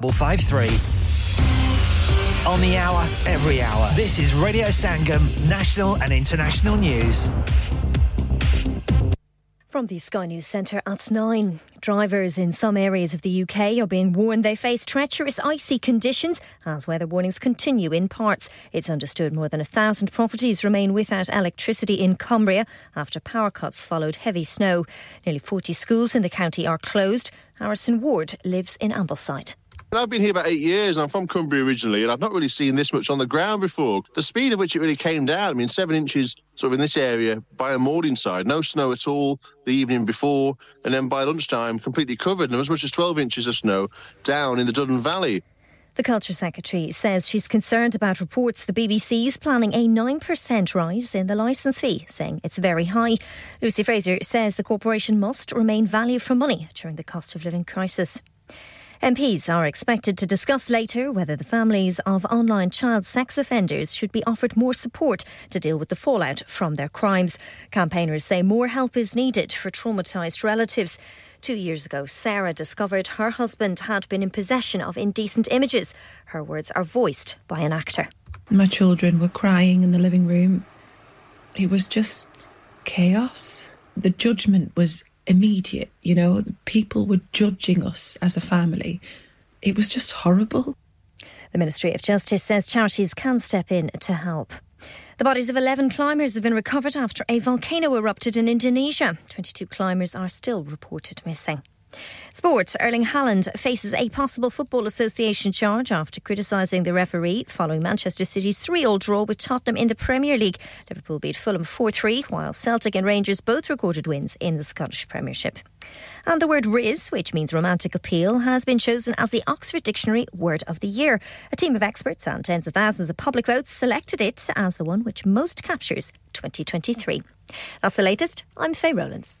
53. On the hour, every hour. This is Radio Sangam, national and international news. From the Sky News Centre at 9. Drivers in some areas of the UK are being warned they face treacherous icy conditions as weather warnings continue in parts. It's understood more than a thousand properties remain without electricity in Cumbria after power cuts followed heavy snow. Nearly 40 schools in the county are closed. Harrison Ward lives in Ambleside. I've been here about eight years. and I'm from Cumbria originally, and I've not really seen this much on the ground before. The speed at which it really came down, I mean, seven inches sort of in this area by a mooring side, no snow at all the evening before, and then by lunchtime, completely covered, and as much as 12 inches of snow down in the Duddon Valley. The Culture Secretary says she's concerned about reports the BBC's planning a 9% rise in the licence fee, saying it's very high. Lucy Fraser says the corporation must remain value for money during the cost of living crisis. MPs are expected to discuss later whether the families of online child sex offenders should be offered more support to deal with the fallout from their crimes. Campaigners say more help is needed for traumatised relatives. Two years ago, Sarah discovered her husband had been in possession of indecent images. Her words are voiced by an actor. My children were crying in the living room. It was just chaos. The judgment was immediate. You know, people were judging us as a family. It was just horrible. The Ministry of Justice says charities can step in to help. The bodies of 11 climbers have been recovered after a volcano erupted in Indonesia. 22 climbers are still reported missing. Sport. Erling Haaland faces a possible Football Association charge after criticising the referee following Manchester City's 3 all draw with Tottenham in the Premier League. Liverpool beat Fulham 4 3, while Celtic and Rangers both recorded wins in the Scottish Premiership. And the word Rizz, which means romantic appeal, has been chosen as the Oxford Dictionary Word of the Year. A team of experts and tens of thousands of public votes selected it as the one which most captures 2023. That's the latest. I'm Faye Rowlands.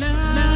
Kullu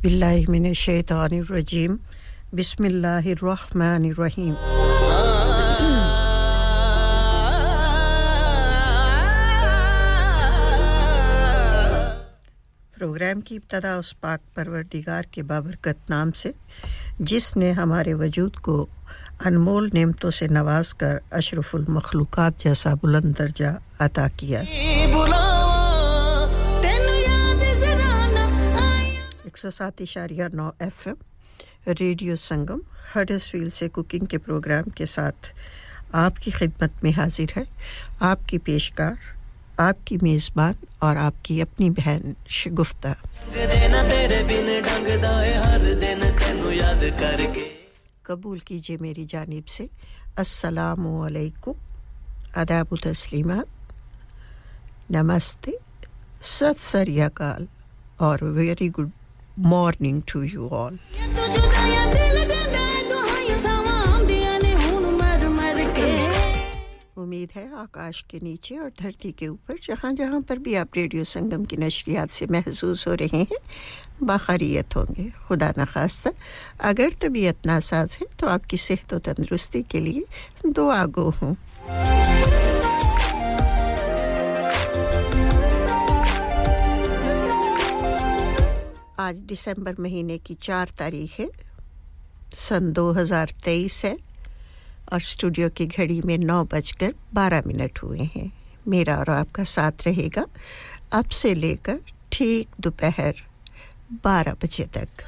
आउज़बिल्लिमिनशैतानिर्रजीम बिस्मिल्लाहिर्रहमानिर्रहीम programme की इब्तदा उस पाक परवरदिगार के बाबरकत नाम से, जिसने हमारे वजूद को अनमोल नेमतों से नवाज़ कर अशरफुल मखलूक़ात जैसा बुलंद दर्जा अता किया। सात इशारिया नौ F M, radio Sangam Huddersfield से कुकिंग के प्रोग्राम के साथ आपकी खिदमत में हाजिर है। आपकी पेशकार, आपकी मेज़बान और आपकी अपनी बहन शगुफ्ता कबूल कीजिए मेरी जानिब से। अस्सलामुअलैकुम अदाब तस्लीमात नमस्ते। सत सरियाकाल और very good morning to you all उम्मीद है आकाश के नीचे और धरती के ऊपर, जहाँ जहाँ पर भी आप रेडियो संगम की नशरियात से महसूस हो रहे हैं, बाखरियत होंगे। खुदा न खास्ता, अगर तबीयत नासाज है तो आपकी सेहत और तंदरुस्ती के लिए दो आगो हूँ। आज दिसंबर महीने की चार तारीख है। सन 2023 है और स्टूडियो की घड़ी में नौ बजकर बारह मिनट हुए हैं। मेरा और आपका साथ रहेगा अब से लेकर ठीक दोपहर बारह बजे तक।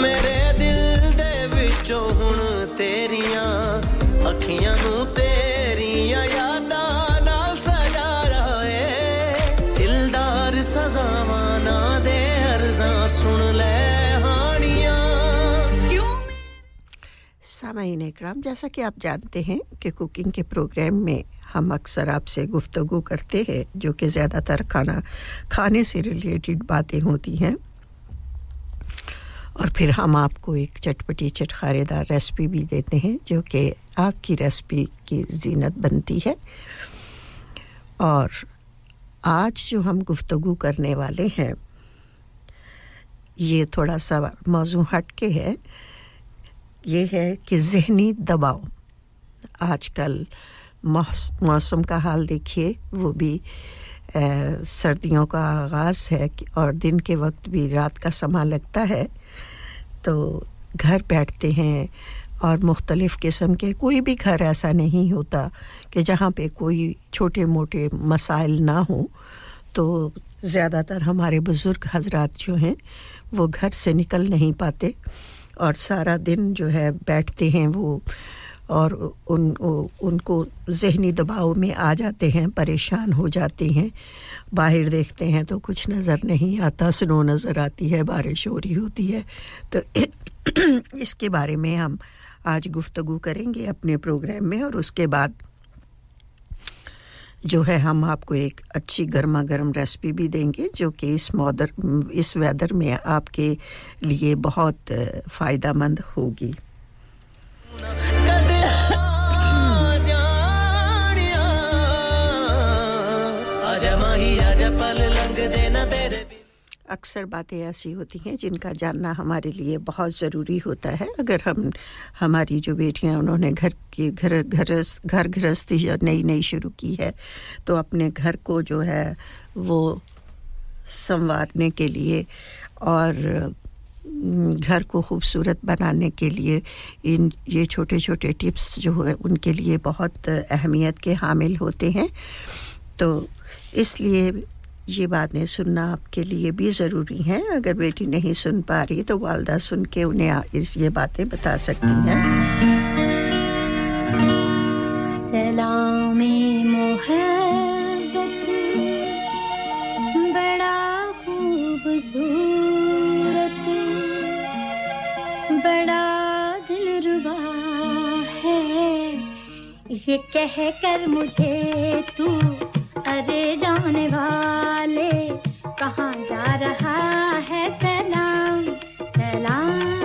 मेरे दिल दे सामाइन इकराम जैसा कि आप जानते हैं कि कुकिंग के प्रोग्राम में हम अक्सर आपसे गुफ्तगु करते हैं, जो कि ज़्यादातर खाना, खाने से रिलेटेड बातें होती हैं। और फिर हम आपको एक चटपटी चटखारेदार रेसिपी भी देते हैं, जो कि आपकी रेसिपी की जीनत बनती है। और आज जो हम गुफ्तगु करने वाले हैं, ये थोड़ा सा मौजू हट के है ये है कि जहनी दबाव। आजकल मौसम का हाल देखिए वो भी आ, सर्दियों का आगाज़ है और दिन के वक्त भी रात का समा लगता है। तो घर बैठते हैं और मुख्तलिफ़ किस्म के कोई भी घर ऐसा नहीं होता कि जहाँ पे कोई छोटे मोटे मसाइल ना हो। तो ज़्यादातर हमारे बुज़ुर्ग हजरात जो हैं वो घर से निकल नहीं पाते। और सारा दिन जो है बैठते हैं वो और उन उनको जहनी दबाव में आ जाते हैं, परेशान हो जाते हैं। बाहर देखते हैं तो कुछ नज़र नहीं आता, स्नो नज़र आती है, बारिश हो रही होती है। तो इसके बारे में हम आज गुफ्तगु करेंगे अपने प्रोग्राम में और उसके बाद जो है, हम आपको एक अच्छी गर्मा गर्म रेसिपी भी देंगे, जो कि इस मौदर, इस वेदर में आपके लिए बहुत फ़ायदा मंद होगी। अक्सर बातें ऐसी होती हैं जिनका जानना हमारे लिए बहुत ज़रूरी होता है। अगर हम, हमारी जो बेटियाँ उन्होंने घर की, घर घर घर गृहस्थी नई नई शुरू की है तो अपने घर को जो है वो संवारने के लिए और घर को खूबसूरत बनाने के लिए इन, ये छोटे छोटे टिप्स जो है, उनके लिए बहुत अहमियत के हामिल होते हैं। तो इसलिए ये बातें सुनना आपके लिए भी ज़रूरी हैं। अगर बेटी नहीं सुन पा रही तो वालदा सुन के उन्हें ये बातें बता सकती हैं। बड़ा बड़ा है। ये कह कर मुझे तू अरे जाने वाले कहाँ जा रहा है सलाम? सलाम।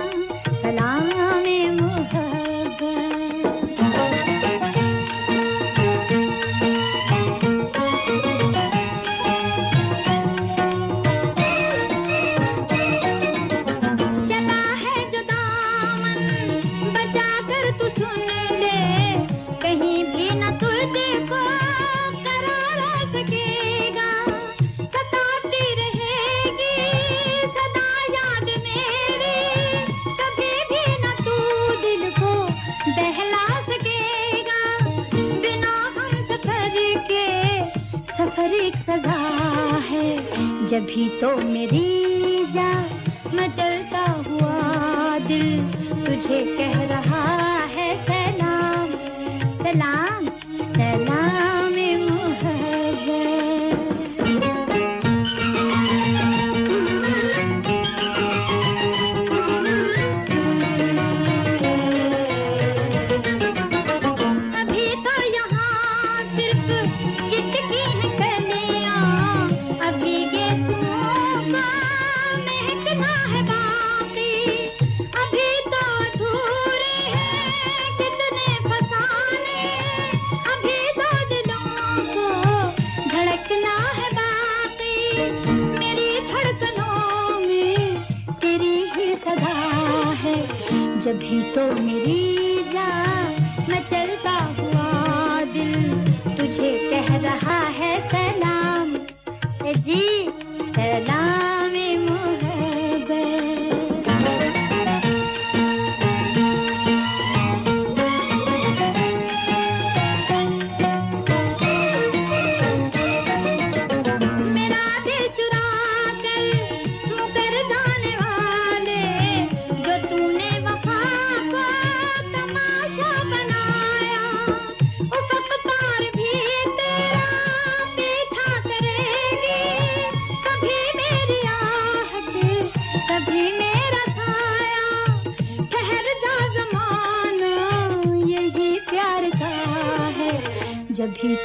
भी तो मेरी जा मचलता चलता हुआ दिल तुझे कह रहा है सलाम सलाम जब भी तो मेरी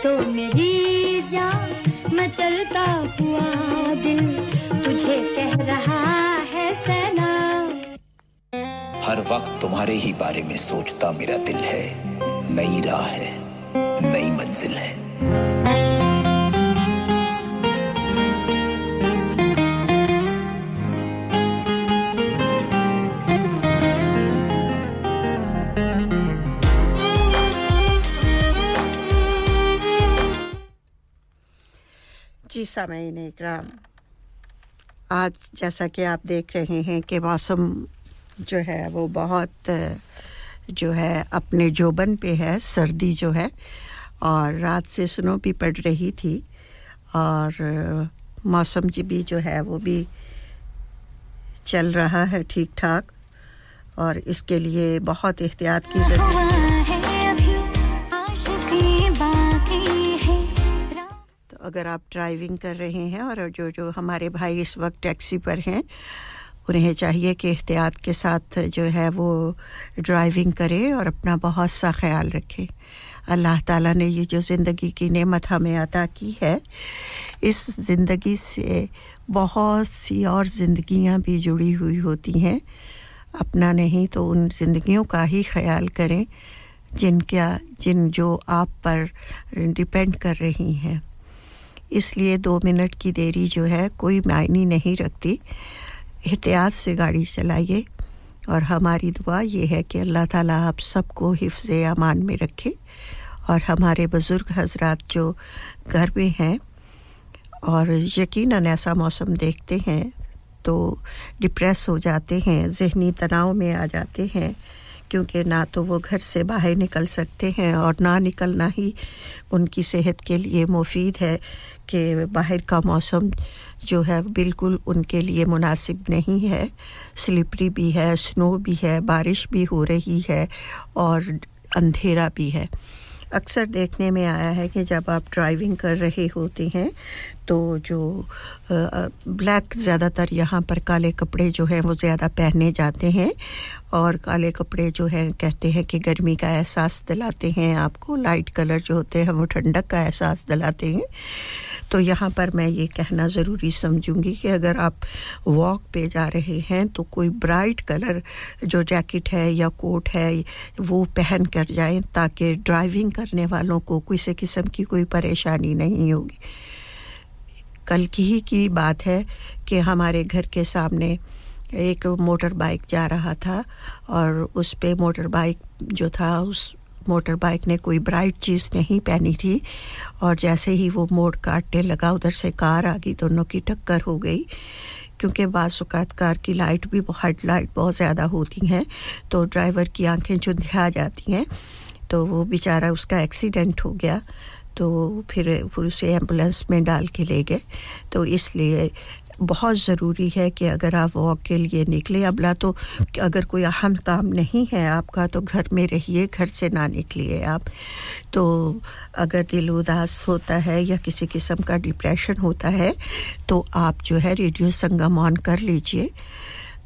तो मेरी जान मैं चलता हुआ दिल। तुझे कह रहा है सना। हर वक्त तुम्हारे ही बारे में सोचता मेरा दिल है। नई राह है, नई मंजिल है। जी सामीन इकराम आज जैसा कि आप देख रहे हैं कि मौसम जो है, वो बहुत, जो है, अपने जोबन पे है, सर्दी जो है, और रात से स्नो भी पड़ रही थी, और मौसम जी भी जो है, वो भी चल रहा है ठीक ठाक और इसके लिए बहुत एहतियात की ज़रूरत अगर आप ड्राइविंग कर रहे हैं और जो जो हमारे भाई इस वक्त टैक्सी पर हैं, उन्हें चाहिए कि एहतियात के साथ जो है वो ड्राइविंग करें और अपना बहुत सा ख्याल रखें। अल्लाह ताला ने ये जो ज़िंदगी की नेमत हमें अता की है, इस ज़िंदगी से बहुत सी और ज़िंदगियाँ भी जुड़ी हुई होती हैं। अपना नहीं तो उन ज़िंदगियों का ही ख्याल करें, जिनका, जिन जो आप पर डिपेंड कर रही हैं। इसलिए दो मिनट की देरी जो है कोई मायने नहीं रखती। एहतियात से गाड़ी चलाइए और हमारी दुआ ये है कि अल्लाह ताला आप सबको हिफ्ज़ अमान में रखे और हमारे बुज़ुर्ग हजरात जो घर में हैं और यकीनन ऐसा मौसम देखते हैं तो डिप्रेस हो जाते हैं, जहनी तनाव में आ जाते हैं, क्योंकि ना तो वो घर से बाहर निकल सकते हैं और ना निकलना ही उनकी सेहत के लिए मुफीद है। कि बाहर का मौसम जो है बिल्कुल उनके लिए मुनासिब नहीं है। स्लिपरी भी है, स्नो भी है, बारिश भी हो रही है और अंधेरा भी है। अक्सर देखने में आया है कि जब आप ड्राइविंग कर रहे होते हैं तो जो ब्लैक ज़्यादातर यहाँ पर काले कपड़े जो हैं, वो ज़्यादा पहने जाते हैं और काले कपड़े जो हैं, कहते हैं कि गर्मी का एहसास दिलाते हैं आपको। लाइट कलर जो होते हैं, वो ठंडक का एहसास दिलाते हैं। तो यहाँ पर मैं ये कहना ज़रूरी समझूँगी कि अगर आप वॉक पे जा रहे हैं तो कोई ब्राइट कलर जो जैकेट है या कोट है, वो पहन कर जाएँ ताकि ड्राइविंग करने वालों को किसी किस्म की कोई परेशानी नहीं होगी। कल की ही की बात है कि हमारे घर के सामने एक मोटर बाइक जा रहा था और उस पे मोटर बाइक जो था उस मोटर बाइक ने कोई ब्राइट चीज़ नहीं पहनी थी और जैसे ही वो मोड़ काटने लगा, उधर से कार आ गई, दोनों की टक्कर हो गई। क्योंकि बाज़ात कार की लाइट भी हेड लाइट बहुत ज़्यादा होती हैं तो ड्राइवर की आँखें चुंधिया जाती हैं तो वो बेचारा उसका एक्सीडेंट हो गया तो फिर फिर उसे एंबुलेंस में डाल के ले गए। तो इसलिए बहुत ज़रूरी है कि अगर आप वॉक के लिए निकले अबला तो अगर कोई अहम काम नहीं है आपका तो घर में रहिए, घर से ना निकलिए आप। तो अगर दिल उदास होता है या किसी किस्म का डिप्रेशन होता है तो आप जो है रेडियो संगम ऑन कर लीजिए।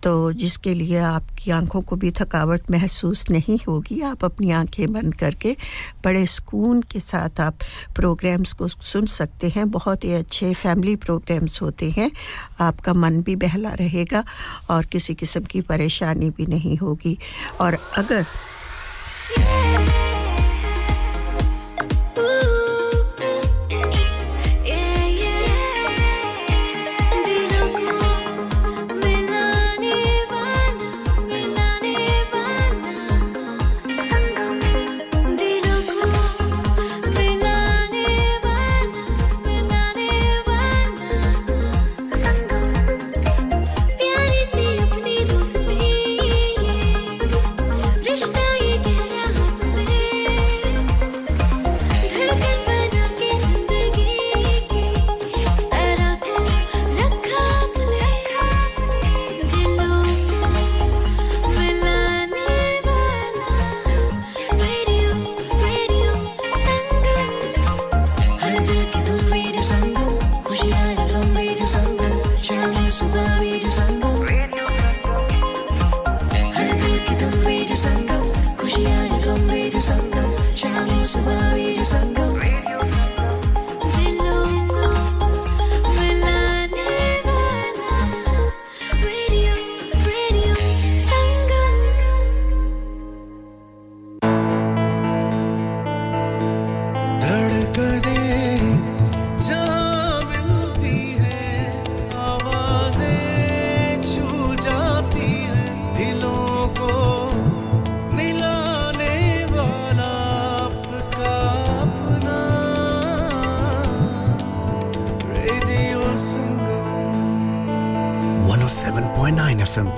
तो जिसके लिए आपकी आँखों को भी थकावट महसूस नहीं होगी, आप अपनी आँखें बंद करके बड़े सुकून के साथ आप प्रोग्राम्स को सुन सकते हैं। बहुत ही अच्छे फैमिली प्रोग्राम्स होते हैं। आपका मन भी बहला रहेगा और किसी किस्म की परेशानी भी नहीं होगी। और अगर शाम सुबह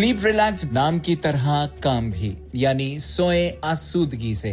स्लीप रिलैक्स नाम की तरह काम भी यानी सोए आसूदगी से।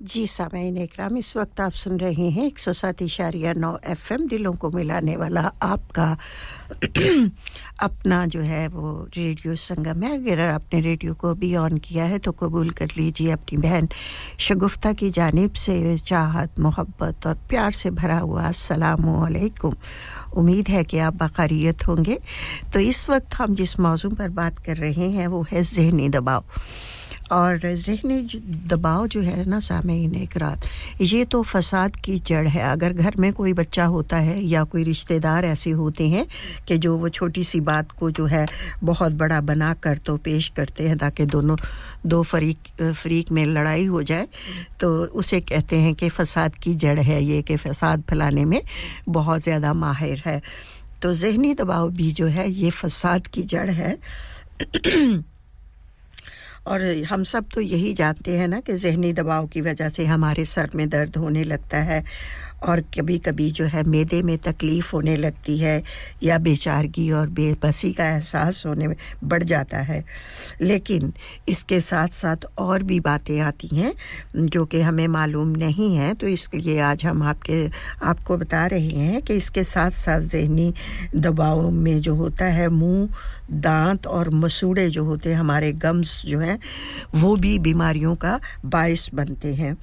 जी सामीन इकराम इस वक्त आप सुन रहे हैं एक सौ सात इशारिया नौ एफ़ दिलों को मिलाने वाला आपका अपना जो है वो रेडियो संगम है। अगर आपने रेडियो को भी ऑन किया है तो कबूल कर लीजिए अपनी बहन शगुफ्ता की जानिब से चाहत, मोहब्बत और प्यार से भरा हुआ असलकुम उम्मीद है कि आप बाकारियत होंगे। तो इस वक्त हम जिस मौजू पर बात कर रहे हैं, वो है जहनी दबाव। और जहनी दबाव जो है ना सामीन एक रात, ये तो फसाद की जड़ है। अगर घर में कोई बच्चा होता है या कोई रिश्तेदार ऐसे होते हैं कि जो वो छोटी सी बात को जो है बहुत बड़ा बना कर तो पेश करते हैं ताकि दोनों, दो फरीक फरीक में लड़ाई हो जाए तो उसे कहते हैं कि फसाद की जड़ है ये कि फसाद फैलाने में बहुत ज़्यादा माहिर है। तो जहनी दबाव भी जो है ये फसाद की जड़ है। और हम सब तो यही जानते हैं ना कि जहनी दबाव की वजह से हमारे सर में दर्द होने लगता है। और कभी कभी जो है मैदे में तकलीफ़ होने लगती है या बेचारगी और बेबसी का एहसास होने में बढ़ जाता है। लेकिन इसके साथ साथ और भी बातें आती हैं जो कि हमें मालूम नहीं है तो इसलिए आज हम आपके, आपको बता रहे हैं कि इसके साथ साथ जहनी दबाव में जो होता है, मुँह, दांत और मसूड़े जो होते हैं, हमारे गम्स जो हैं, वो भी बीमारियों का बायस बनते हैं।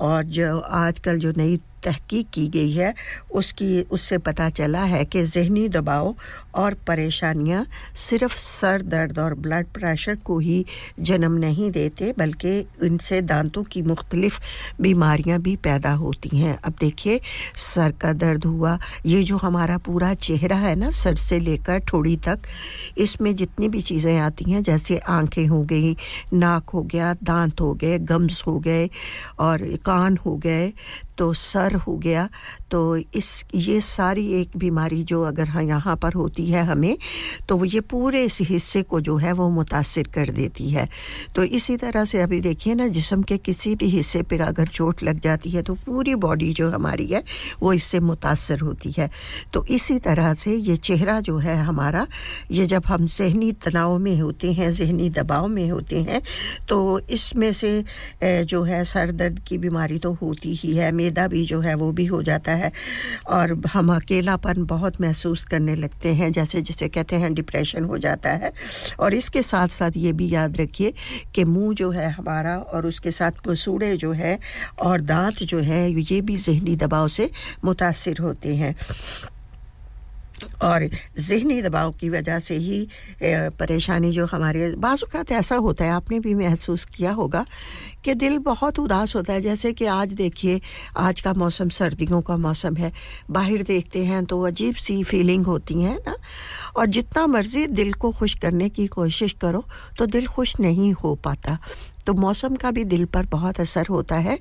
और जो आजकल जो नई तहकीक की गई है। उसकी, उससे पता चला है कि जहनी दबाव और परेशानियाँ सिर्फ़ सर दर्द और ब्लड प्रेशर को ही जन्म नहीं देते, बल्कि इनसे दांतों की मुख्तलिफ़ बीमारियाँ भी पैदा होती हैं। अब देखिए, सर का दर्द हुआ। ये जो हमारा पूरा चेहरा है ना, सर से लेकर ठोड़ी तक, इसमें जितनी भी चीज़ें आती हैं, जैसे आँखें हो गई, नाक हो गया, दांत हो गए, गम्स हो गए और कान हो गए तो सर हो गया। तो इस, ये सारी एक बीमारी जो अगर यहाँ पर होती है हमें तो वो ये पूरे इस हिस्से को जो है वो मुतासर कर देती है। तो इसी तरह से अभी देखिए ना, जिसम के किसी भी हिस्से पे अगर चोट लग जाती है तो पूरी बॉडी जो हमारी है, वो इससे मुतासर होती है। तो इसी तरह से ये चेहरा जो है हमारा, ये जब हम जहनी तनाव में होते हैं, जहनी दबाव में होते हैं तो इसमें से जो है सर दर्द की बीमारी तो होती ही है। मैदा भी जो है वो भी हो जाता है और हम अकेलापन बहुत महसूस करने लगते हैं, जैसे जिसे कहते हैं डिप्रेशन हो जाता है। और इसके साथ साथ ये भी याद रखिए कि मुँह जो है हमारा और उसके साथ पसूड़े जो है और दांत जो है, ये भी जहनी दबाव से मुतासर होते हैं। और जहनी दबाव की वजह से ही परेशानी जो हमारे बाज़ात ऐसा होता है, आपने भी महसूस किया होगा कि दिल बहुत उदास होता है। जैसे कि आज देखिए, आज का मौसम, सर्दियों का मौसम है, बाहर देखते हैं तो अजीब सी फीलिंग होती है ना? और जितना मर्ज़ी दिल को खुश करने की कोशिश करो तो दिल खुश नहीं हो पाता। तो मौसम का भी दिल पर बहुत असर होता है।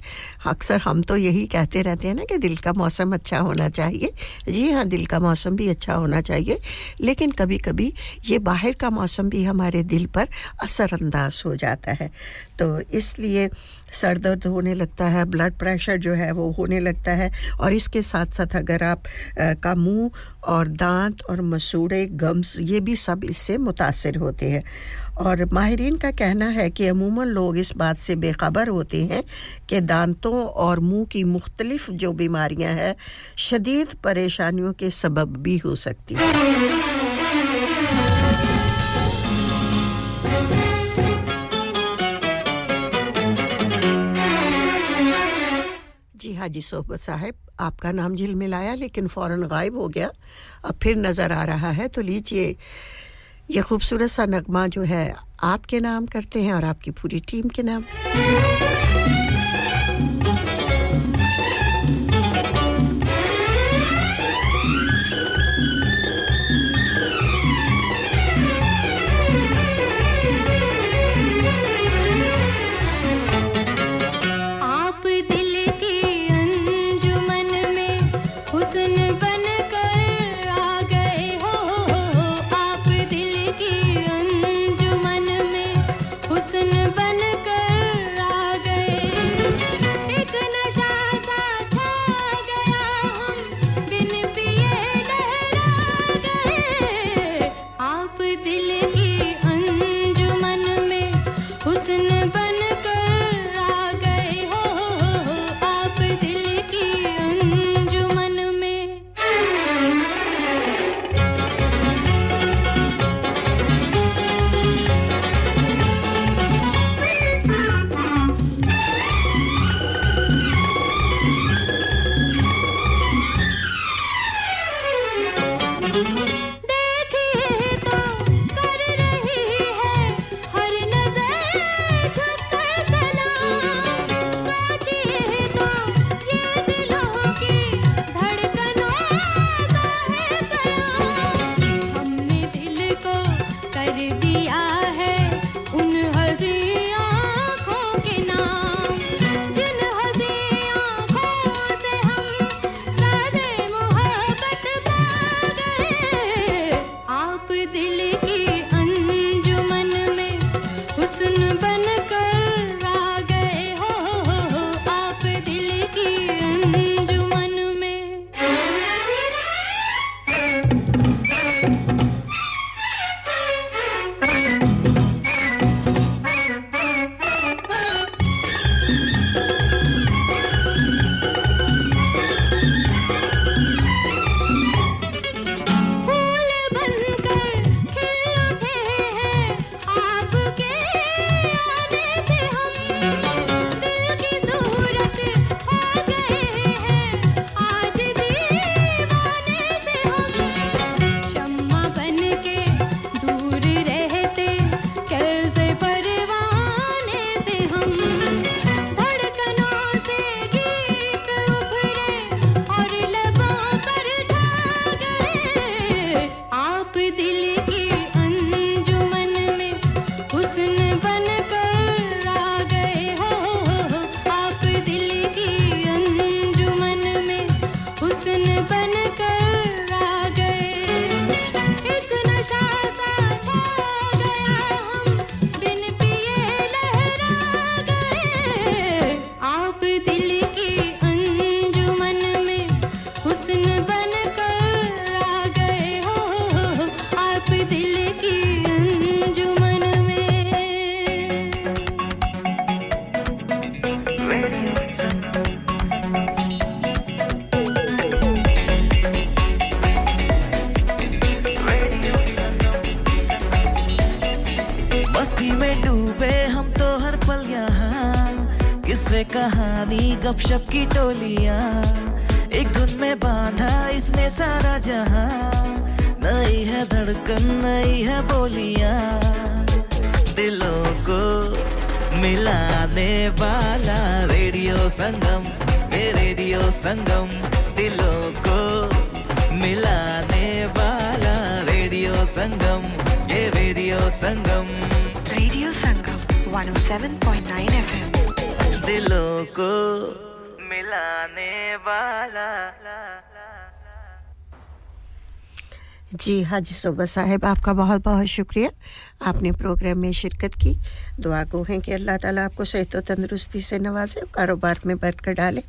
अक्सर हम तो यही कहते रहते हैं ना कि दिल का मौसम अच्छा होना चाहिए। जी हाँ दिल का मौसम भी अच्छा होना चाहिए। लेकिन कभी कभी ये बाहर का मौसम भी हमारे दिल पर असरअंदाज हो जाता है। तो इसलिए सर दर्द होने लगता है ब्लड प्रेशर जो है वो होने लगता है। और इसके साथ साथ अगर आप आ, का मुँह और दांत और मसूड़े गम्स ये भी सब इससे मुतासर होते हैं। और माहरीन का कहना है कि अमूमन लोग इस बात से बेखबर होते हैं कि दांतों और मुँह की मुख्तलिफ़ जो बीमारियाँ हैं, शदीद परेशानियों के सबब भी हो सकती हैं। जी हाजी सोहबत साहब, आपका नाम झिल मिलाया लेकिन फ़ौरन गायब हो गया। अब फिर नज़र आ रहा है तो लीजिए ये खूबसूरत सा नगमा जो है आपके नाम करते हैं और आपकी पूरी टीम के नाम। जी हाजी सोबा साहब, आपका बहुत बहुत शुक्रिया। आपने प्रोग्राम में शिरकत की। दुआ को है कि अल्लाह ताला आपको सेहत व तंदरुस्ती से नवाजे, कारोबार में बरकत डाले।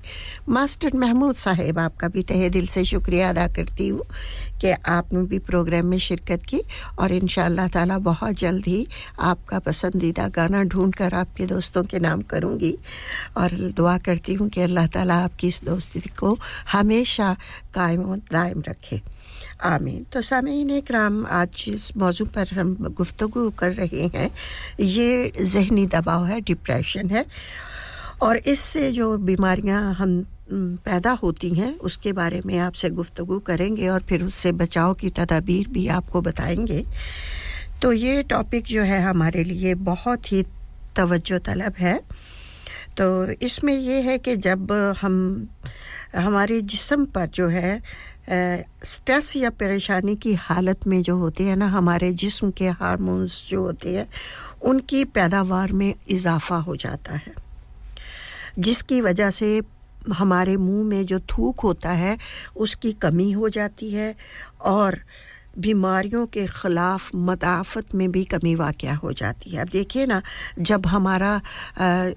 मास्टर महमूद साहब, आपका भी तहे दिल से शुक्रिया अदा करती हूँ कि आपने भी प्रोग्राम में शिरकत की और इन ताला बहुत जल्द ही आपका पसंदीदा गाना ढूंढ कर आपके दोस्तों के नाम करूँगी। और दुआ करती हूँ कि अल्लाह ताला आपकी इस दोस्ती को हमेशा कायम दायम रखे। आमीन। तो सामीन कराम आज जिस मौजू पर हम गुफ्तु कर रहे हैं, ये जहनी दबाव है, डिप्रेशन है। और इससे जो बीमारियाँ हम पैदा होती हैं, उसके बारे में आपसे गुफ्तु करेंगे और फिर उससे बचाव की तदाबीर भी आपको बताएँगे। तो ये टॉपिक जो है हमारे लिए बहुत ही तवज्जो तलब है। तो इसमें ये है कि जब हम, हमारे जिस्म पर जो है स्ट्रेस या परेशानी की हालत में जो होते हैं ना, हमारे जिस्म के हार्मोन्स जो होते हैं, उनकी पैदावार में इजाफा हो जाता है। जिसकी वजह से हमारे मुँह में जो थूक होता है, उसकी कमी हो जाती है और बीमारियों के ख़िलाफ़ मदाफ़त में भी कमी वाक़ हो जाती है। अब देखिए ना जब हमारा आ,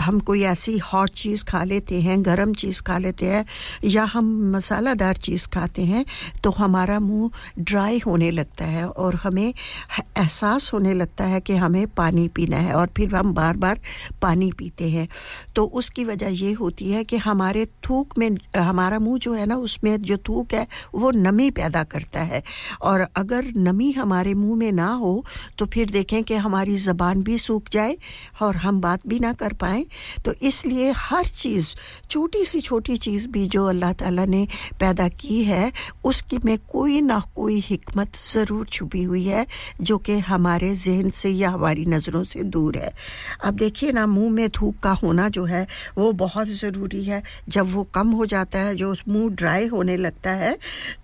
हम कोई ऐसी हॉट चीज़ खा लेते हैं गर्म चीज़ खा लेते हैं या हम मसालादार चीज़ खाते हैं तो हमारा मुँह ड्राई होने लगता है और हमें एहसास होने लगता है कि हमें पानी पीना है और फिर हम बार बार पानी पीते हैं। तो उसकी वजह ये होती है कि हमारे थूक में हमारा मुँह जो है ना उसमें जो थूक है वो नमी पैदा करता है और अगर नमी हमारे मुँह में ना हो तो फिर देखें कि हमारी ज़बान भी सूख जाए और हम बात भी ना कर पाए। तो इसलिए हर चीज़, छोटी सी छोटी चीज़ भी जो अल्लाह ताला ने पैदा की है, उसकी में कोई ना कोई हिकमत ज़रूर छुपी हुई है, जो कि हमारे जहन से या हमारी नज़रों से दूर है। अब देखिए ना, मुँह में थूक का होना जो है, वो बहुत ज़रूरी है। जब वो कम हो जाता है, जो मुँह ड्राई होने लगता है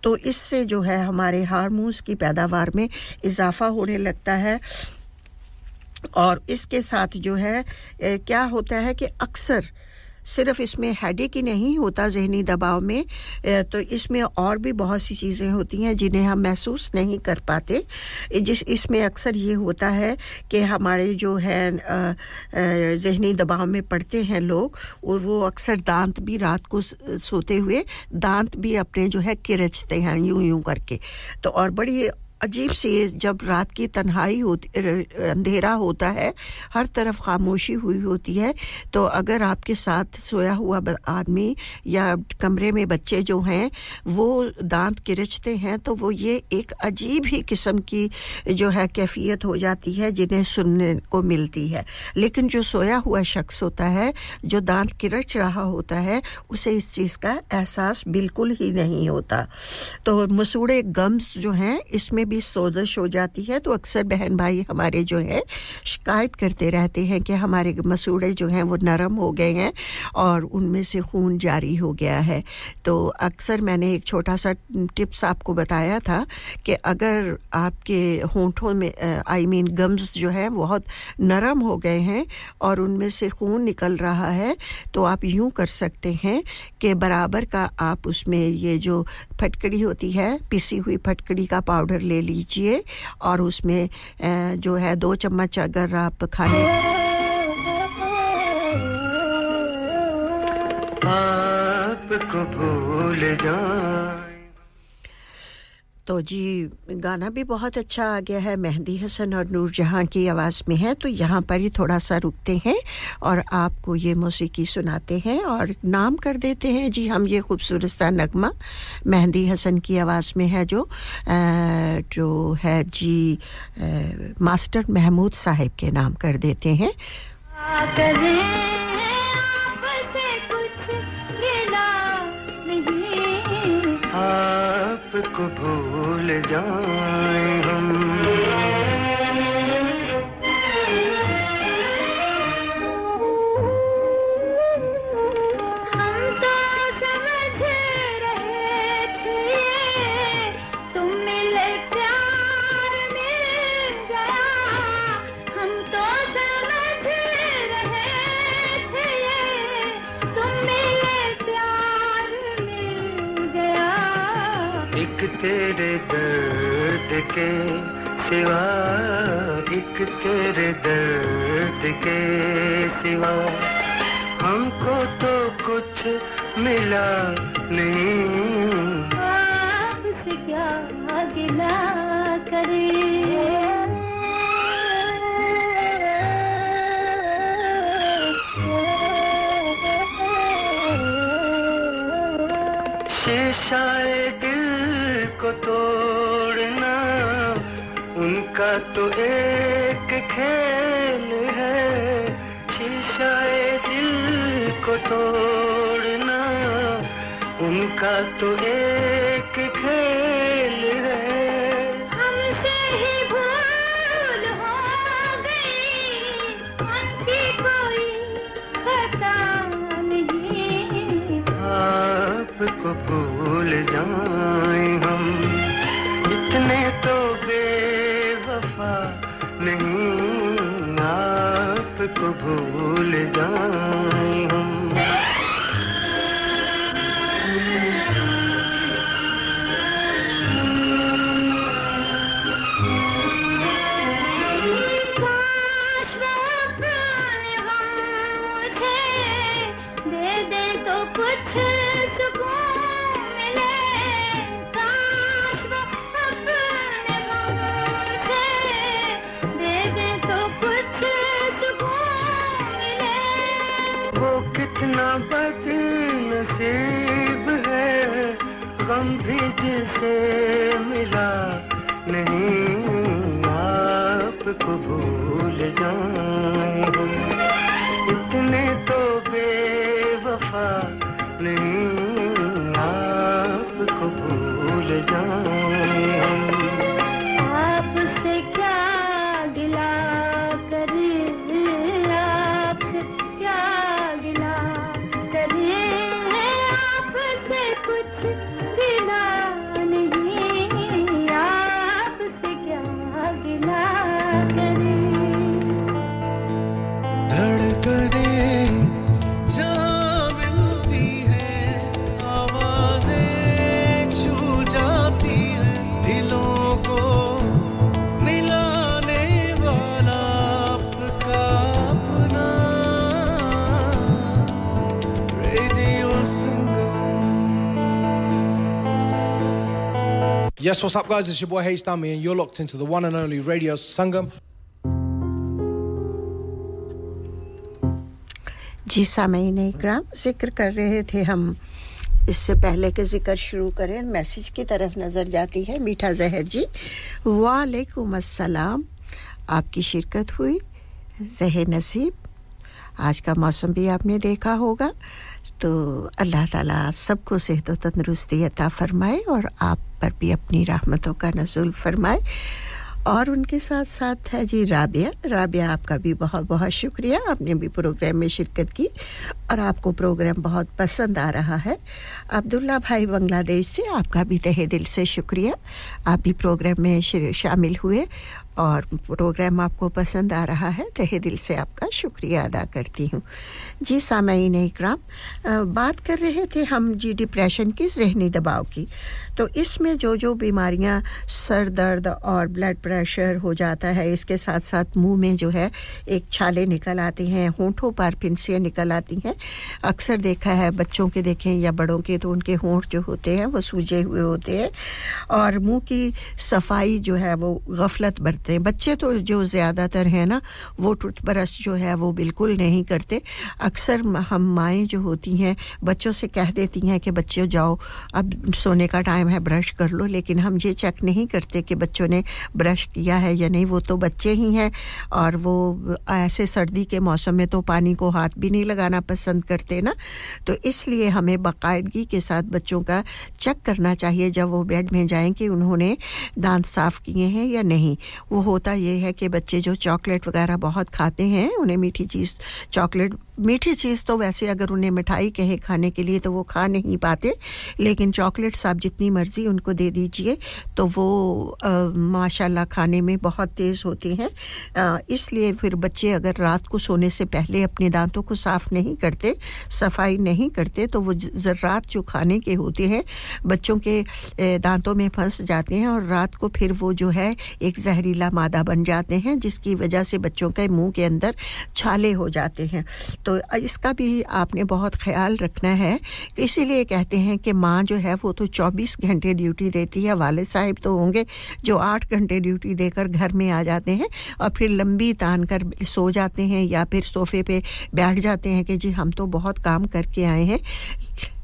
तो इससे जो है हमारे हार हारमोन्स की पैदावार में इजाफा होने लगता है। और इसके साथ जो है क्या होता है कि अक्सर सिर्फ़ इसमें हेडेक ही नहीं होता जहनी दबाव में तो इसमें और भी बहुत सी चीज़ें होती हैं जिन्हें हम महसूस नहीं कर पाते। जिस, इसमें अक्सर ये होता है कि हमारे जो है जहनी दबाव में पड़ते हैं लोग, और वो अक्सर दांत भी रात को सोते हुए दांत भी अपने जो है किरचते हैं यूँ यूँ करके। तो और बड़ी अजीब सी जब रात की तन्हाई होती अंधेरा होता है, हर तरफ़ खामोशी हुई होती है तो अगर आपके साथ सोया हुआ आदमी या कमरे में बच्चे जो हैं, वो दांत किरचते हैं तो वो ये एक अजीब ही किस्म की जो है कैफियत हो जाती है, जिन्हें सुनने को मिलती है। लेकिन जो सोया हुआ शख्स होता है, जो दांत किरच रहा होता है, उसे इस चीज़ का एहसास बिल्कुल ही नहीं होता। तो मसूड़े गम्स जो हैं, इसमें भी सोजश हो जाती है तो अक्सर बहन भाई हमारे जो है, शिकायत करते रहते हैं कि हमारे मसूड़े जो हैं, वो नरम हो गए हैं और उनमें से खून जारी हो गया है। तो अक्सर मैंने एक छोटा सा टिप्स आपको बताया था कि अगर आपके होंठों में आई मीन गम्स जो है, बहुत नरम हो गए हैं और उनमें से खून निकल रहा है तो आप यूँ कर सकते हैं कि बराबर का आप उसमें ये जो फटकड़ी होती है, पिसी हुई फटकड़ी का पाउडर ले लीजिए और उसमें जो है दो चम्मच अगर आप खाने आपको भूल जाए तो जी गाना भी बहुत अच्छा आ गया है। मेहंदी हसन और नूर जहाँ की आवाज़ में है तो यहाँ पर ही थोड़ा सा रुकते हैं और आपको ये मौसीकी सुनाते हैं और नाम कर देते हैं। जी हम ये खूबसूरत सा नगमा मेहंदी हसन की आवाज़ में है जो जो है जी आ, मास्टर महमूद साहिब के नाम कर देते हैं। भूल तेरे दर्द के सिवा एक तेरे दर्द के सिवा। हमको तो कुछ मिला नहीं। आपसे क्या गिला करे शीशाए तो एक खेल है। शीशाए दिल को तोड़ना उनका तो एक खेल है। हमसे ही भूल हो गई उनकी कोई खता नहीं। आपको आपको भूल जाए जिसे मिला नहीं आपको भूल जाए। इतने तो बेवफा नहीं Yes, what's up, guys? It's your boy Hayes Dummy, and you're locked into the one and only Radio Sangam. जी सामीन इकराम ज़िक्र कर रहे थे हम। इससे पहले के ज़िक्र शुरू करें। मैसेज की तरफ़ नज़र जाती है मीठा जहर जी। वालेकुम अस्सलाम। आपकी शिरकत हुई? जहर नसीब। आज का मौसम भी आपने देखा होगा। तो अल्लाह ताला सबको सेहत व तंदरुस्ती अता फरमाए और आप पर भी अपनी रहमतों का नजुल फरमाए। और उनके साथ साथ है जी राबिया। राबिया, आपका भी बहुत बहुत शुक्रिया। आपने भी प्रोग्राम में शिरकत की और आपको प्रोग्राम बहुत पसंद आ रहा है। अब्दुल्ला भाई बांग्लादेश से आपका भी तहे दिल से शुक्रिया। आप भी प्रोग्राम में शामिल हुए और प्रोग्राम आपको पसंद आ रहा है, तहे दिल से आपका शुक्रिया अदा करती हूँ। जी सामीन इकराम बात कर रहे थे हम जी डिप्रेशन की जहनी दबाव की। तो इसमें जो जो बीमारियाँ, सर दर्द और ब्लड प्रेशर हो जाता है, इसके साथ साथ मुँह में जो है, एक छाले निकल आती हैं, होंठों पर फिनसियाँ निकल आती हैं। अक्सर देखा है, बच्चों के देखें या बड़ों के तो उनके होंठ जो होते हैं, वो सूजे हुए होते हैं और मुँह की सफ़ाई जो है, वो गफलत बरतते हैं। बच्चे तो जो ज़्यादातर है ना, वो टूथब्रश जो है, वो बिल्कुल नहीं करते। अक्सर हम माएँ जो होती हैं, बच्चों से कह देती हैं कि, बच्चे जाओ, अब सोने का टाइम है ब्रश कर लो, लेकिन हम ये चेक नहीं करते कि बच्चों ने ब्रश किया है या नहीं। वो तो बच्चे ही हैं और वो ऐसे सर्दी के मौसम में तो पानी को हाथ भी नहीं लगाना पसंद करते ना। तो इसलिए हमें बाकायदगी के साथ बच्चों का चेक करना चाहिए, जब वो बेड में जाएँ कि उन्होंने दांत साफ़ किए हैं या नहीं। वो होता ये है कि बच्चे जो चॉकलेट वगैरह बहुत खाते हैं, उन्हें मीठी चीज़ चॉकलेट मीठी चीज़ तो वैसे अगर उन्हें मिठाई कहे खाने के लिए तो वो खा नहीं पाते, लेकिन चॉकलेट्स आप जितनी मर्ज़ी उनको दे दीजिए। तो वो माशाल्लाह खाने में बहुत तेज़ होते हैं। इसलिए फिर बच्चे अगर रात को सोने से पहले अपने दांतों को साफ़ नहीं करते, सफ़ाई नहीं करते तो वो ज़र्रात जो खाने के होते हैं, बच्चों के दांतों में फंस जाते हैं और रात को फिर वो जो है एक जहरीला मादा बन जाते हैं, जिसकी वजह से बच्चों के मुँह के अंदर छाले हो जाते हैं। तो इसका भी आपने बहुत ख्याल रखना है। इसीलिए कहते हैं कि माँ जो है वो तो 24 घंटे ड्यूटी देती है वाले साहिब तो होंगे जो आठ घंटे ड्यूटी देकर घर में आ जाते हैं और फिर लंबी तान कर सो जाते हैं या फिर सोफे पे बैठ जाते हैं कि जी हम तो बहुत काम करके आए हैं।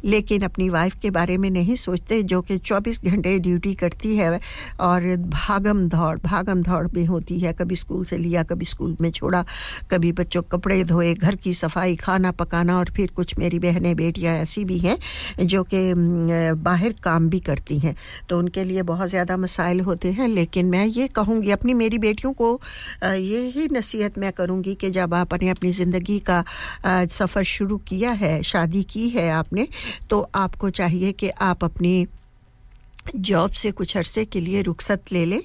लेकिन अपनी वाइफ के बारे में नहीं सोचते, जो कि 24 घंटे ड्यूटी करती है और भागम दौड़ भागम दौड़ भी होती है। कभी स्कूल से लिया, कभी स्कूल में छोड़ा, कभी बच्चों कपड़े धोए, घर की सफ़ाई, खाना पकाना और फिर कुछ मेरी बहनें, बेटियाँ ऐसी भी हैं, जो कि बाहर काम भी करती हैं। तो उनके लिए बहुत ज़्यादा मसाइल होते हैं, लेकिन मैं ये कहूँगी, अपनी मेरी बेटियों को ये ही नसीहत मैं करूँगी कि जब आपने अपनी ज़िंदगी का सफ़र शुरू किया है, शादी की है आपने तो आपको चाहिए कि आप अपनी जॉब से कुछ अरसे के लिए रुखसत ले लें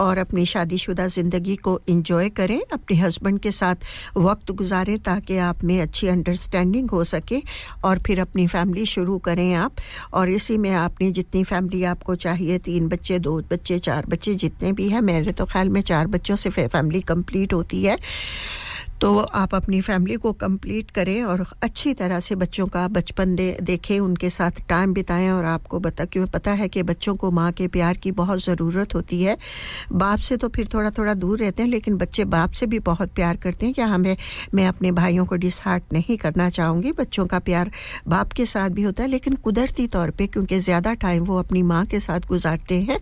और अपनी शादीशुदा ज़िंदगी को इंजॉय करें, अपने हस्बैंड के साथ वक्त गुजारें ताकि आप में अच्छी अंडरस्टैंडिंग हो सके और फिर अपनी फैमिली शुरू करें आप। और इसी में आपने जितनी फैमिली आपको चाहिए, तीन बच्चे, दो बच्चे, चार बच्चे जितने भी हैं, मेरे तो ख्याल में चार बच्चों से फैमिली कंप्लीट होती है। तो आप अपनी फैमिली को कंप्लीट करें और अच्छी तरह से बच्चों का बचपन दे, देखें, उनके साथ टाइम बिताएँ और आपको बता, क्यों, पता है कि बच्चों को माँ के प्यार की बहुत ज़रूरत होती है। बाप से तो फिर थोड़ा थोड़ा दूर रहते हैं, लेकिन बच्चे बाप से भी बहुत प्यार करते हैं क्या हमें, मैं अपने भाइयों को डिसहार्ट नहीं करना चाहूँगी। बच्चों का प्यार बाप के साथ भी होता है, लेकिन कुदरती तौर पर क्योंकि ज़्यादा टाइम वो अपनी माँ के साथ गुजारते हैं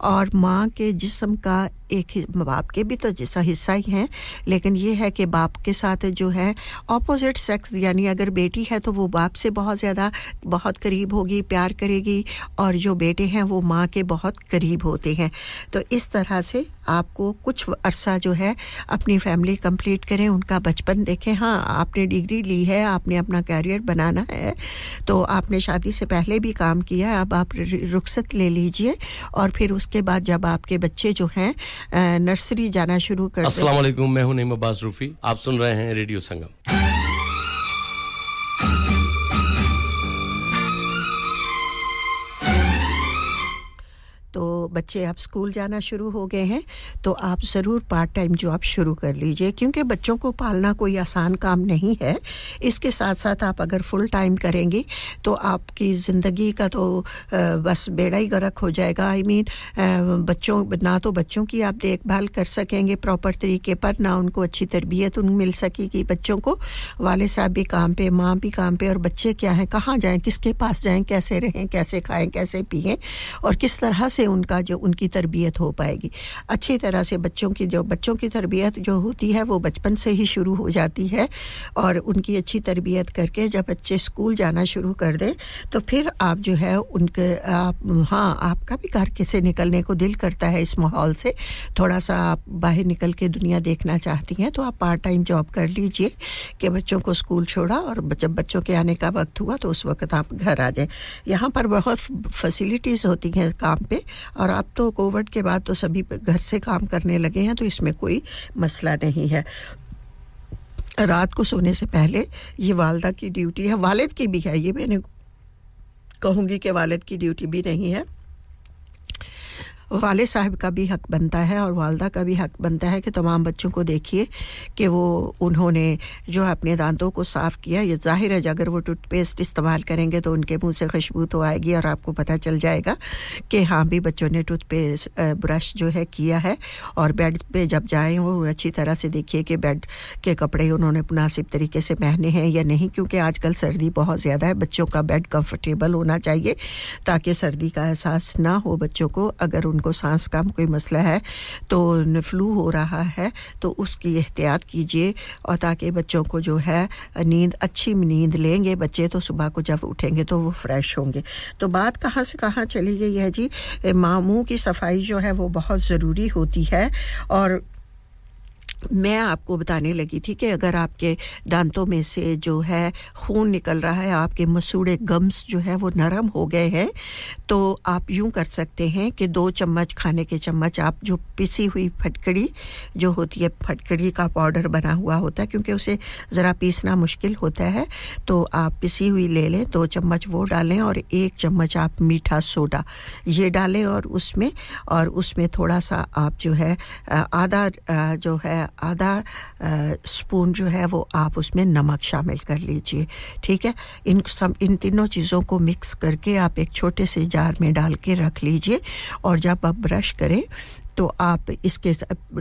और माँ के जिसम का एक बाप के भी तो जैसा हिस्सा ही हैं, लेकिन ये है कि बाप के साथ जो है ऑपोजिट सेक्स यानी अगर बेटी है तो वो बाप से बहुत ज़्यादा, बहुत करीब होगी, प्यार करेगी, और जो बेटे हैं वो माँ के बहुत करीब होते हैं। तो इस तरह से आपको कुछ अरसा जो है अपनी फैमिली कंप्लीट करें, उनका बचपन देखें। हाँ आपने डिग्री ली है, आपने अपना कैरियर बनाना है तो आपने शादी से पहले भी काम किया अब आप रुखसत ले लीजिए, और फिर उसके बाद जब आपके बच्चे जो हैं नर्सरी जाना शुरू कर अस्सलाम वालेकुम, मैं हूँ नईम अब्बास रूफी, आप सुन रहे हैं रेडियो संगम। बच्चे अब स्कूल जाना शुरू हो गए हैं तो आप ज़रूर पार्ट टाइम जॉब शुरू कर लीजिए क्योंकि बच्चों को पालना कोई आसान काम नहीं है। इसके साथ साथ आप अगर फुल टाइम करेंगे तो आपकी ज़िंदगी का तो बस बेड़ा ही गर्क हो जाएगा। आई I मीन mean, बच्चों ना तो बच्चों की आप देखभाल कर सकेंगे प्रॉपर तरीके पर ना उनको अच्छी तरबियत उन मिल सकेगी बच्चों को। वाले साहब भी काम पे माँ भी काम पे और बच्चे क्या हैं कहाँ जाएँ किसके पास जाएँ कैसे रहें कैसे खाएँ कैसे पिए और किस तरह से उनका जो उनकी तरबियत हो पाएगी। अच्छी तरह से बच्चों की जो, बच्चों की तरबियत जो होती है, वो बचपन से ही शुरू हो जाती है और उनकी अच्छी तरबियत करके जब बच्चे स्कूल जाना शुरू कर दें तो फिर आप जो है उनके, आप हाँ आपका भी घर कैसे निकलने को दिल करता है इस माहौल से। थोड़ा सा आप बाहर निकल के दुनिया देखना चाहती हैं तो आप पार्ट टाइम जॉब कर लीजिए कि बच्चों को स्कूल छोड़ा और जब बच्चों के आने का वक्त हुआ तो उस वक्त आप घर आ जाएँ। यहाँ पर बहुत फैसिलिटीज़ होती हैं काम पे और अब तो कोविड के बाद तो सभी घर से काम करने लगे हैं तो इसमें कोई मसला नहीं है। रात को सोने से पहले ये वालदा की ड्यूटी है, वालिद की भी है, ये मैंने कहूँगी कि वालिद की ड्यूटी भी नहीं है। वाले साहब का भी हक बनता है और वालदा का भी हक बनता है कि तमाम बच्चों को देखिए कि वो उन्होंने जो अपने दांतों को साफ़ किया। ये ज़ाहिर है, अगर वो टूथपेस्ट इस्तेमाल करेंगे तो उनके मुँह से खुशबू तो आएगी और आपको पता चल जाएगा कि हाँ भी बच्चों ने टूथपेस्ट ब्रश जो है किया है और बेड पे जब जाएँ वो अच्छी तरह से देखिए कि बेड के कपड़े उन्होंने मुनासिब तरीके से पहने हैं या नहीं, क्योंकि आजकल सर्दी बहुत ज़्यादा है। बच्चों का बेड कंफर्टेबल होना चाहिए ताकि सर्दी का एहसास ना हो बच्चों को। अगर उन उनको सांस का कोई मसला है तो फ्लू हो रहा है तो उसकी एहतियात कीजिए और ताकि बच्चों को जो है नींद, अच्छी नींद लेंगे बच्चे तो सुबह को जब उठेंगे तो वो फ्रेश होंगे। तो बात कहाँ से कहाँ चली गई है जी? मामू की सफ़ाई जो है वो बहुत ज़रूरी होती है और मैं आपको बताने लगी थी कि अगर आपके दांतों में से जो है खून निकल रहा है, आपके मसूड़े गम्स जो है वो नरम हो गए हैं तो आप यूँ कर सकते हैं कि दो चम्मच खाने के चम्मच, आप जो पिसी हुई फटकड़ी जो होती है, फटकड़ी का पाउडर बना हुआ होता है, क्योंकि उसे ज़रा पीसना मुश्किल होता है तो आप पिसी हुई ले लें, दो चम्मच वो डालें और एक चम्मच आप मीठा सोडा ये डालें और उसमें और उसमें थोड़ा सा आप जो है आधा जो है आधा स्पून जो है वो आप उसमें नमक शामिल कर लीजिए ठीक है? इन सब इन तीनों चीज़ों को मिक्स करके आप एक छोटे से जार में डाल के रख लीजिए और जब आप ब्रश करें तो आप इसके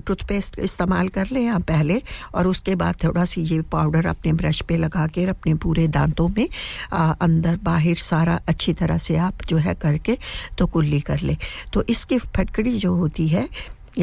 टूथपेस्ट इस्तेमाल कर लें आप पहले और उसके बाद थोड़ा सी ये पाउडर अपने ब्रश पे लगा के अपने पूरे दांतों में आ, अंदर बाहर सारा अच्छी तरह से आप जो है करके तो कुल्ली कर लें। तो इसकी फटकड़ी जो होती है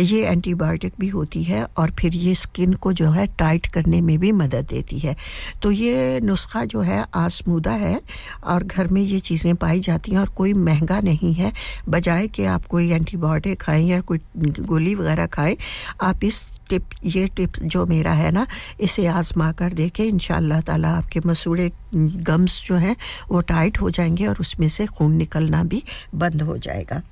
ये एंटीबायोटिक भी होती है और फिर ये स्किन को जो है टाइट करने में भी मदद देती है। तो ये नुस्खा जो है आसमूदा है और घर में ये चीज़ें पाई जाती हैं और कोई महँगा नहीं है। बजाय कि आप कोई एंटीबायोटिक खाएँ या कोई गोली वगैरह खाएँ, आप इस टिप, ये टिप जो मेरा है ना, इसे आजमा कर देखें। इन ताला आपके मसूड़े, गम्स जो हैं, वो टाइट हो जाएँगे और उसमें से खून निकलना भी बंद हो जाएगा।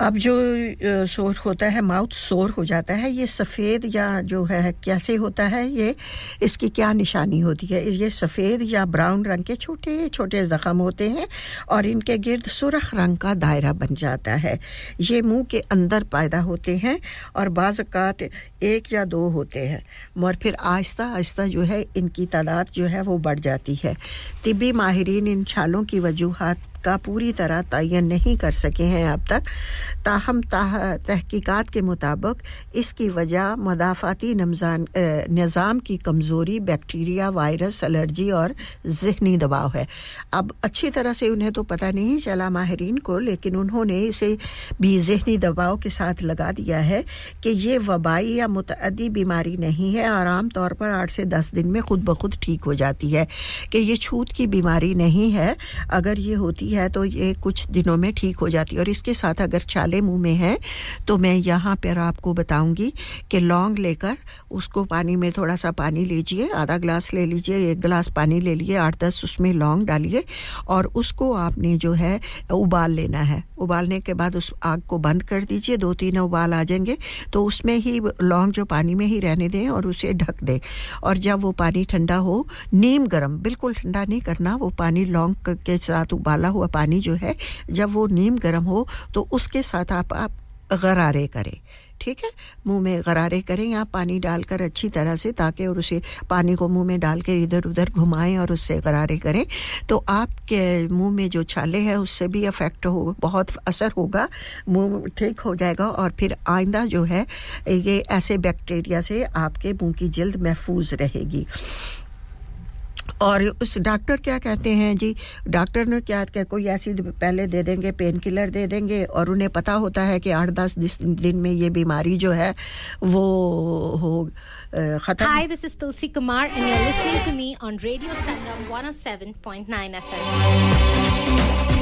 अब जो सोर होता है, माउथ सोर हो जाता है, ये सफ़ेद या जो है, कैसे होता है, ये इसकी क्या निशानी होती है? ये सफ़ेद या ब्राउन रंग के छोटे छोटे ज़ख़म होते हैं और इनके गिर्द सुरख रंग का दायरा बन जाता है। ये मुँह के अंदर पैदा होते हैं और बाज़ात एक या दो होते हैं और फिर आहिस्ता आहिस्ता जो है, इनकी तादाद जो है, वो बढ़ जाती है। तिबी माहरीन इन छालों की वजूहत का पूरी तरह तयन नहीं कर सके हैं अब तक। ताहम तहकीकात के मुताबिक इसकी वजह मदाफ़ाती निज़ाम की कमज़ोरी, बैक्टीरिया, वायरस, एलर्जी और जहनी दबाव है। अब अच्छी तरह से उन्हें तो पता नहीं चला माहरीन को, लेकिन उन्होंने इसे भी जहनी दबाव के साथ लगा दिया है कि ये वबाई या मुतदी बीमारी नहीं है और आम तौर पर आठ से दस दिन में खुद ब खुद ठीक हो जाती है कि ये छूत की बीमारी नहीं है। अगर ये होती है तो ये कुछ दिनों में ठीक हो जाती है। और इसके साथ अगर छाले मुँह में है तो मैं यहाँ पर आपको बताऊँगी कि लौंग लेकर उसको पानी में थोड़ा सा पानी लीजिए, आधा गिलास ले लीजिए, एक गिलास पानी ले लिए, आठ दस उसमें लौंग डालिए और उसको आपने जो है उबाल लेना है। उबालने के बाद उस आग को बंद कर दीजिए, दो तीन उबाल आ जाएँगे तो उसमें ही लौंग जो पानी में ही रहने दें और उसे ढक दें। और जब वो पानी ठंडा हो, नीम गर्म, बिल्कुल ठंडा नहीं करना, वो पानी लौंग के साथ उबाला हुआ पानी जो है, जब वो नीम गर्म हो तो उसके साथ आप आप गरारे करें, ठीक है? मुँह में गरारे करें या पानी डालकर अच्छी तरह से ताकि और उसे पानी को मुँह में डाल कर इधर उधर घुमाएँ और उससे गरारे करें। तो आपके मुँह में जो छाले हैं, उससे भी अफेक्ट हो, बहुत असर होगा, मुँह ठीक हो जाएगा और फिर आइंदा जो है, ये ऐसे बैक्टीरिया से आपके मुँह की जल्द महफूज रहेगी। और उस डॉक्टर क्या कहते हैं जी डॉक्टर ने क्या क्या कोई ऐसी पहले दे देंगे पेन किलर दे देंगे और उन्हें पता होता है कि आठ दस दिन में ये बीमारी जो है वो हो खत्म Hi, this Tulsi Kumar and you are listening to me on radio Sangam 107.9 FM.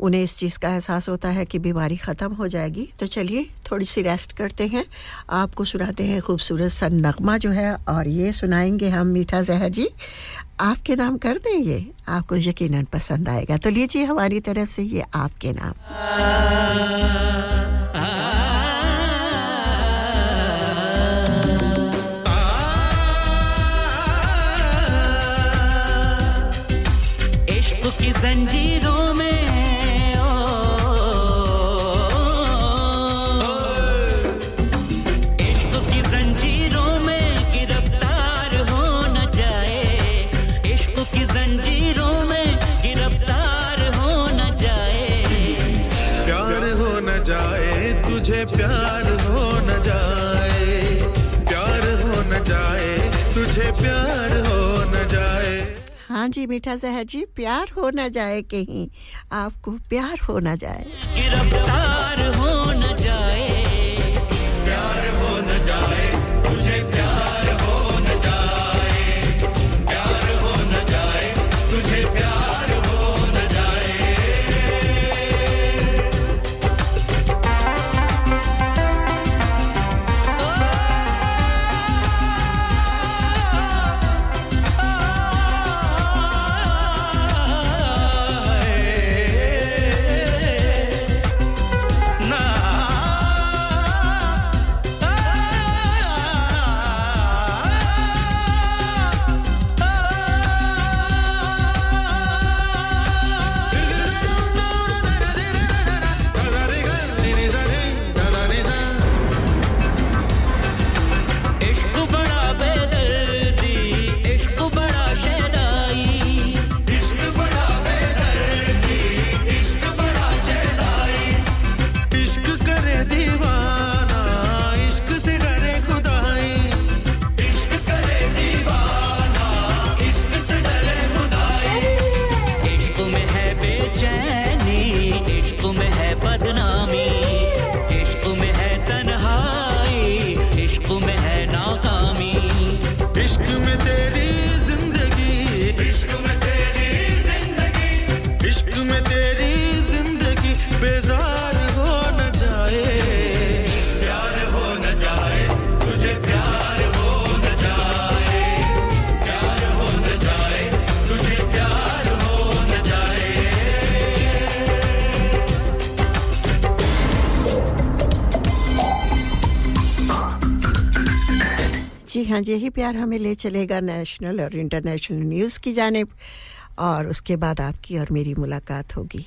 उन्हें इस चीज़ का एहसास होता है कि बीमारी ख़त्म हो जाएगी। तो चलिए थोड़ी सी रेस्ट करते हैं। आपको सुनाते हैं खूबसूरत सा नगमा जो है, और ये सुनाएँगे हम मीठा जहर जी। आपके नाम कर दें ये? आपको यकीनन पसंद आएगा। तो लीजिए हमारी तरफ़ से ये आपके नाम। की जंजीर हाँ जी, मीठा जहर जी, प्यार हो ना जाए कहीं, आपको प्यार हो ना जाए। गिरफ़्तार हो ना जाए। ही प्यार हमें ले चलेगा नेशनल और इंटरनेशनल न्यूज़ की जानब। और उसके बाद आपकी और मेरी मुलाकात होगी।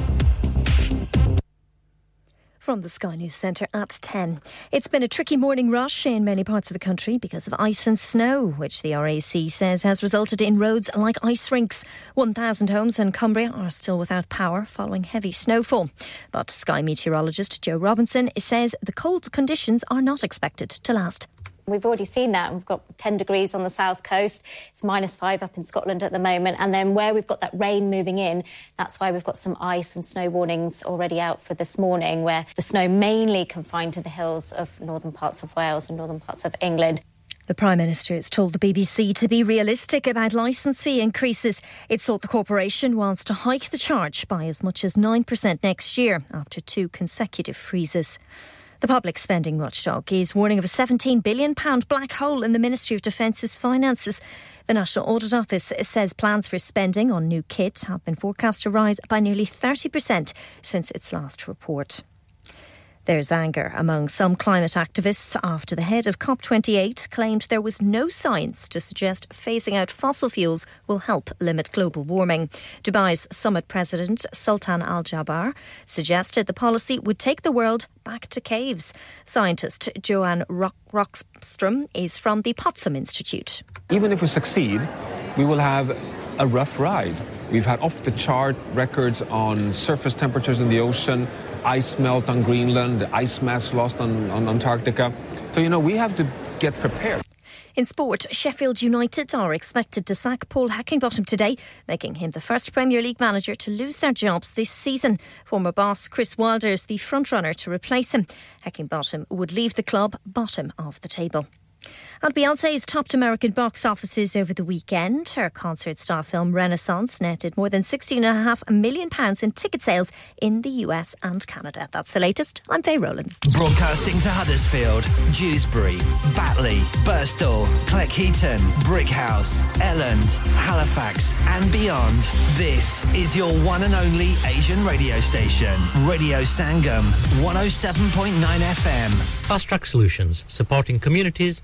from the Sky News Centre at 10. It's been a tricky morning rush in many parts of the country because of ice and snow, which the RAC says has resulted in roads like ice rinks. 1,000 homes in Cumbria are still without power following heavy snowfall. But Sky meteorologist Joe Robinson says the cold conditions are not expected to last. We've already seen that. We've got 10 degrees on the south coast. It's minus five up in Scotland at the moment. And then where we've got that rain moving in, that's why we've got some ice and snow warnings already out for this morning, where the snow mainly confined to the hills of northern parts of Wales and northern parts of England. The Prime Minister has told the BBC to be realistic about licence fee increases. It's thought the corporation wants to hike the charge by as much as 9% next year after two consecutive freezes. The public spending watchdog is warning of a £17 billion black hole in the Ministry of Defence's finances. The National Audit Office says plans for spending on new kit have been forecast to rise by nearly 30% since its last report. There's anger among some climate activists after the head of COP28 claimed there was no science to suggest phasing out fossil fuels will help limit global warming. Dubai's summit president Sultan Al Jaber suggested the policy would take the world back to caves. Scientist Joanne Rock- Rockstrom is from the Potsdam Institute. Even if we succeed, we will have a rough ride. We've had off the chart records on surface temperatures in the ocean, ice melt on Greenland, ice mass lost on, on Antarctica. So, you know, we have to get prepared. In sport, Sheffield United are expected to sack Paul Heckingbottom today, making him the first Premier League manager to lose their jobs this season. Former boss Chris Wilder is the frontrunner to replace him. Heckingbottom would leave the club bottom of the table. And Beyonce's topped American box offices over the weekend. Her concert star film Renaissance netted more than £16.5 million in ticket sales in the US and Canada. That's the latest. I'm Faye Rowlands. Broadcasting to Huddersfield, Dewsbury, Batley, Burstall, Cleckheaton, Brickhouse, Elland, Halifax, and beyond. This is your one and only Asian radio station, Radio Sangam, 107.9 FM. Fast Track Solutions, supporting communities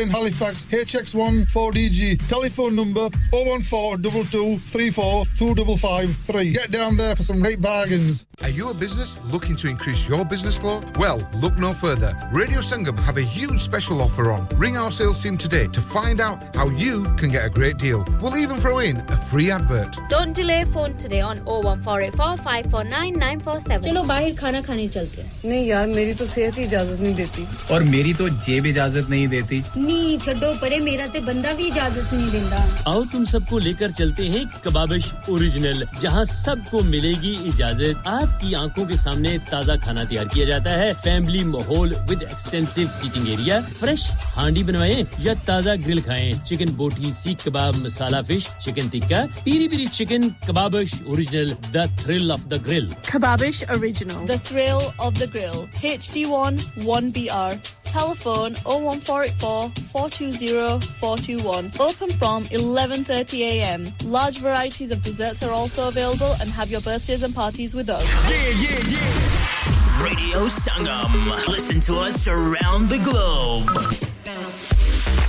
Lane, Halifax, HX1 4DG. Telephone number 01422342553. Get down there for some great bargains. Are you a business looking to increase your business flow? Well, look no further. Radio Sangam have a huge special offer on. Ring our sales team today to find out how you can get a great deal. We'll even throw in a free advert. Don't delay phone today on 01484 549 947. चलो बाहर खाना खाने चलते हैं नहीं यार मेरी तो सेहत ही इजाजत नहीं देती और मेरी तो जेब इजाजत नहीं देती नी छड्डो परे मेरा ते बंदा भी इजाज़त नहीं देता आओ तुम सबको लेकर चलते हैं कबाबिश ओरिजिनल जहाँ सबको मिलेगी इजाज़त आपकी आँखों के सामने ताज़ा खाना तैयार किया जाता है फैमिली माहौल with extensive seating area fresh handi बनवाएँ या ताज़ा ग्रिल खाएँ chicken boti seekh kebab masala fish chicken tikka piri piri chicken Kababish original the thrill of the grill Kababish Original. The thrill of the grill. HD1 1BR. Telephone 01484 420 421. Open from 11.30am. Large varieties of desserts are also available and have your birthdays and parties with us. Yeah, yeah, yeah. Radio Sangam. Listen to us around the globe.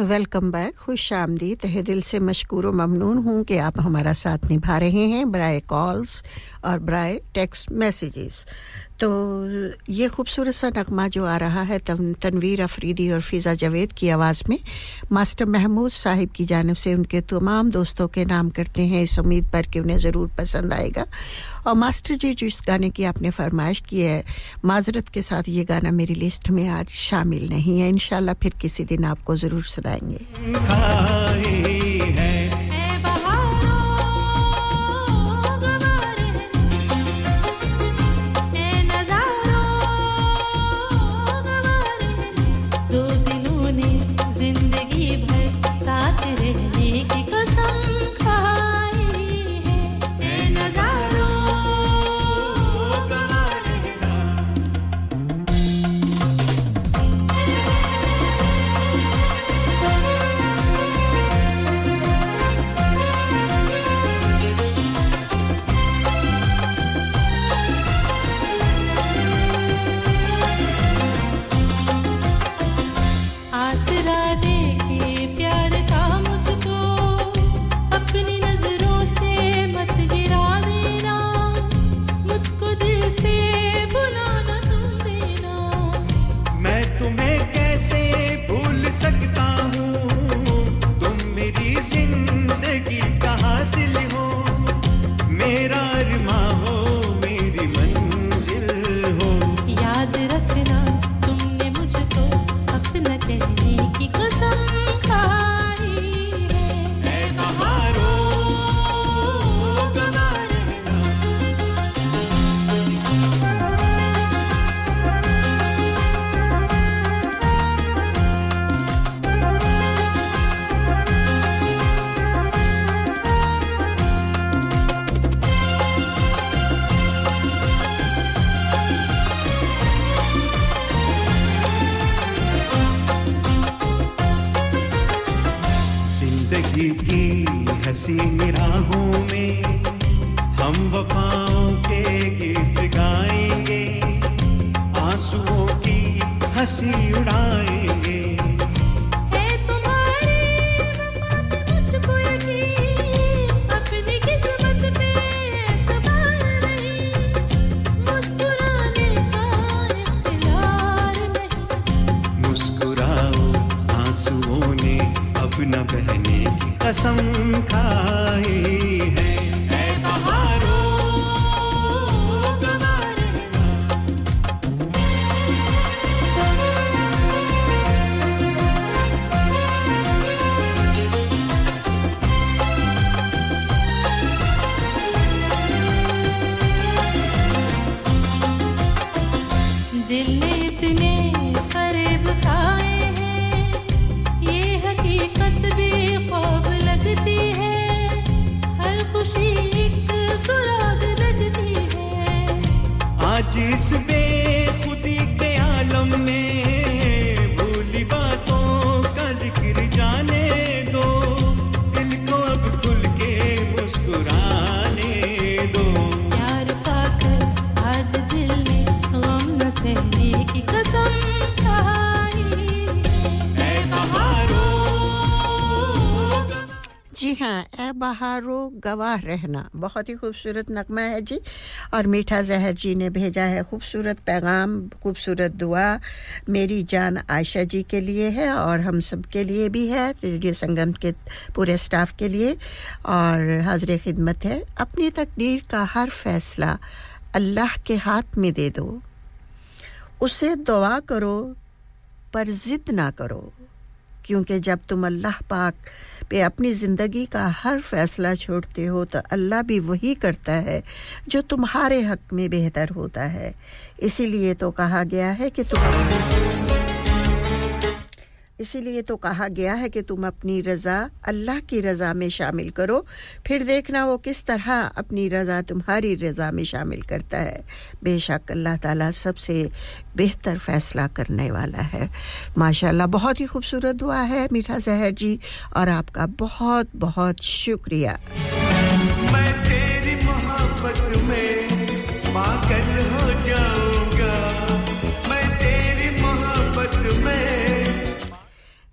Welcome back. खुश आमदी तहे दिल से मशकूर व ममनून हूँ कि आप हमारा साथ निभा रहे हैं। बराए कॉल्स और ब्राए टेक्स्ट मैसेजेस। तो ये खूबसूरत सा नगमा जो आ रहा है तन, तनवीर अफरीदी और फ़िज़ा जावेद की आवाज़ में मास्टर महमूद साहिब की जानब से उनके तमाम दोस्तों के नाम करते हैं। इस उम्मीद पर कि उन्हें ज़रूर पसंद आएगा। और मास्टर जी जो इस गाने की आपने फरमाइश की है माजरत के साथ ये गाना मेरी लिस्ट में आज शामिल नहीं है। इन फिर किसी दिन आपको ज़रूर सुनाएँगे। बहुत ही खूबसूरत नगमा है जी। और मीठा जहर जी ने भेजा है। खूबसूरत पैगाम, खूबसूरत दुआ मेरी जान आयशा जी के लिए है और हम सब के लिए भी है, रेडियो संगम के पूरे स्टाफ के लिए। और हाजिर खिदमत है, अपनी तकदीर का हर फैसला अल्लाह के हाथ में दे दो। उसे दुआ करो, पर ज़िद ना करो, क्योंकि जब तुम अल्लाह पाक पे अपनी ज़िंदगी का हर फैसला छोड़ते हो तो अल्लाह भी वही करता है जो तुम्हारे हक में बेहतर होता है। इसीलिए तो कहा गया है कि तुम इसीलिए तो कहा गया है कि तुम अपनी रज़ा अल्लाह की रज़ा में शामिल करो। फिर देखना वो किस तरह अपनी रज़ा तुम्हारी रज़ा में शामिल करता है। बेशक अल्लाह ताला सबसे बेहतर फ़ैसला करने वाला है। माशाल्लाह, बहुत ही खूबसूरत दुआ है मीठा जहर जी, और आपका बहुत बहुत शुक्रिया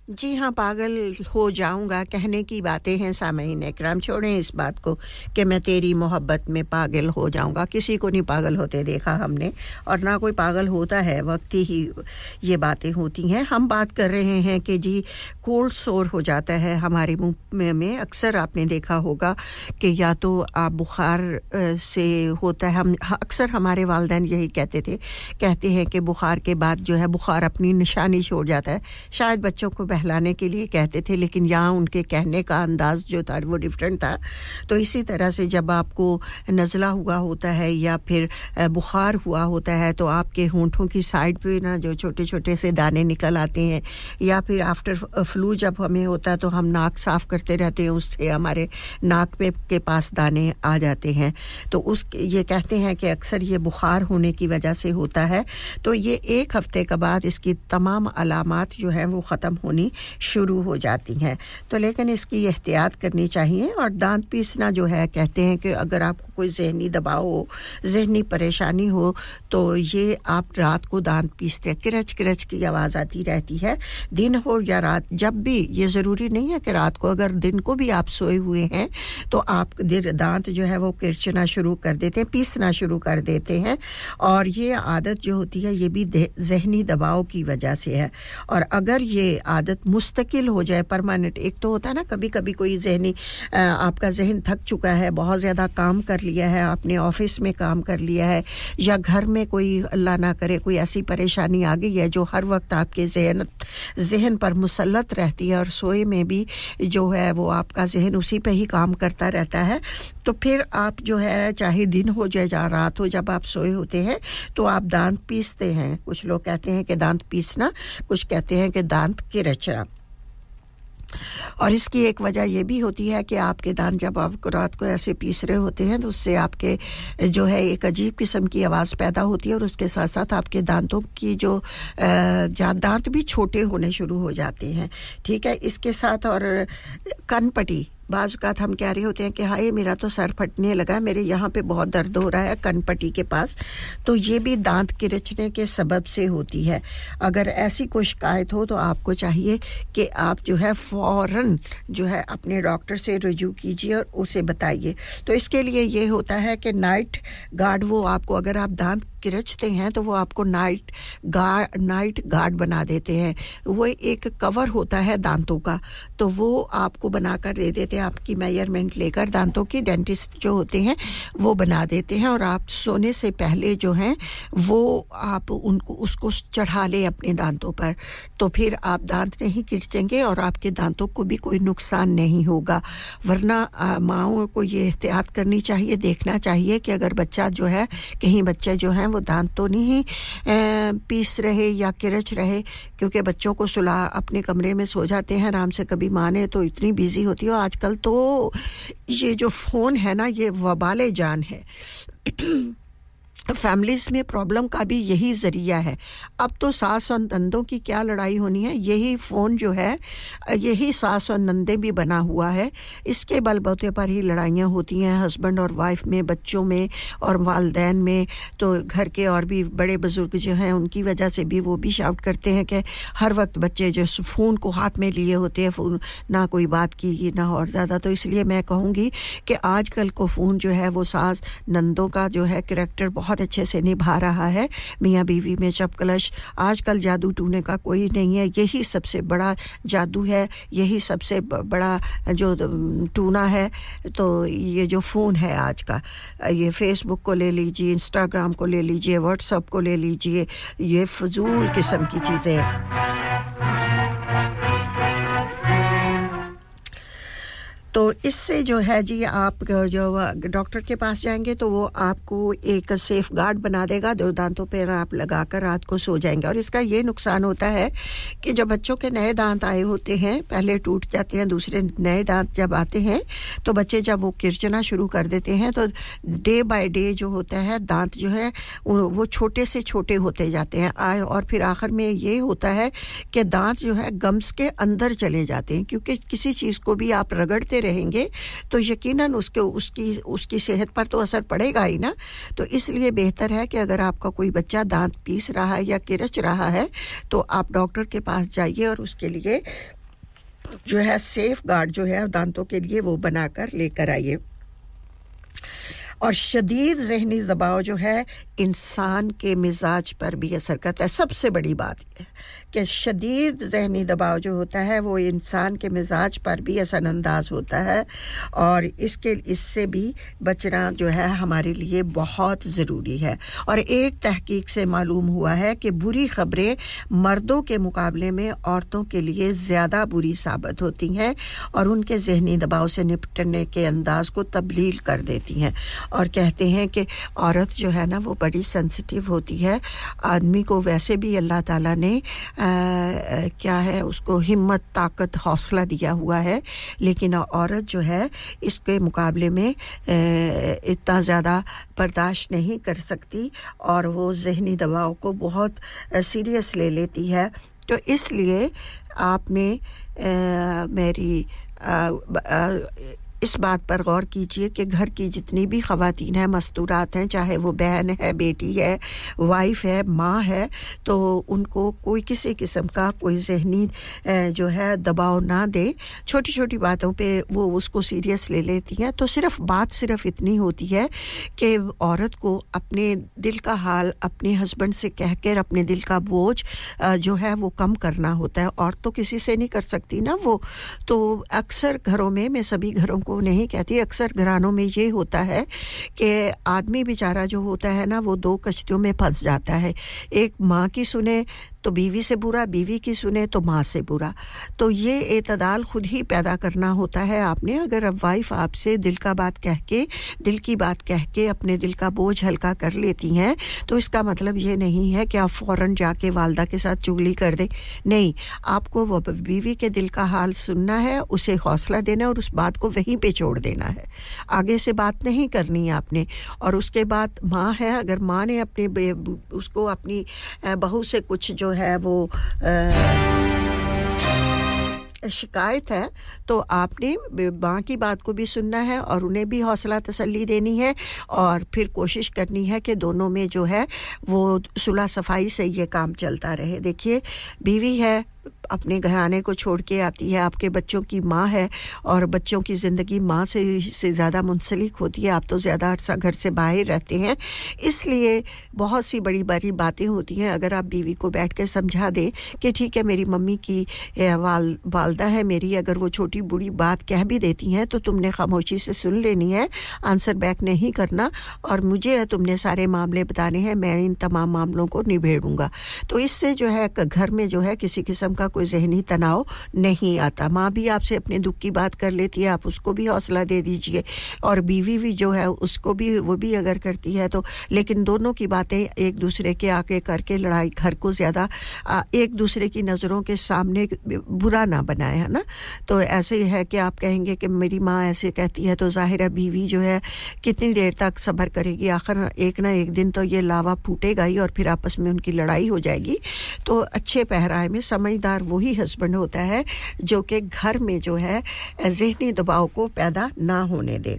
जी हाँ पागल हो जाऊँगा, कहने की बातें हैं सामीन इकराम छोड़ें इस बात को कि मैं तेरी मोहब्बत में पागल हो जाऊँगा। किसी को नहीं पागल होते देखा हमने, और ना कोई पागल होता है, वक्त ही ये बातें होती हैं। हम बात कर रहे हैं कि जी, कोल्ड सोर हो जाता है हमारे मुँह में अक्सर आपने देखा होगा कि या तो आप बुखार से होता है, हम अक्सर हमारे वालदेन यही कहते थे, कहते हैं कि बुखार के बाद जो है, बुखार अपनी निशानी छोड़ जाता है। शायद बच्चों को बहलाने के लिए कहते थे, लेकिन यहाँ उनके कहने का अंदाज जो था, वो डिफरेंट था। तो इसी तरह से जब आपको नज़ला हुआ होता है या फिर बुखार हुआ होता है तो आपके होंठों की साइड पे ना जो छोटे छोटे से दाने निकल आते हैं, या फिर आफ्टर फ्लू जब हमें होता है तो हम नाक साफ़ करते रहते हैं, उससे हमारे नाक पे, के पास दाने आ जाते हैं। तो उस, ये कहते हैं कि अक्सर ये बुखार होने की वजह से होता है। तो ये एक हफ़्ते के बाद इसकी तमाम अलामत जो है, वो ख़त्म होनी शुरू हो जाती हैं। तो लेकिन इसकी एहतियात करनी चाहिए और दांत पीसना जो है, कहते हैं कि अगर आपको कोई जहनी दबाव हो, जहनी परेशानी हो तो ये आप रात को दांत पीसते किरच किरच की आवाज़ आती रहती है, दिन हो या रात। जब भी ये ज़रूरी नहीं है कि रात को, अगर दिन को भी आप सोए हुए हैं तो आप दांत जो है वो किरचना शुरू कर देते हैं, पीसना शुरू कर देते हैं। और ये आदत जो होती है, ये भी जहनी दबाव की वजह से है। और अगर ये आदत आदत मुस्तकिल हो जाए परमानेंट। एक तो होता है ना कभी कभी कोई जहनी आपका जहन थक चुका है, बहुत ज़्यादा काम कर लिया है, आपने ऑफ़िस में काम कर लिया है, या घर में कोई अल्लाह ना करे, कोई ऐसी परेशानी आ गई है जो हर वक्त आपके जहन जहन पर मुसलत रहती है और सोए में भी जो है वो आपका जहन उसी पर ही काम करता रहता है। तो फिर आप जो है, चाहे दिन हो जाए या रात हो, जब आप सोए होते हैं तो आप दांत पीसते हैं। कुछ लोग कहते हैं कि दांत पीसना, कुछ कहते हैं कि दांत की रचना। और इसकी एक वजह यह भी होती है कि आपके दांत जब आप रात को ऐसे पीस रहे होते हैं तो उससे आपके जो है, एक अजीब किस्म की आवाज़ पैदा होती है और उसके साथ साथ आपके दांतों की जो दांत भी छोटे होने शुरू हो जाते हैं। ठीक है? इसके साथ और कनपटी बाज़ात हम कह रहे होते हैं कि हाय, मेरा तो सर फटने लगा मेरे यहाँ पे बहुत दर्द हो रहा है कनपट्टी के पास। तो ये भी दांत किरचने के सबब से होती है। अगर ऐसी कोई शिकायत हो तो आपको चाहिए कि आप जो है फ़ौर जो है अपने डॉक्टर से रजू कीजिए और उसे बताइए। तो इसके लिए ये होता है कि नाइट गार्ड वो आपको, अगर आप दांत किरचते हैं तो वो आपको नाइट गार्ड नाइट गार्ड बना देते हैं। वो एक कवर होता है दांतों का तो वो आपको बनाकर दे देते हैं। आपकी मेज़रमेंट लेकर दांतों की डेंटिस्ट जो होते हैं, वो बना देते हैं। और आप सोने से पहले जो हैं, वो आप उनको, उसको चढ़ा लें अपने दांतों पर। तो फिर आप दांत नहीं किरचेंगे और आपके दांतों को भी कोई नुकसान नहीं होगा। वरना माओ को ये एहतियात करनी चाहिए, देखना चाहिए कि अगर बच्चा जो है, कहीं बच्चे जो हैं वो दांत तो नहीं पीस रहे या किरच रहे क्योंकि बच्चों को सुला अपने कमरे में सो जाते हैं आराम से कभी माने तो इतनी बिज़ी होती है। हो, आजकल तो ये जो फ़ोन है ना ये वबाल जान है। फैमिलीज़ में प्रॉब्लम का भी यही ज़रिया है। अब तो सास और नंदों की क्या लड़ाई होनी है? यही फ़ोन जो है, यही सास और नंदे भी बना हुआ है। इसके बलबूते पर ही लड़ाइयाँ होती हैं हस्बैंड और वाइफ में, बच्चों में और वालदेन में। तो घर के और भी बड़े बुज़ुर्ग जो हैं, उनकी वजह से भी वो भी शाउट करते हैं कि हर वक्त बच्चे जो फ़ोन को हाथ में लिए होते हैं फ़ोन ना कोई बात की, ना और ज़्यादा। तो इसलिए मैं कहूँगी कि आजकल को फ़ोन जो है, वो सास, नंदों का जो है करेक्टर बहुत बहुत अच्छे से निभा रहा है। मियाँ बीवी में जब कलश आजकल जादू टूने का कोई नहीं है, यही सबसे बड़ा जादू है, यही सबसे बड़ा जो टूना है तो ये जो फ़ोन है आज का, ये फेसबुक को ले लीजिए इंस्टाग्राम को ले लीजिए व्हाट्सअप को ले लीजिए, ये फजूल किस्म की चीज़ें तो इससे जो है जी, आप जो डॉक्टर के पास जाएँगे तो वो आपको एक सेफ़ गार्ड बना देगा। दो दांतों पर आप लगाकर रात को सो जाएँगे। और इसका ये नुकसान होता है कि जब बच्चों के नए दांत आए होते हैं, पहले टूट जाते हैं, दूसरे नए दांत जब आते हैं तो बच्चे जब वो किरचना शुरू कर देते हैं तो डे बाय डे जो होता है, दांत जो है, वो छोटे से छोटे होते जाते हैं। आए और फिर आखिर में ये होता है कि दांत जो है गम्स के अंदर चले जाते हैं, क्योंकि किसी चीज़ को भी आप रगड़ते रहेंगे तो यकीनन उसके, उसकी उसकी सेहत पर तो असर पड़ेगा ही ना। तो इसलिए बेहतर है कि अगर आपका कोई बच्चा दांत पीस रहा है या किरच रहा है तो आप डॉक्टर के पास जाइए और उसके लिए जो है सेफ़ गार्ड जो है दांतों के लिए वो बनाकर लेकर आइए। और शदीद जहनी दबाव जो है इंसान के मिजाज पर भी असर करता है। सबसे बड़ी बात यह कि शदीद जहनी दबाव जो होता है, वो इंसान के मिजाज पर भी असरानंदाज होता है और इसके, इससे भी बचना जो है हमारे लिए बहुत ज़रूरी है। और एक तहकीक से मालूम हुआ है कि बुरी ख़बरें मर्दों के मुकाबले में औरतों के लिए ज़्यादा बुरी साबित होती हैं और उनके जहनी दबाव से निपटने के अंदाज को तब्दील कर देती हैं और कहते हैं कि औरत जो है ना, वो बड़ी सेंसिटिव होती है। आदमी को वैसे भी अल्लाह ताला ने क्या है उसको हिम्मत ताकत हौसला दिया हुआ है। लेकिन औरत जो है इसके मुकाबले में इतना ज़्यादा बर्दाश्त नहीं कर सकती और वो जहनी दबाव को बहुत सीरियस ले लेती है। तो इसलिए आपने मेरी आ, आ, इस बात पर गौर कीजिए कि घर की जितनी भी खातन हैं, मस्तूरात हैं, चाहे वो बहन है, बेटी है वाइफ है, माँ है तो उनको कोई किसी किस्म का कोई जहनी जो है, दबाव ना दे। छोटी छोटी बातों पे वो उसको सीरियस ले लेती हैं। तो सिर्फ़ बात सिर्फ़ इतनी होती है कि औरत को अपने दिल का हाल, अपने हस्बैंड से कह कर अपने दिल का बोझ जो है, वो कम करना होता है। और तो किसी से नहीं कर सकती ना वो। तो अक्सर घरों में, मैं सभी घरों को नहीं कहती। अक्सर घरानों में ये होता है कि आदमी बेचारा जो होता है ना, वो दो कश्तियों में फंस जाता है। एक माँ की सुने तो बीवी से बुरा, बीवी की सुने तो माँ से बुरा। तो ये एतदाल खुद ही पैदा करना होता है आपने। अगर अब वाइफ आपसे दिल का बात कह के, दिल की बात कह के अपने दिल का बोझ हल्का कर लेती हैं तो इसका मतलब ये नहीं है कि आप फ़ौरन जाके वालदा के साथ चुगली कर दें। नहीं, आपको वो बीवी के दिल का हाल सुनना है, उसे हौसला देना है और उस बात को वहीं पे छोड़ देना है। आगे से बात नहीं करनी है आपने। और उसके बाद माँ है, अगर माँ ने अपने उसको अपनी बहू से कुछ जो है वो शिकायत है तो आपने माँ की बात को भी सुनना है और उन्हें भी हौसला तसल्ली देनी है और फिर कोशिश करनी है कि दोनों में जो है वो सुलह सफ़ाई से ये काम चलता रहे। देखिए, बीवी है अपने घराने को छोड़ के आती है, आपके बच्चों की माँ है और बच्चों की ज़िंदगी माँ से से ज़्यादा मुंसलिक होती है, आप तो ज़्यादा अरसा घर से बाहर रहते हैं। इसलिए बहुत सी बड़ी बड़ी बातें होती हैं, अगर आप बीवी को बैठ के समझा दें कि ठीक है, मेरी मम्मी की वाल, वालदा है मेरी, अगर वो छोटी बूढ़ी बात कह भी देती हैं तो तुमने खामोशी से सुन लेनी है, आंसर बैक नहीं करना और मुझे तुमने सारे मामले बताने हैं, मैं इन तमाम मामलों को निभेड़ूँगा। तो इससे जो है, घर में जो है, किसी किस्म किस्म का कोई जहनी तनाव नहीं आता। माँ भी आपसे अपने दुख की बात कर लेती है, आप उसको भी हौसला दे दीजिए। और बीवी भी जो है, उसको भी, वो भी अगर करती है तो। लेकिन दोनों की बातें एक दूसरे के आके करके लड़ाई, घर को ज़्यादा एक दूसरे की नज़रों के सामने बुरा ना बनाए, है ना? तो ऐसे ही है कि आप कहेंगे कि मेरी माँ ऐसे कहती है तो ज़ाहिर है बीवी जो है, कितनी देर तक सब्र करेगी? आखिर एक ना एक दिन तो ये लावा फूटेगा ही और फिर आपस में उनकी लड़ाई हो जाएगी। तो अच्छे पहराए में समझदार वही हस्बैंड होता है जो कि घर में जो है, जहनी दबाव को पैदा ना होने दे।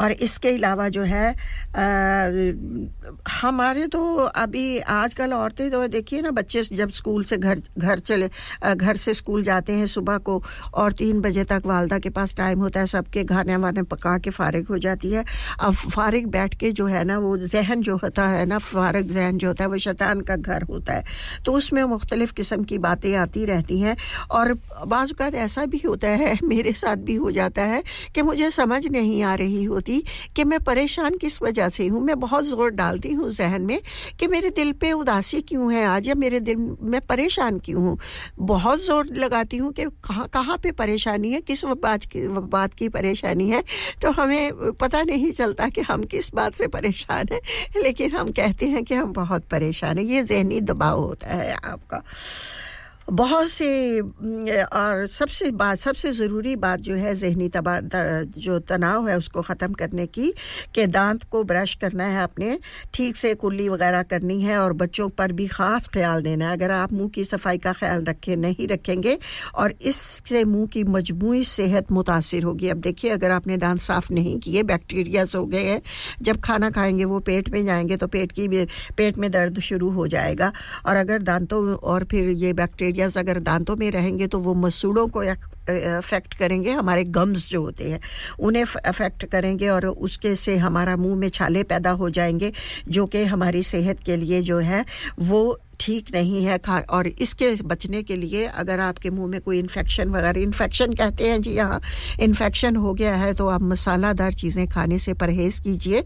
और इसके अलावा जो है आ, हमारे तो अभी आजकल औरतें तो देखिए ना बच्चे जब स्कूल से घर घर चले घर से स्कूल जाते हैं सुबह को और तीन बजे तक वालदा के पास टाइम होता है सबके खाने वाने पका के फारिग हो जाती है। अब फारिग बैठ के जो है ना वो जहन जो होता है ना फारग जहन जो होता है वो शैतान का घर होता है। तो उसमें मुख्तलिफ़ किस्म की बातें आती रहती हैं और बाज़ात ऐसा भी होता है मेरे साथ भी हो जाता है कि मुझे समझ नहीं आ रही होती होती कि मैं परेशान किस वजह से हूँ? मैं बहुत ज़ोर डालती हूँ जहन में कि मेरे दिल पे उदासी क्यों है आज या मेरे दिल, में परेशान क्यों हूँ? बहुत ज़ोर लगाती हूँ कि कहाँ कहाँ पे परेशानी है? किस बात की बात की परेशानी है? तो हमें पता नहीं चलता कि हम किस बात से परेशान हैं, लेकिन हम कहते हैं कि हम बहुत परेशान हैं। ये जहनी दबाव होता है आपका। बहुत से और सबसे बात, सबसे ज़रूरी बात जो है, जहनी तबा जो तनाव है, उसको ख़त्म करने की, कि दांत को ब्रश करना है अपने, ठीक से कुल्ली वगैरह करनी है और बच्चों पर भी ख़ास ख्याल देना है। अगर आप मुँह की सफ़ाई का ख्याल रखें, नहीं रखेंगे और इससे मुँह की मजमू सेहत मुतासर होगी। अब देखिए, अगर आपने दांत साफ़ नहीं किए, बैक्टीरियाज हो गए हैं, जब खाना खाएँगे, वो पेट में जाएँगे तो पेट की पेट में दर्द शुरू हो जाएगा। और अगर दांतों और फिर ये बैक्टीरिया बैक्टीरियाज अगर दांतों में रहेंगे तो वो मसूड़ों को अफेक्ट करेंगे, हमारे गम्स जो होते हैं, उन्हें अफेक्ट करेंगे और उसके से हमारा मुँह में छाले पैदा हो जाएँगे, जो कि हमारी सेहत के लिए जो है, वो ठीक नहीं है खा, और इसके बचने के लिए अगर आपके मुँह में कोई इन्फेक्शन वगैरह इन्फेक्शन कहते हैं जी हाँ इन्फेक्शन हो गया है तो आप मसालादार चीज़ें खाने से परहेज़ कीजिए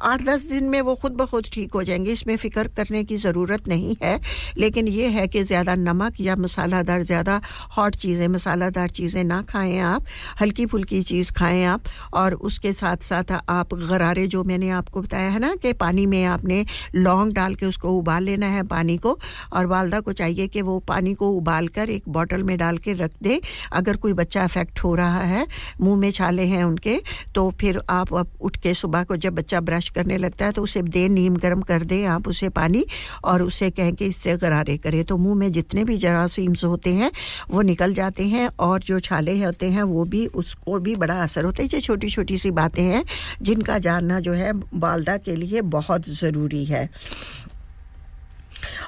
आठ दस दिन में वो खुद ब खुद ठीक हो जाएँगे, इसमें फ़िक्र करने की ज़रूरत नहीं है। लेकिन ये है कि ज़्यादा नमक या मसालादार, ज़्यादा हॉट चीज़ें, मसालादार चीज़ें ना खाएँ आप हल्की फुल्की चीज़ खाएँ आप, और उसके साथ साथ आप गरारे, जो मैंने आपको बताया है ना कि पानी में आपने लौंग डाल के उसको उबाल लेना है पानी को, और वालदा को चाहिए कि वो पानी को उबाल कर एक बॉटल में डाल के रख दे। अगर कोई बच्चा अफेक्ट हो रहा है, मुँह में छाले हैं उनके तो फिर आप उठ के सुबह को जब बच्चा करने लगता है तो उसे दे नीम गर्म कर दें आप उसे पानी और उसे कहें कि इससे गरारे करें। तो मुँह में जितने भी जरासीम्स होते हैं, वो निकल जाते हैं और जो छाले होते हैं, वो भी उसको भी बड़ा असर होता है। ये छोटी छोटी सी बातें हैं जिनका जानना जो है वालदा के लिए बहुत ज़रूरी है।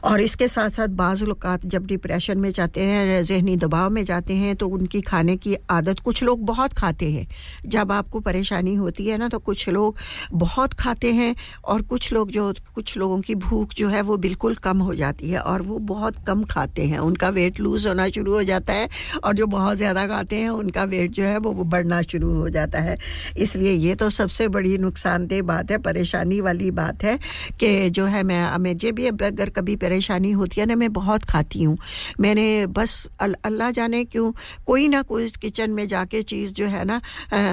और इसके साथ साथ बाज़ अवत जब डिप्रेशन में जाते हैं, जहनी दबाव में जाते हैं तो उनकी खाने की आदत कुछ लोग बहुत खाते हैं। जब आपको परेशानी होती है ना तो कुछ लोग बहुत खाते हैं और कुछ लोग जो, कुछ लोगों की भूख जो है वो बिल्कुल कम हो जाती है और वो बहुत कम खाते हैं। उनका वेट लूज़ होना शुरू हो जाता है और जो बहुत ज़्यादा खाते हैं, उनका वेट जो है वो बढ़ना शुरू हो जाता है। इसलिए ये तो सबसे बड़ी नुकसानदेह बात है, परेशानी वाली बात है कि जो है मैं मुझे भी अगर कभी परेशानी होती है ना, मैं बहुत खाती हूँ। मैंने बस अल्लाह जाने क्यों, कोई ना कोई किचन में जाके चीज़ जो है ना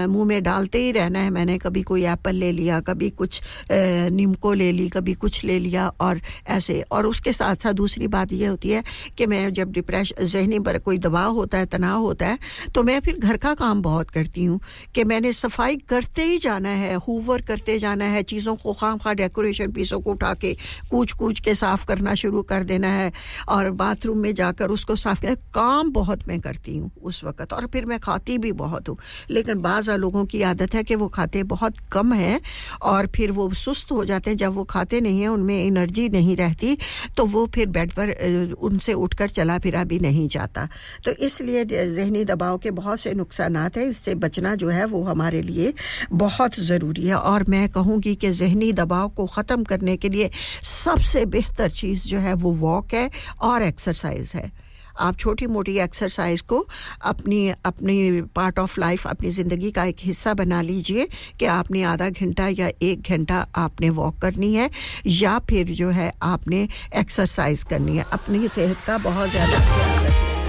मुँह में डालते ही रहना है। मैंने कभी कोई एप्पल ले लिया, कभी कुछ नीमको ले ली, कभी कुछ ले लिया और ऐसे। और उसके साथ साथ दूसरी बात यह होती है कि मैं जब डिप्रेशन जहनी पर कोई दबाव होता है, तनाव होता है तो मैं फिर घर का काम बहुत करती हूँ कि मैंने सफ़ाई करते ही जाना है हुवर करते जाना है, चीज़ों को खाम खा डेकोरेशन पीसों को उठा के कूच कूच के साफ़ करना शुरू कर देना है और बाथरूम में जाकर उसको साफ़ कर काम बहुत मैं करती हूँ उस वक्त और फिर मैं खाती भी बहुत हूँ। लेकिन बाज़ लोगों की आदत है कि वो खाते बहुत कम है और फिर वो सुस्त हो जाते हैं। जब वो खाते नहीं हैं, उनमें एनर्जी नहीं रहती तो वो फिर बेड पर उनसे उठकर चला फिरा भी नहीं जाता। तो इसलिए जहनी दबाव के बहुत से नुकसान हैं। इससे बचना जो है, वो हमारे लिए बहुत ज़रूरी है। और मैं कहूँगी कि जहनी दबाव को ख़त्म करने के लिए सबसे बेहतर चीज़ जो है, वो वॉक है और एक्सरसाइज है। आप छोटी मोटी एक्सरसाइज को अपनी अपनी पार्ट ऑफ़ लाइफ अपनी ज़िंदगी का एक हिस्सा बना लीजिए कि आपने आधा घंटा या एक घंटा आपने वॉक करनी है या फिर जो है, आपने एक्सरसाइज करनी है। अपनी सेहत का बहुत ज़्यादा ख्याल रखना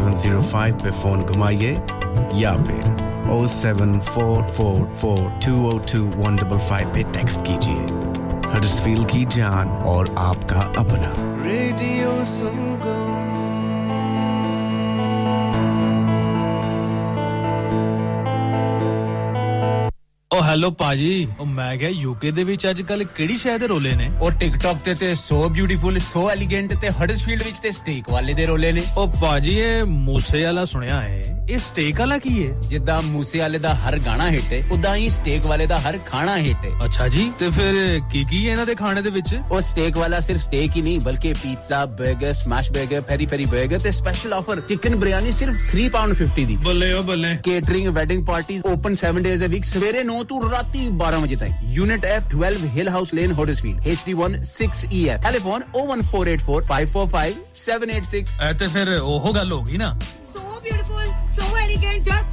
फाइव पे फ़ोन घुमाइए या फिर O seven four four four two O two one double five पे टेक्स्ट कीजिए। हडसफील की जान और आपका अपना। रेडियो संगम ਹੈਲੋ ਭਾਜੀ। ਉਹ ਮੈਂ ਕਿਹਾ ਯੂਕੇ ਦੇ ਵਿੱਚ ਅੱਜ ਕੱਲ ਕਿਹੜੀ ਸ਼ਹਿਰ ਦੇ ਰੋਲੇ ਨੇ? ਉਹ ਟਿਕਟੌਕ ਤੇ ਤੇ ਸੋ ਬਿਊਟੀਫੁਲ ਸੋ ਐਲੀਗੈਂਟ ਤੇ ਹਡਸਫੀਲਡ ਵਿੱਚ ਤੇ ਸਟੇਕ ਵਾਲੇ ਦੇ ਰੋਲੇ ਨੇ। ਉਹ ਭਾਜੀ ਇਹ ਮੂਸੇ ਵਾਲਾ ਸੁਣਿਆ ਹੈ। ਇਹ ਸਟੇਕ ਵਾਲਾ ਕੀ ਹੈ? ਜਿੱਦਾਂ ਮੂਸੇ ਵਾਲੇ ਦਾ ਹਰ ਗਾਣਾ ਹਿੱਟ ਹੈ ਉਦਾਂ ਹੀ ਸਟੇਕ ਵਾਲੇ ਦਾ ਹਰ ਖਾਣਾ ਹਿੱਟ ਹੈ। ਅੱਛਾ ਜੀ ਤੇ ਫਿਰ ਕੀ ਕੀ ਹੈ ਇਹਨਾਂ ਦੇ ਖਾਣੇ ਦੇ ਵਿੱਚ? ਉਹ ਸਟੇਕ ਵਾਲਾ ਸਿਰਫ ਸਟੇਕ ਹੀ ਨਹੀਂ ਬਲਕਿ ਪੀਜ਼ਾ 버ਗਰ ਸਮੈਸ਼ 버ਗਰ ਪੈਰੀ ਪੈਰੀ 버ਗਰ ਤੇ ਸਪੈਸ਼ਲ ਆਫਰ ਚਿਕਨ ਬਿਰਿਆਨੀ ਸਿਰਫ 3 ਪਾਉਂਡ 50 ਦੀ। ਬੱਲੇ ਓ ਬੱਲੇ। Catering wedding parties open 7 days a week ਸਵੇਰੇ 9 ਤੋਂ ਰਾਤੀ 12 ਵਜੇ ਤੱਕ। Unit F 12 hill house lane Huddersfield HD1 6EF telephone 01484545786 ਤੇ ਫਿਰ ਉਹ ਗੱਲ ਹੋ ਗਈ ਨਾ।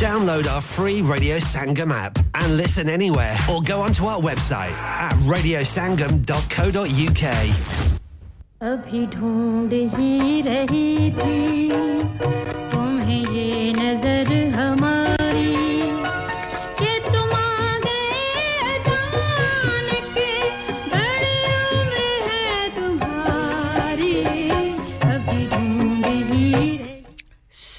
Download our free Radio Sangam app and listen anywhere or go onto our website at radiosangam.co.uk. अभी ढूंढ ही रही थी तुम्हें ये नजर हमारी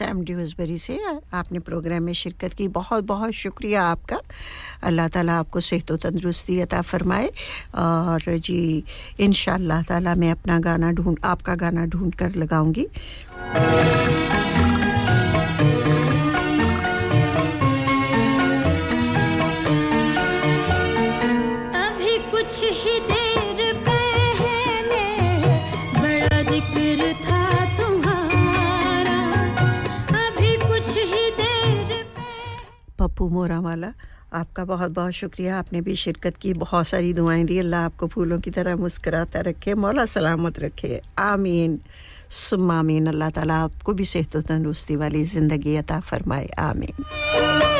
सैम ड्यूजबरी से आपने प्रोग्राम में शिरकत की। बहुत बहुत शुक्रिया आपका। अल्लाह ताला आपको सेहत व तंदरुस्ती अता फरमाए। और जी इन ताला मैं अपना गाना ढूंढ, आपका गाना ढूंढ कर लगाऊँगी। मोरा वाला। आपका बहुत बहुत शुक्रिया। आपने भी शिरकत की, बहुत सारी दुआएँ दी। अल्लाह आपको फूलों की तरह मुस्कराता रखे, मौला सलामत रखे। आमीन। सुमामीन अल्लाह ताला आपको भी सेहत व तंदुरुस्ती वाली ज़िंदगी अता फरमाए। आमीन।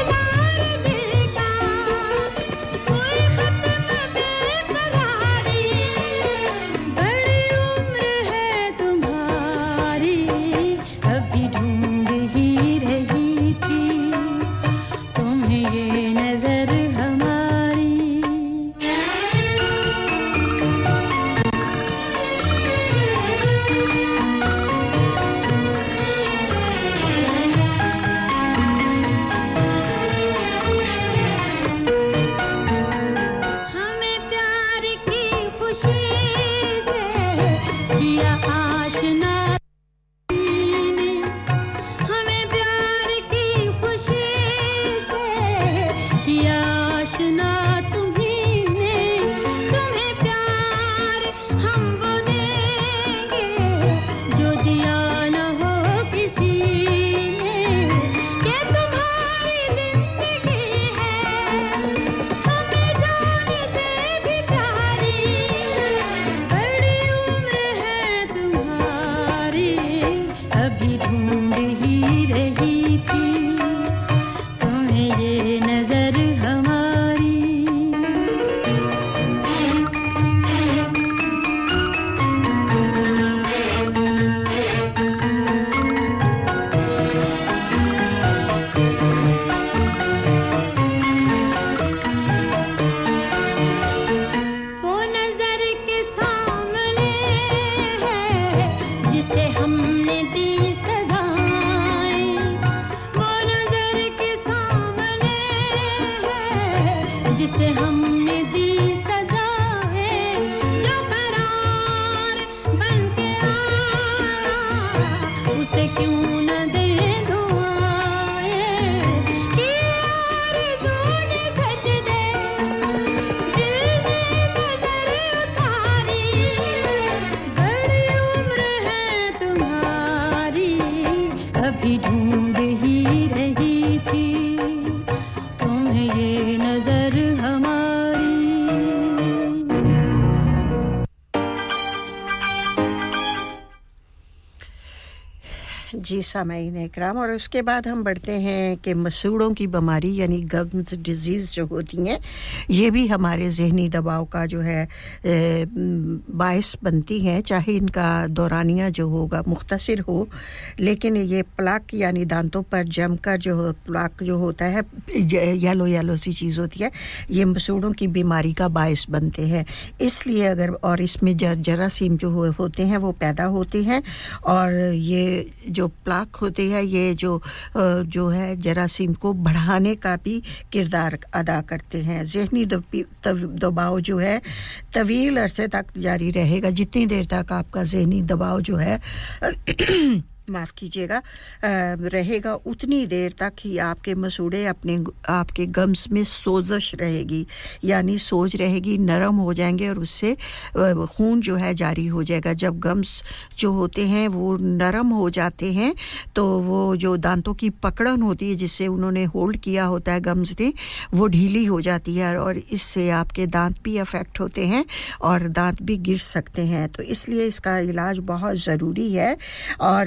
जी कराम और उसके बाद हम बढ़ते हैं कि मसूड़ों की बीमारी, यानी गम्स डिज़ीज़ जो होती हैं ये भी हमारे जहनी दबाव का जो है बायस बनती हैं चाहे इनका दौरानिया जो होगा मुख्तर हो। लेकिन ये प्लाक यानी दांतों पर जम कर जो प्लाक जो होता है येलो येलो सी चीज़ होती है ये मसूड़ों की बीमारी का बायस बनते हैं। इसलिए अगर और इसमें जर जरासीम जो हो, होते हैं वो पैदा होते हैं और ये जो प्लाक होते हैं ये जो जो है जरासीम को बढ़ाने का भी किरदार अदा करते हैं। जहनी दबाव जो है तवील अरसे तक जारी रहेगा। जितनी देर तक आपका जहनी दबाव जो है माफ़ कीजिएगा रहेगा उतनी देर तक ही आपके मसूड़े अपने आपके गम्स में सोजश रहेगी, यानी सोज रहेगी, नरम हो जाएँगे और उससे खून जो है जारी हो जाएगा। जब गम्स जो होते हैं वो नरम हो जाते हैं तो वो जो दांतों की पकड़न होती है जिससे उन्होंने होल्ड किया होता है गम्स ने, वो ढीली हो जाती है और इससे आपके दांत भी अफेक्ट होते हैं और दांत भी गिर सकते हैं। तो इसलिए इसका इलाज बहुत ज़रूरी है और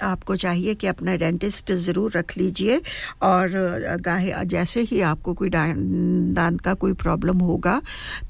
आपको चाहिए कि अपना डेंटिस्ट ज़रूर रख लीजिए और गाहे, जैसे ही आपको कोई दांत का कोई प्रॉब्लम होगा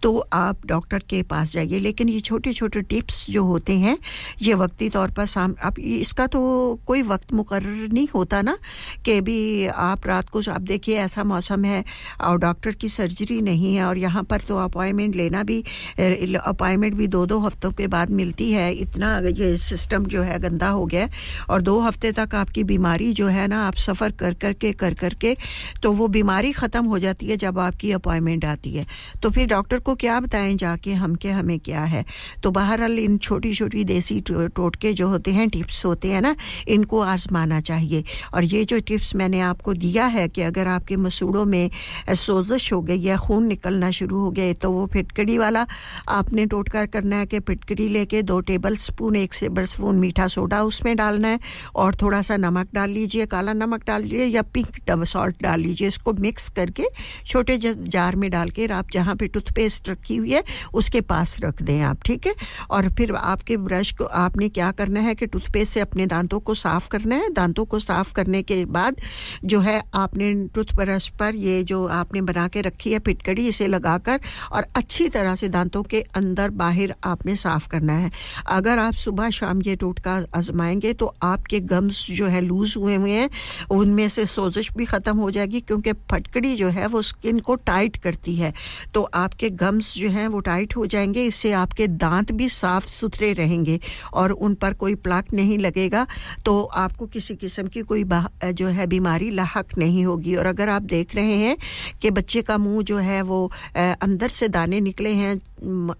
तो आप डॉक्टर के पास जाइए। लेकिन ये छोटे छोटे टिप्स जो होते हैं, ये वक्ती तौर पर साम अब इसका तो कोई वक्त मुकर नहीं होता ना, कि भी आप रात को, आप देखिए ऐसा मौसम है, और डॉक्टर की सर्जरी नहीं है, और यहाँ पर तो अपॉइंटमेंट लेना भी अपॉइंटमेंट भी दो दो हफ्तों के बाद मिलती है। इतना ये सिस्टम जो है गंदा हो गया और दो हफ़्ते तक आपकी बीमारी जो है ना, आप सफ़र कर कर के कर कर के तो वो बीमारी ख़त्म हो जाती है जब आपकी अपॉइंटमेंट आती है। तो फिर डॉक्टर को क्या बताएँ जाके हम के हमें क्या है? तो बहरहाल इन छोटी छोटी देसी टोटके जो होते हैं, टिप्स होते हैं ना, इनको आजमाना चाहिए। और ये जो टिप्स मैंने आपको दिया है कि अगर आपके मसूड़ों में सोजश हो गई या खून निकलना शुरू हो गए तो वो फिटकड़ी वाला आपने टोटका करना है कि फिटकड़ी लेके दो टेबल स्पून, एक से स्पून मीठा सोडा उसमें डालना है। और थोड़ा सा नमक डाल लीजिए, काला नमक डाल लीजिए या पिंक सॉल्ट डाल लीजिए, इसको मिक्स करके छोटे जार में डाल के आप जहाँ पे टूथपेस्ट रखी हुई है, उसके पास रख दें आप, ठीक है? और फिर आपके ब्रश को, आपने क्या करना है कि टूथपेस्ट से अपने दांतों को साफ़ करना है। दांतों को साफ़ करने के बाद जो है, आपने टूथब्रश पर ये जो आपने बना के रखी है पिटकड़ी, इसे लगाकर और अच्छी तरह से दांतों के अंदर बाहर आपने साफ़ करना है। अगर आप सुबह शाम ये टोटका आजमाएँगे तो आपके गम्स जो है लूज हुए हुए हैं, उनमें से सोजिश भी ख़त्म हो जाएगी क्योंकि फटकड़ी जो है वो स्किन को टाइट करती है। तो आपके गम्स जो हैं वो टाइट हो जाएँगे, इससे आपके दांत भी साफ़ सुथरे रहेंगे और उन पर कोई प्लाक नहीं लगेगा। तो आपको किसी किस्म की कोई जो है बीमारी लाक नहीं होगी। और अगर आप देख रहे हैं कि बच्चे का मुँह जो है वो अंदर से दाने निकले हैं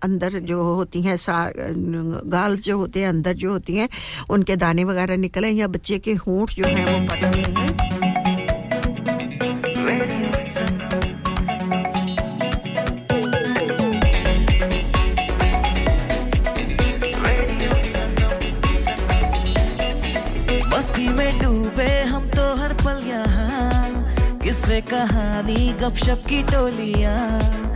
अंदर जो होती हैं गाल्स जो होते हैं, अंदर जो होती हैं, उनके दाने वगैरह निकले या बच्चे के होंठ जो हैं वो हैं। मस्ती डूबे हम तो कहानी, गपशप की टोलियाँ।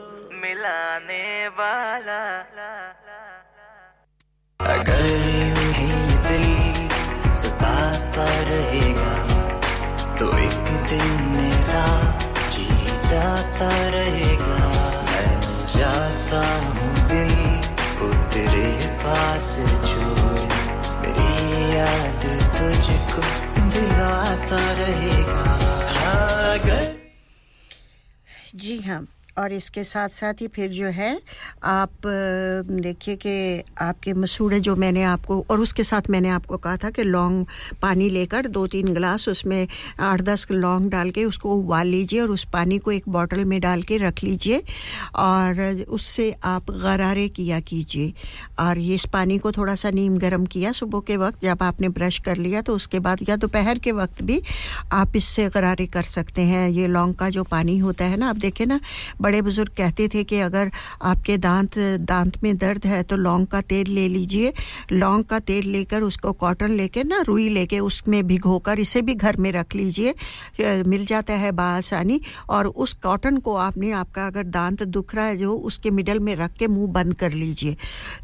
मिलाने वाला। अगर ही दिल सताता रहेगा। तो एक दिन मेरा जी जाता रहेगा। मैं जाता हूँ दिल को तेरे पास छोड़। मेरी याद तुझको दिलाता रहेगा। हाँ अगर जी हाँ। और इसके साथ साथ ही फिर जो है, आप देखिए कि आपके मसूड़े जो मैंने आपको, और उसके साथ मैंने आपको कहा था कि लौंग पानी लेकर दो तीन गिलास उसमें आठ दस लौंग डाल के उसको उबाल लीजिए और उस पानी को एक बॉटल में डाल के रख लीजिए और उससे आप गरारे किया कीजिए। और ये इस पानी को थोड़ा सा नीम गर्म किया सुबह के वक्त जब आपने ब्रश कर लिया तो उसके बाद, या दोपहर के वक्त भी आप इससे गरारे कर सकते हैं। ये लौंग का जो पानी होता है ना, आप देखें ना बुज़ुर्ग कहते थे कि अगर आपके दांत दांत में दर्द है तो लौंग का तेल ले लीजिए। लौंग का तेल लेकर उसको कॉटन लेके ना रुई लेके उसमें भिगोकर इसे भी घर में रख लीजिए। मिल जाता है बासानी और उस कॉटन को आपने, आपका अगर दांत दुख रहा है जो, उसके मिडल में रख के मुँह बंद कर लीजिए।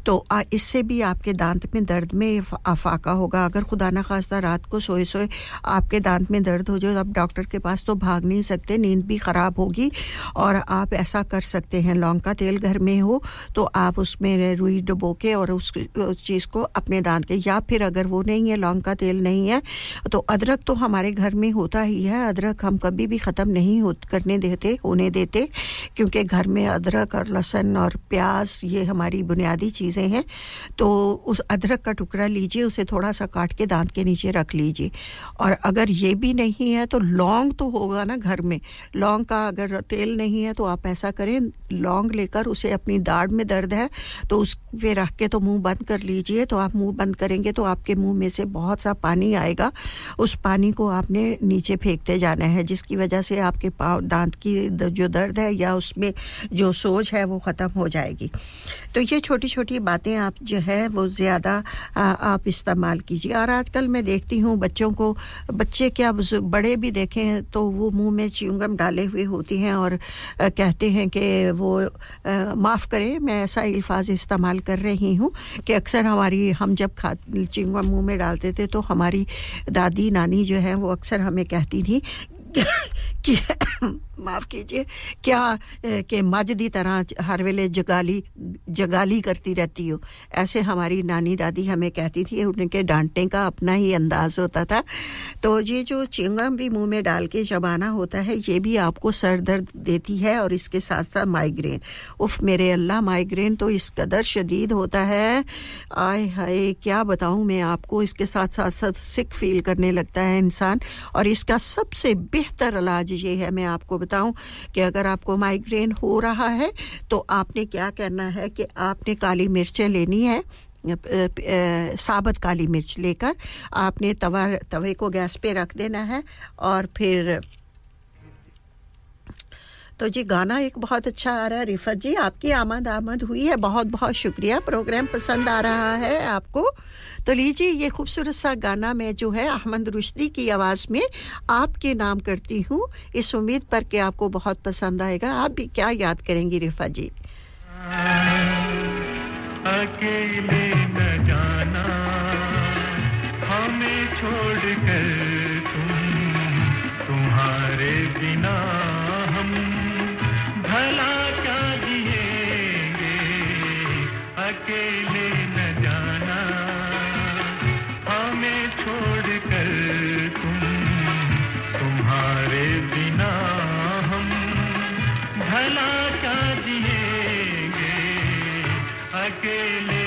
तो इससे भी आपके दांत में दर्द में अफाका होगा। अगर खुदा न खास्ता रात को सोए सोए आपके दांत में दर्द हो जाए तो आप डॉक्टर के पास तो भाग नहीं सकते, नींद भी ख़राब होगी। और आप आप ऐसा कर सकते हैं। लौंग का तेल घर में हो तो आप उसमें रुई डुबो के और उस, उस चीज़ को अपने दांत के या फिर अगर वो नहीं है लौंग का तेल नहीं है तो अदरक तो हमारे घर में होता ही है। अदरक हम कभी भी ख़त्म नहीं हो करने देते होने देते क्योंकि घर में अदरक और लहसुन और प्याज ये हमारी बुनियादी चीज़ें हैं। तो उस अदरक का टुकड़ा लीजिए उसे थोड़ा सा काट के दांत के नीचे रख लीजिए। और अगर ये भी नहीं है तो लौंग तो होगा ना घर में। लौंग का अगर तेल नहीं है तो आप ऐसा करें, लौंग लेकर उसे अपनी दाढ़ में दर्द है तो उस पे रख के तो मुँह बंद कर लीजिए। तो आप मुँह बंद करेंगे तो आपके मुँह में से बहुत सा पानी आएगा। उस पानी को आपने नीचे फेंकते जाना है, जिसकी वजह से आपके पाँव, दांत की जो दर्द है या उसमें जो सोज है वो ख़त्म हो जाएगी। तो ये छोटी छोटी बातें आप जो है, वो ज़्यादा आप इस्तेमाल कीजिए। और आजकल मैं देखती हूँ बच्चों को, बच्चे क्या बड़े भी देखें तो वो मुँह में च्युंगम डाले हुए होती हैं और कहते हैं कि वो माफ़ करें, मैं ऐसा अल्फाज इस्तेमाल कर रही हूँ कि अक्सर हमारी, हम जब खा चिंगम मुँह में डालते थे तो हमारी दादी, नानी जो है, वो अक्सर हमें कहती थी कि माफ़ कीजिए, क्या कि दी तरह हर वेले जगाली जगाली करती रहती हो? ऐसे हमारी नानी दादी हमें कहती थी, उनके डांटने का अपना ही अंदाज होता था। तो ये जो चिंगम भी मुँह में डाल के जबाना होता है, ये भी आपको सर दर्द देती है और इसके साथ साथ माइग्रेन। उफ, मेरे अल्लाह, माइग्रेन तो इस कदर शदीद होता है। आय हाय, क्या बताऊँ मैं आपको? इसके साथ साथ साथ सिक फील करने लगता है इंसान। और इसका सबसे बेहतर इलाज ये है, मैं आपको बताऊँ कि अगर आपको माइग्रेन हो रहा है तो आपने क्या करना है कि आपने काली मिर्चें लेनी है साबत काली मिर्च लेकर आपने तवा, तवे को गैस पे रख देना है और फिर तो जी, गाना एक बहुत अच्छा आ रहा है, रिफत जी, आपकी आमद आमद हुई है। बहुत बहुत शुक्रिया, प्रोग्राम पसंद आ रहा है आपको। तो लीजिए, ये खूबसूरत सा गाना मैं जो है, अहमद रुश्दी की आवाज़ में आपके नाम करती हूँ। इस उम्मीद पर कि आपको बहुत पसंद आएगा। आप भी क्या याद करेंगी रिफा जी? अकेले न जाना, हमें छोड़ कर तुम, तुम्हारे बिना तुम्हारे बिना हम भला क्या जिएँगे? अकेले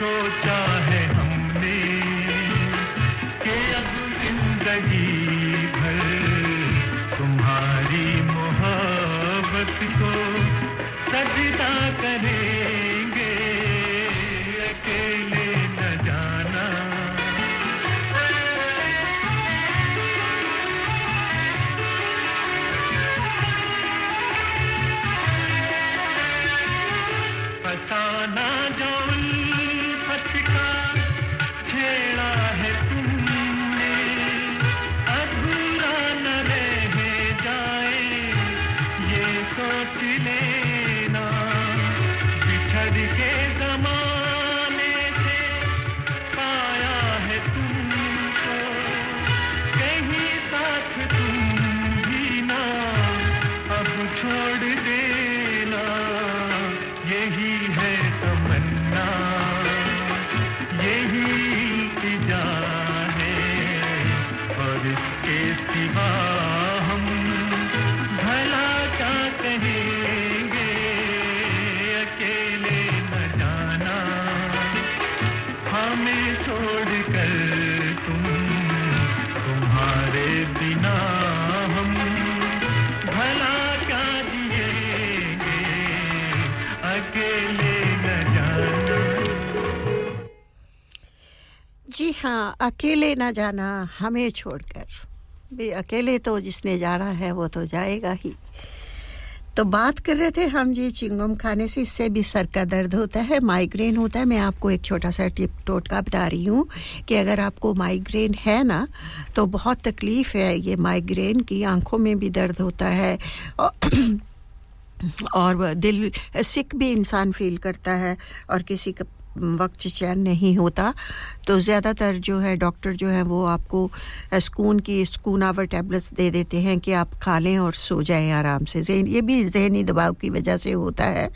सोचा हाँ अकेले ना जाना हमें छोड़कर। भी अकेले तो जिसने जाना है, वो तो जाएगा ही। तो बात कर रहे थे हम जी, चिंगम खाने से, इससे भी सर का दर्द होता है माइग्रेन होता है। मैं आपको एक छोटा सा टिप टोटका बता रही हूँ कि अगर आपको माइग्रेन है ना तो बहुत तकलीफ़ है ये माइग्रेन की। आँखों में भी दर्द होता है और और दिल सिक भी इंसान फील करता है और किसी का वक्त चैन नहीं होता। तो ज़्यादातर जो है डॉक्टर जो है वो आपको स्कून की स्कून आवर टैबलेट्स दे देते हैं कि आप खा लें और सो जाएँ आराम से। ये भी जहनी दबाव की वजह से होता है।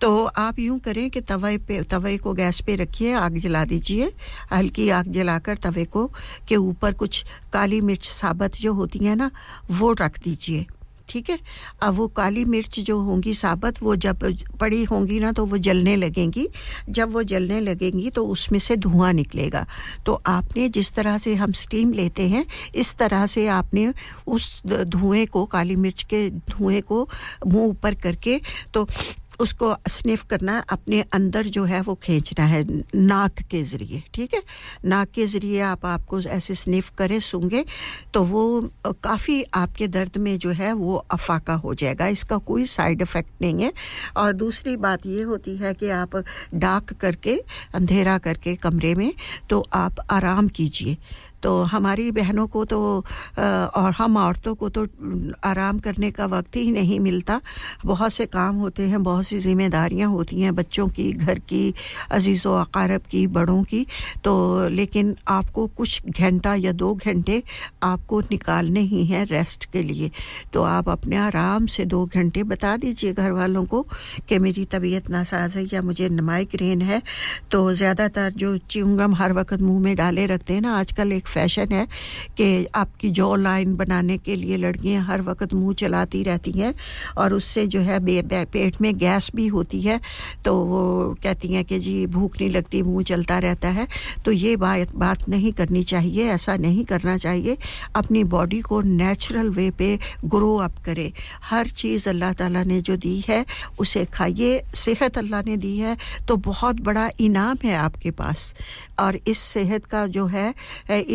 तो आप यूँ करें कि तवे पे, तवे को गैस पे रखिए, आग जला दीजिए। हल्की आग जलाकर तवे को, के ऊपर कुछ काली मिर्च साबत जो होती है ना, वो रख दीजिए। ठीक है? अब वो काली मिर्च जो होंगी साबत, वो जब पड़ी होंगी ना तो वो जलने लगेंगी। जब वो जलने लगेंगी तो उसमें से धुआँ निकलेगा। तो आपने जिस तरह से हम स्टीम लेते हैं, इस तरह से आपने उस धुएँ को, काली मिर्च के धुएँ को मुँह ऊपर करके तो उसको स्निफ करना, अपने अंदर जो है वो खींचना है, नाक के ज़रिए, ठीक है? नाक के ज़रिए आप आपको ऐसे स्निफ करें सूँगे तो वो काफ़ी आपके दर्द में जो है वो अफाका हो जाएगा। इसका कोई साइड इफ़ेक्ट नहीं है। और दूसरी बात ये होती है कि आप डाक करके, अंधेरा करके कमरे में तो आप आराम कीजिए। तो हमारी बहनों को तो और हम औरतों को तो आराम करने का वक्त ही नहीं मिलता। बहुत से काम होते हैं, बहुत सी जिम्मेदारियाँ होती हैं बच्चों की, घर की, अज़ीज़ व अकारब की, बड़ों की। तो लेकिन आपको कुछ घंटा या दो घंटे आपको निकालने ही हैं रेस्ट के लिए। तो आप अपने आराम से दो घंटे बता दीजिए घर वालों को कि मेरी तबीयत नासाज है या मुझे माइग्रेन है। तो ज़्यादातर जो च्युंगम हर वक्त मुँह में डाले रखते हैं ना, आजकल एक फ़ैशन है कि आपकी जॉ लाइन बनाने के लिए लड़कियाँ हर वक्त मुँह चलाती रहती हैं और उससे जो है पेट में गैस भी होती है तो वो कहती हैं कि जी भूख नहीं लगती, मुँह चलता रहता है। तो ये बात बात नहीं करनी चाहिए, ऐसा नहीं करना चाहिए। अपनी बॉडी को नेचुरल वे पे ग्रो अप करें। हर चीज़ अल्लाह ताला ने जो दी है, उसे खाइए। सेहत अल्लाह ने दी है तो बहुत बड़ा इनाम है आपके पास। और इस सेहत का जो है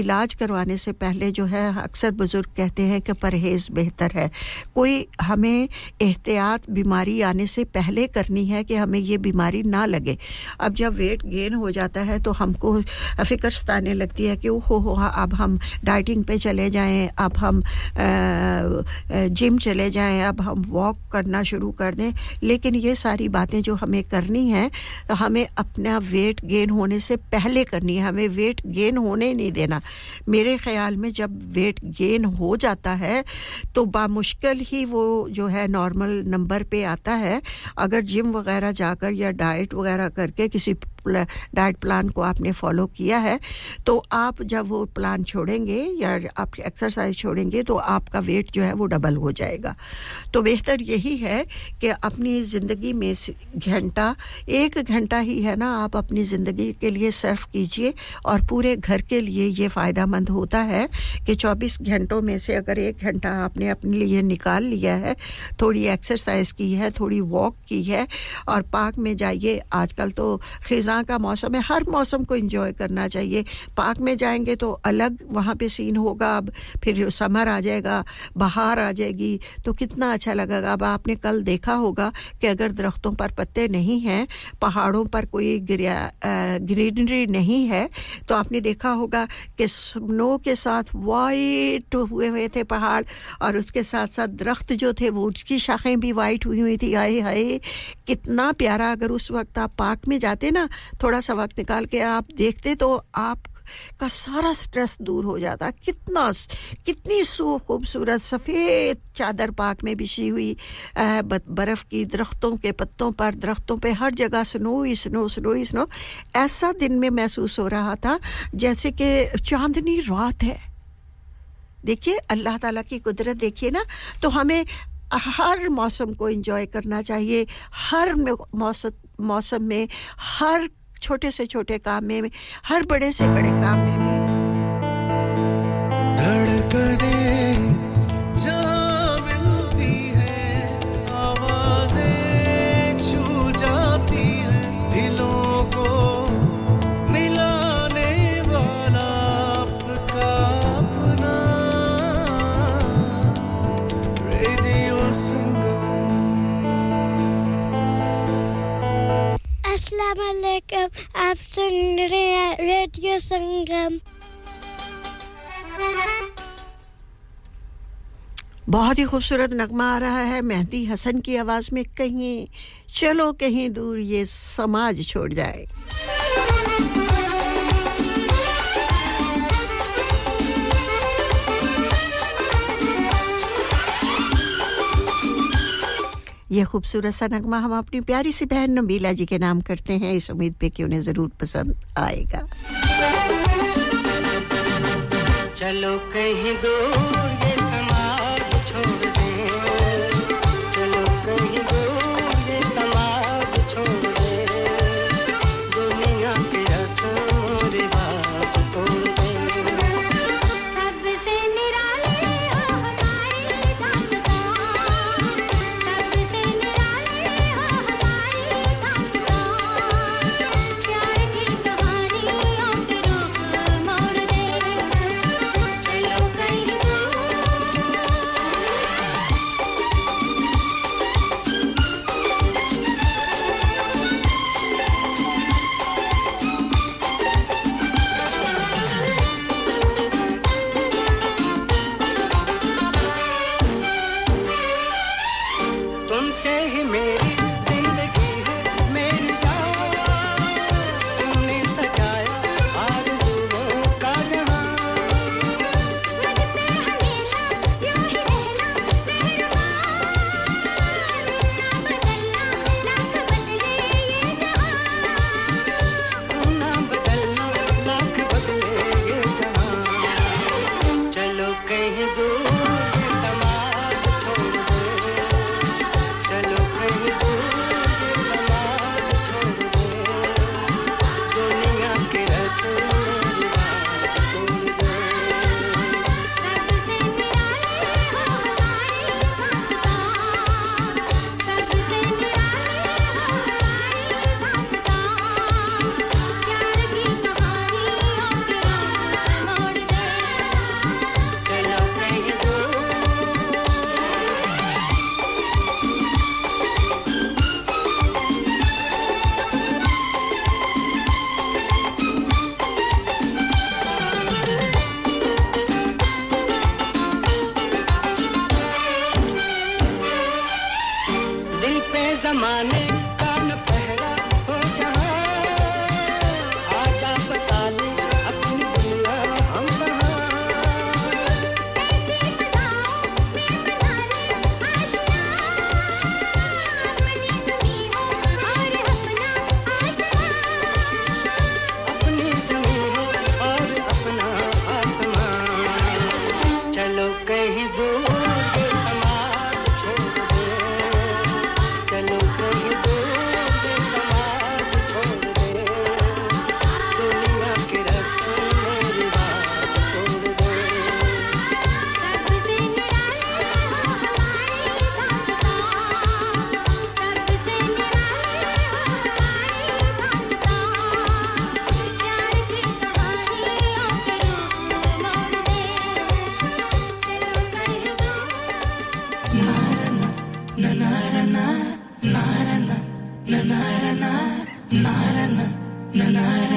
इलाज करवाने से पहले जो है, अक्सर बुज़ुर्ग कहते हैं कि परहेज़ बेहतर है। कोई हमें एहतियात बीमारी आने से पहले करनी है कि हमें ये बीमारी ना लगे। अब जब वेट गेन हो जाता है तो हमको फ़िक्र सताने लगती है कि हो हो, अब हम डाइटिंग पे चले जाएँ, अब हम जिम चले जाएँ, अब हम वॉक करना शुरू कर दें। लेकिन ये सारी बातें जो हमें करनी हैं, हमें अपना वेट गेन होने से पहले करनी है। हमें वेट गेन होने नहीं देना। मेरे ख्याल में जब वेट गेन हो जाता है तो बामुश्किल ही वो जो है नॉर्मल नंबर पे आता है। अगर जिम वगैरह जाकर या डाइट वगैरह करके किसी डाइट प्लान को आपने फॉलो किया है तो आप जब वो प्लान छोड़ेंगे या आप एक्सरसाइज छोड़ेंगे तो आपका वेट जो है वो डबल हो जाएगा। तो बेहतर यही है कि अपनी ज़िंदगी में घंटा, एक घंटा ही है ना, आप अपनी ज़िंदगी के लिए सर्व कीजिए और पूरे घर के लिए ये फ़ायदा मंद होता है कि 24 घंटों में से अगर एक घंटा आपने अपने लिए निकाल लिया है, थोड़ी एक्सरसाइज की है, थोड़ी वॉक की है और पार्क में जाइए। आजकल तो खिजा ख़ज़ां का मौसम है, हर मौसम को इंजॉय करना चाहिए। पार्क में जाएँगे तो अलग वहाँ पे सीन होगा, अब फिर समर आ जाएगा, बाहर आ जाएगी तो कितना अच्छा लगेगा। अब आपने कल देखा होगा कि अगर दरख्तों पर पत्ते नहीं हैं, पहाड़ों पर कोई ग्रीनरी नहीं है तो आपने देखा होगा कि स्नो के साथ वाइट हुए हुए थे पहाड़ और उसके साथ साथ दरख्त जो थे वो, उसकी शाखें भी वाइट हुई हुई थी। आए हाय, कितना प्यारा। अगर उस वक्त आप पार्क में जाते ना थोड़ा सा वक्त निकाल के आप देखते तो आप का सारा स्ट्रेस दूर हो जाता। कितना कितनी सू खूबसूरत सफ़ेद चादर पाक में बिछी हुई बर्फ़ की दरख्तों के पत्तों पर, दरख्तों पे हर जगह स्नो ही स्नो स्नो ही स्नो ऐसा दिन में महसूस हो रहा था जैसे कि चांदनी रात है। देखिए, अल्लाह ताला की कुदरत देखिए ना तो हमें हर मौसम को एंजॉय करना चाहिए, हर मौसम मौसम में, हर छोटे से छोटे काम में, हर बड़े से बड़े काम में भी। धड़कने आप सुन रहे हैं रेडियो संगम बहुत ही खूबसूरत नगमा आ रहा है। मेहंदी हसन की आवाज़ में कहीं, चलो कहीं दूर ये समाज छोड़ जाए। यह खूबसूरत सा नगमा हम अपनी प्यारी सी बहन नबीला जी के नाम करते हैं। इस उम्मीद पे कि उन्हें ज़रूर पसंद आएगा। चलो कहीं दूर la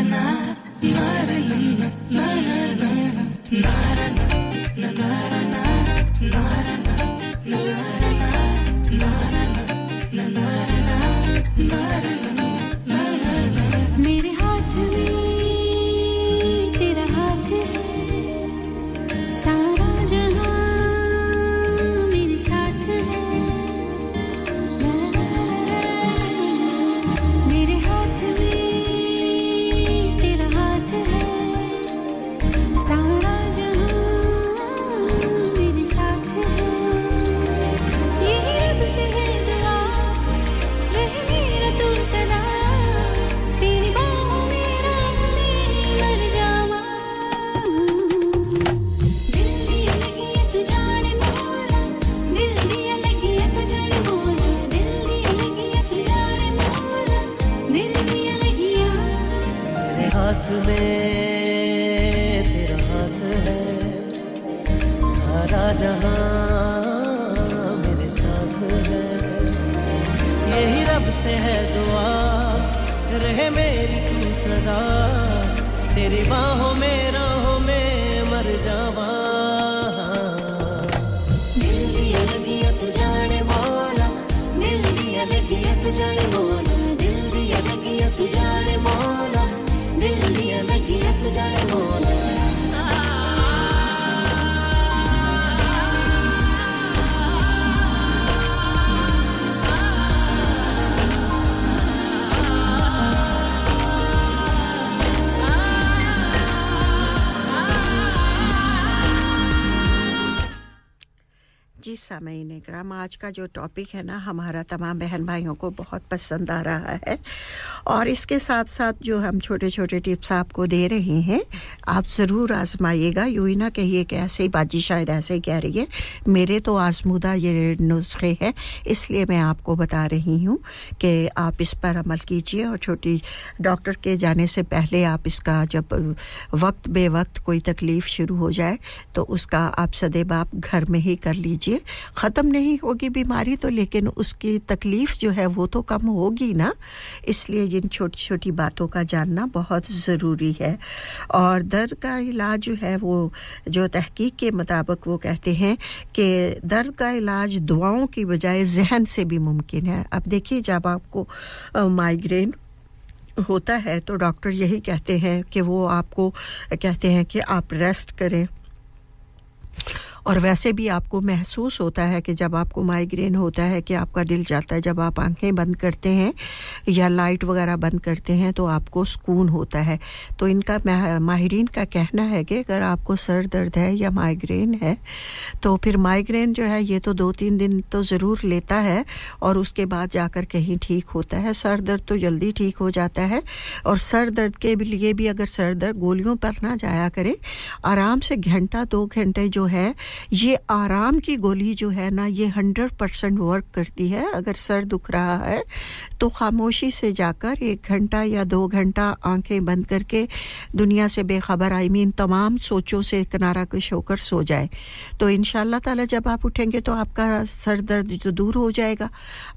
सामयीन ग्राम आज का जो टॉपिक है ना, हमारा तमाम बहन भाइयों को बहुत पसंद आ रहा है। और इसके साथ साथ जो हम छोटे छोटे टिप्स आपको दे रहे हैं आप ज़रूर आजमाइएगा। यूँ ही ना कहिए कि ऐसे ही बाजी शायद ऐसे कह रही है। मेरे तो आजमूदा ये नुस्खे हैं, इसलिए मैं आपको बता रही हूँ कि आप इस पर अमल कीजिए और छोटी डॉक्टर के जाने से पहले आप इसका जब वक्त बे वक्त कोई तकलीफ़ शुरू हो जाए तो उसका आप सदैव आप घर में ही कर लीजिए। ख़त्म नहीं होगी बीमारी तो लेकिन उसकी तकलीफ़ जो है वो तो कम होगी ना। इसलिए जिन छोटी छोटी बातों का जानना बहुत ज़रूरी है। और दर्द का इलाज जो है, वो जो तहकीक के मुताबिक वो कहते हैं कि दर्द का इलाज दुआओं की बजाय जहन से भी मुमकिन है। अब देखिए, जब आपको माइग्रेन होता है तो डॉक्टर यही कहते हैं कि वो आपको, कहते हैं कि आप रेस्ट करें। और वैसे भी आपको महसूस होता है कि जब आपको माइग्रेन होता है कि आपका दिल जाता है जब आप आँखें बंद करते हैं या लाइट वगैरह बंद करते हैं तो आपको सुकून होता है। तो इनका माहिरीन का कहना है कि अगर आपको सर दर्द है या माइग्रेन है तो फिर माइग्रेन जो है, ये तो दो तीन दिन तो ज़रूर लेता है और उसके बाद जाकर कहीं ठीक होता है। सर दर्द तो जल्दी ठीक हो जाता है और सर दर्द के लिए भी अगर सर दर्द गोलियों पर ना जाया करें, आराम से घंटा, दो घंटे जो है ये आराम की गोली जो है ना, ये हंड्रेड परसेंट वर्क करती है। अगर सर दुख रहा है तो खामोशी से जाकर एक घंटा या दो घंटा आँखें बंद करके दुनिया से बेखबर आई मीन तमाम सोचों से किनारा कुश होकर सो जाए। तो इन ताला जब आप उठेंगे तो आपका सर दर्द तो दूर हो जाएगा।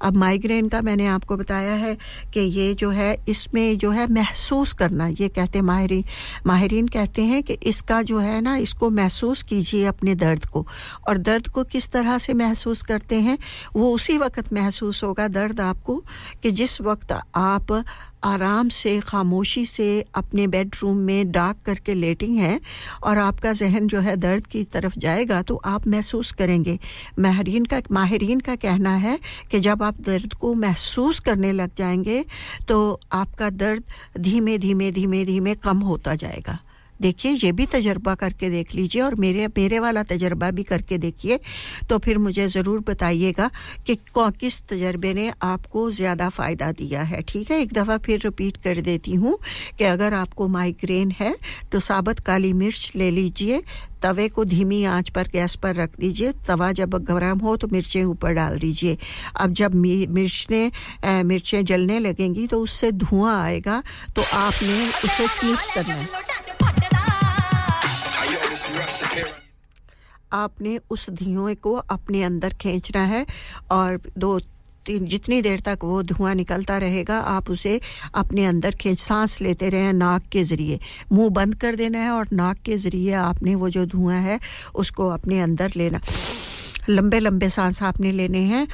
अब माइग्रेन का मैंने आपको बताया है कि ये जो है, इसमें जो है महसूस करना, ये कहते माहरीन माहरीन कहते हैं कि इसका जो है ना, इसको महसूस कीजिए अपने दर्द को। और दर्द को किस तरह से महसूस करते हैं, वो उसी वक्त महसूस होगा, दर्द आपको कि जिस वक्त आप आराम से, खामोशी से अपने बेडरूम में डाक करके लेटी हैं और आपका जहन जो है दर्द की तरफ़ जाएगा तो आप महसूस करेंगे। माहरीन का माहरीन का कहना है कि जब आप दर्द को महसूस करने लग जाएँगे तो आपका दर्द धीमे धीमे धीमे धीमे कम होता जाएगा। देखिए, ये भी तजर्बा करके देख लीजिए और मेरे मेरे वाला तजर्बा भी करके देखिए। तो फिर मुझे ज़रूर बताइएगा कि किस तजर्बे ने आपको ज़्यादा फ़ायदा दिया है। ठीक है, एक दफ़ा फिर रिपीट कर देती हूँ कि अगर आपको माइग्रेन है तो साबत काली मिर्च ले लीजिए, तवे को धीमी आँच पर गैस पर रख दीजिए, तवा जब गर्म हो तो मिर्चें ऊपर डाल दीजिए। अब जब मिर्च ने मिर्चें जलने लगेंगी तो उससे धुआँ आएगा तो आपने उसे स्निफ करना है। आपने उस धुएँ को अपने अंदर खींचना है और दो तीन, जितनी देर तक वो धुआँ निकलता रहेगा, आप उसे अपने अंदर खींच, सांस लेते रहें नाक के ज़रिए। मुँह बंद कर देना है और नाक के ज़रिए आपने वो जो धुआँ है, उसको अपने अंदर लेना। लंबे लंबे सांस आपने लेने हैं।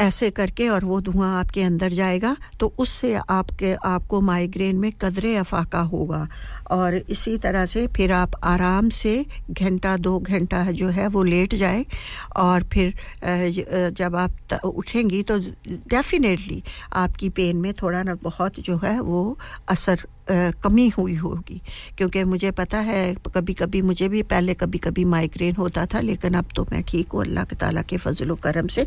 ऐसे करके और वो धुआँ आपके अंदर जाएगा तो उससे आपके, आपको माइग्रेन में कदरे अफाका होगा। और इसी तरह से फिर आप आराम से घंटा, दो घंटा जो है वो लेट जाए और फिर जब आप उठेंगी तो डेफिनेटली आपकी पेन में थोड़ा ना बहुत जो है वो असर कमी हुई होगी। क्योंकि मुझे पता है कभी कभी मुझे भी, पहले कभी कभी माइग्रेन होता था, लेकिन अब तो मैं ठीक हूँ, अल्लाह के ताला के फजल करम से।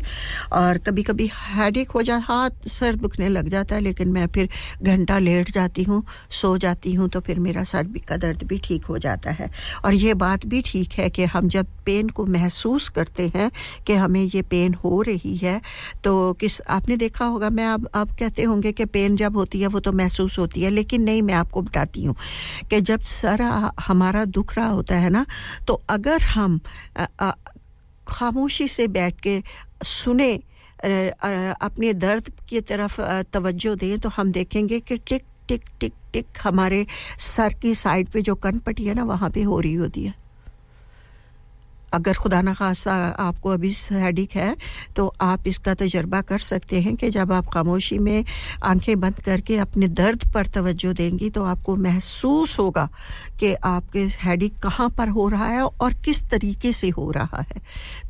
और कभी कभी हेडेक हो जा, हाथ सर दुखने लग जाता है, लेकिन मैं फिर घंटा लेट जाती हूँ, सो जाती हूँ तो फिर मेरा सर भी, का दर्द भी ठीक हो जाता है। और ये बात भी ठीक है कि हम जब पेन को महसूस करते हैं कि हमें ये पेन हो रही है तो किस, आपने देखा होगा, मैं अब अब कहते होंगे कि पेन जब होती है, वो तो महसूस होती है, लेकिन नहीं मैं आपको बताती हूँ कि जब सारा हमारा दुख रहा होता है ना तो अगर हम खामोशी से बैठ के सुने अपने दर्द की तरफ़ तवज्जो दें तो हम देखेंगे कि टिक टिक टिक टिक हमारे सर की साइड पे जो कनपटी है ना, वहाँ पे हो रही होती है। अगर खुदा न खासा आपको अभी हेडिक है तो आप इसका तजर्बा कर सकते हैं कि जब आप खामोशी में आँखें बंद करके अपने दर्द पर तवज्जो देंगी तो आपको महसूस होगा कि आपके हेडिक कहाँ पर हो रहा है और किस तरीके से हो रहा है।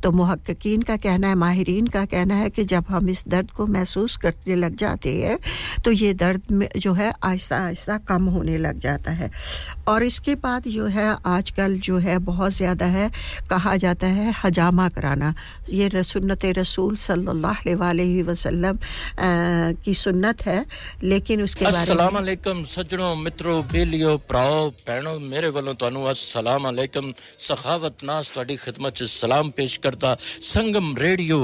तो महक्कीन का कहना है, माहरीन का कहना है कि जब हम इस दर्द को महसूस करने लग जाते हैं तो ये दर्द में जो है आहिस्ता आहिस्ता कम होने लग जाता है। और इसके बाद जो है, आजकल जो है बहुत ज़्यादा है, कहा कहा जाता है हजामा कराना ये सुन्नत रसूल सल्लल्लाहु अलैहि वसल्लम की सुन्नत है लेकिन उसके बारे अस्सलाम वालेकुम सज्जनों मित्रों बेलियो भराओ भैणों मेरे ਵੱਲੋਂ ਤੁਹਾਨੂੰ अस्सलाम वालेकुम सखावत नास ਤੁਹਾਡੀ ਖidmat ਚ ਸਲਾਮ ਪੇਸ਼ ਕਰਦਾ Sangam radio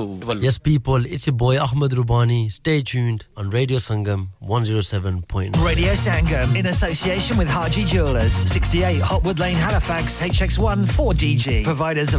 Yes people it's your boy Ahmed Rubani stay tuned on Radio Sangam 107. Radio Sangam in association with Haji Jewelers 68 Hotwood Lane Halifax HX1 4DG providers of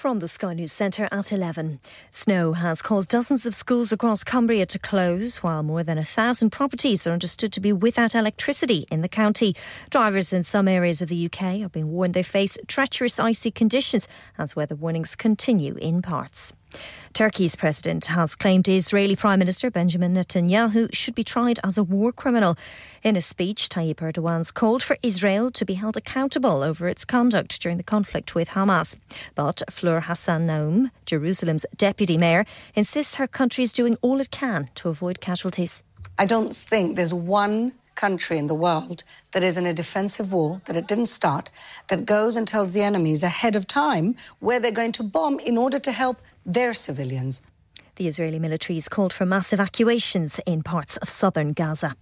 From the Sky News Centre at 11. Snow has caused dozens of schools across Cumbria to close, while more than a thousand properties are understood to be without electricity in the county. Drivers in some areas of the UK are being warned they face treacherous icy conditions as weather warnings continue in parts. Turkey's president has claimed Israeli Prime Minister Benjamin Netanyahu should be tried as a war criminal. In a speech, Tayyip Erdogan's called for Israel to be held accountable over its conduct during the conflict with Hamas. But Fleur Hassan Naum, Jerusalem's deputy mayor, insists her country is doing all it can to avoid casualties. I don't think there's one country in the world that is in a defensive war that it didn't start, that goes and tells the enemies ahead of time where they're going to bomb in order to help their civilians. The Israeli military has called for mass evacuations in parts of southern Gaza.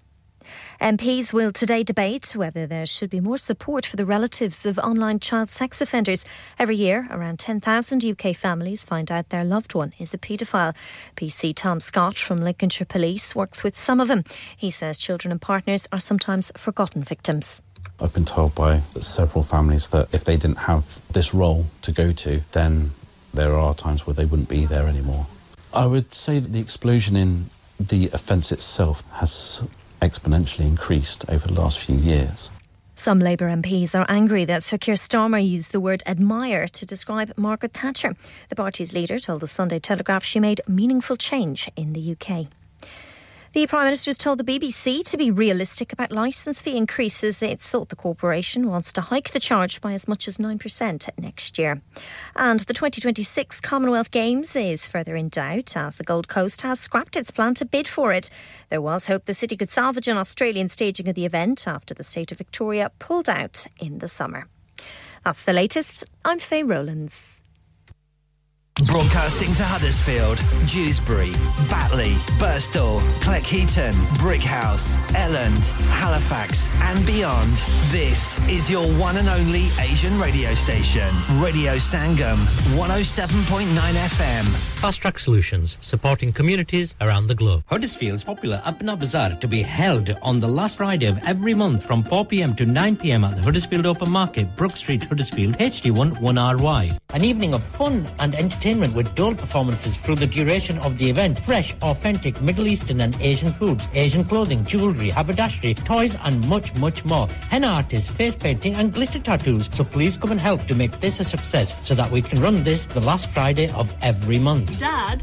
MPs will today debate whether there should be more support for the relatives of online child sex offenders. Every year, around 10,000 UK families find out their loved one is a paedophile. PC Tom Scott from Lincolnshire Police works with some of them. He says children and partners are sometimes forgotten victims. I've been told by several families that if they didn't have this role to go to, then there are times where they wouldn't be there anymore. I would say that the explosion in the offence itself has exponentially increased over the last few years. Some Labour MPs are angry that Sir Keir Starmer used the word admire to describe Margaret Thatcher. The party's leader told the Sunday Telegraph she made meaningful change in the UK. The Prime Minister has told the BBC to be realistic about licence fee increases. It's thought the corporation wants to hike the charge by as much as 9% next year. And the 2026 Commonwealth Games is further in doubt as the Gold Coast has scrapped its plan to bid for it. There was hope the city could salvage an Australian staging of the event after the state of Victoria pulled out in the summer. That's the latest. I'm Faye Rowlands. Broadcasting to Huddersfield, Dewsbury, Batley, Burstall, Cleckheaton, Brickhouse, Elland, Halifax, and beyond. This is your one and only Asian radio station, Radio Sangam, 107.9 FM. Fast Track Solutions, supporting communities around the globe. Huddersfield's popular Apna Bazaar to be held on the last Friday of every month from 4 pm to 9 pm at the Huddersfield Open Market, Brook Street, Huddersfield, HD1 1RY. An evening of fun and entertainment entertainment with dual performances through the duration of the event. Fresh, authentic Middle Eastern and Asian foods, Asian clothing, jewellery, haberdashery, toys and much, much more. Henna artists, face painting and glitter tattoos. So please come and help to make this a success so that we can run this the last Friday of every month. Dad?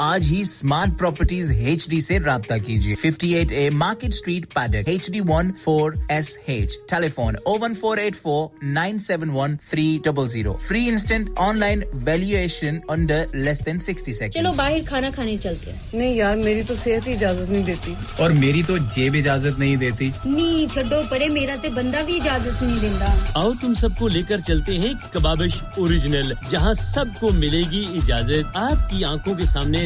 आज ही smart properties H D ऐसी रब्ता कीजिए। Fifty eight A market street paddock H D one four S H telephone O one four eight four nine seven one three double zero free instant online valuation under less than sixty second चलो बाहर खाना खाने चलते हैं। नहीं यार मेरी तो सेहत ही इजाज़त नहीं देती। और मेरी तो जेब इजाज़त नहीं देती। नी छो परे मेरा तो बंदा भी इजाज़त नहीं देता आओ तुम सबको लेकर चलते हैं कबाबिश ओरिजिनल जहाँ सबको मिलेगी इजाज़त। आपकी आँखों के सामने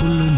Kullu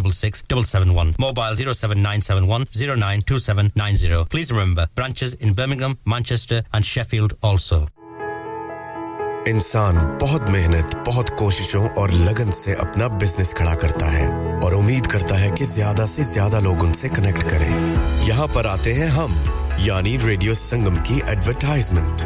466 771, mobile 07971 092790. Please remember, branches in Birmingham, Manchester and Sheffield also. इंसान बहुत मेहनत बहुत कोशिशों और लगन से अपना बिज़नेस खड़ा करता है और उम्मीद करता है कि ज़्यादा से ज़्यादा लोग उनसे कनेक्ट करें यहाँ पर आते हैं हम यानी रेडियो संगम की advertisement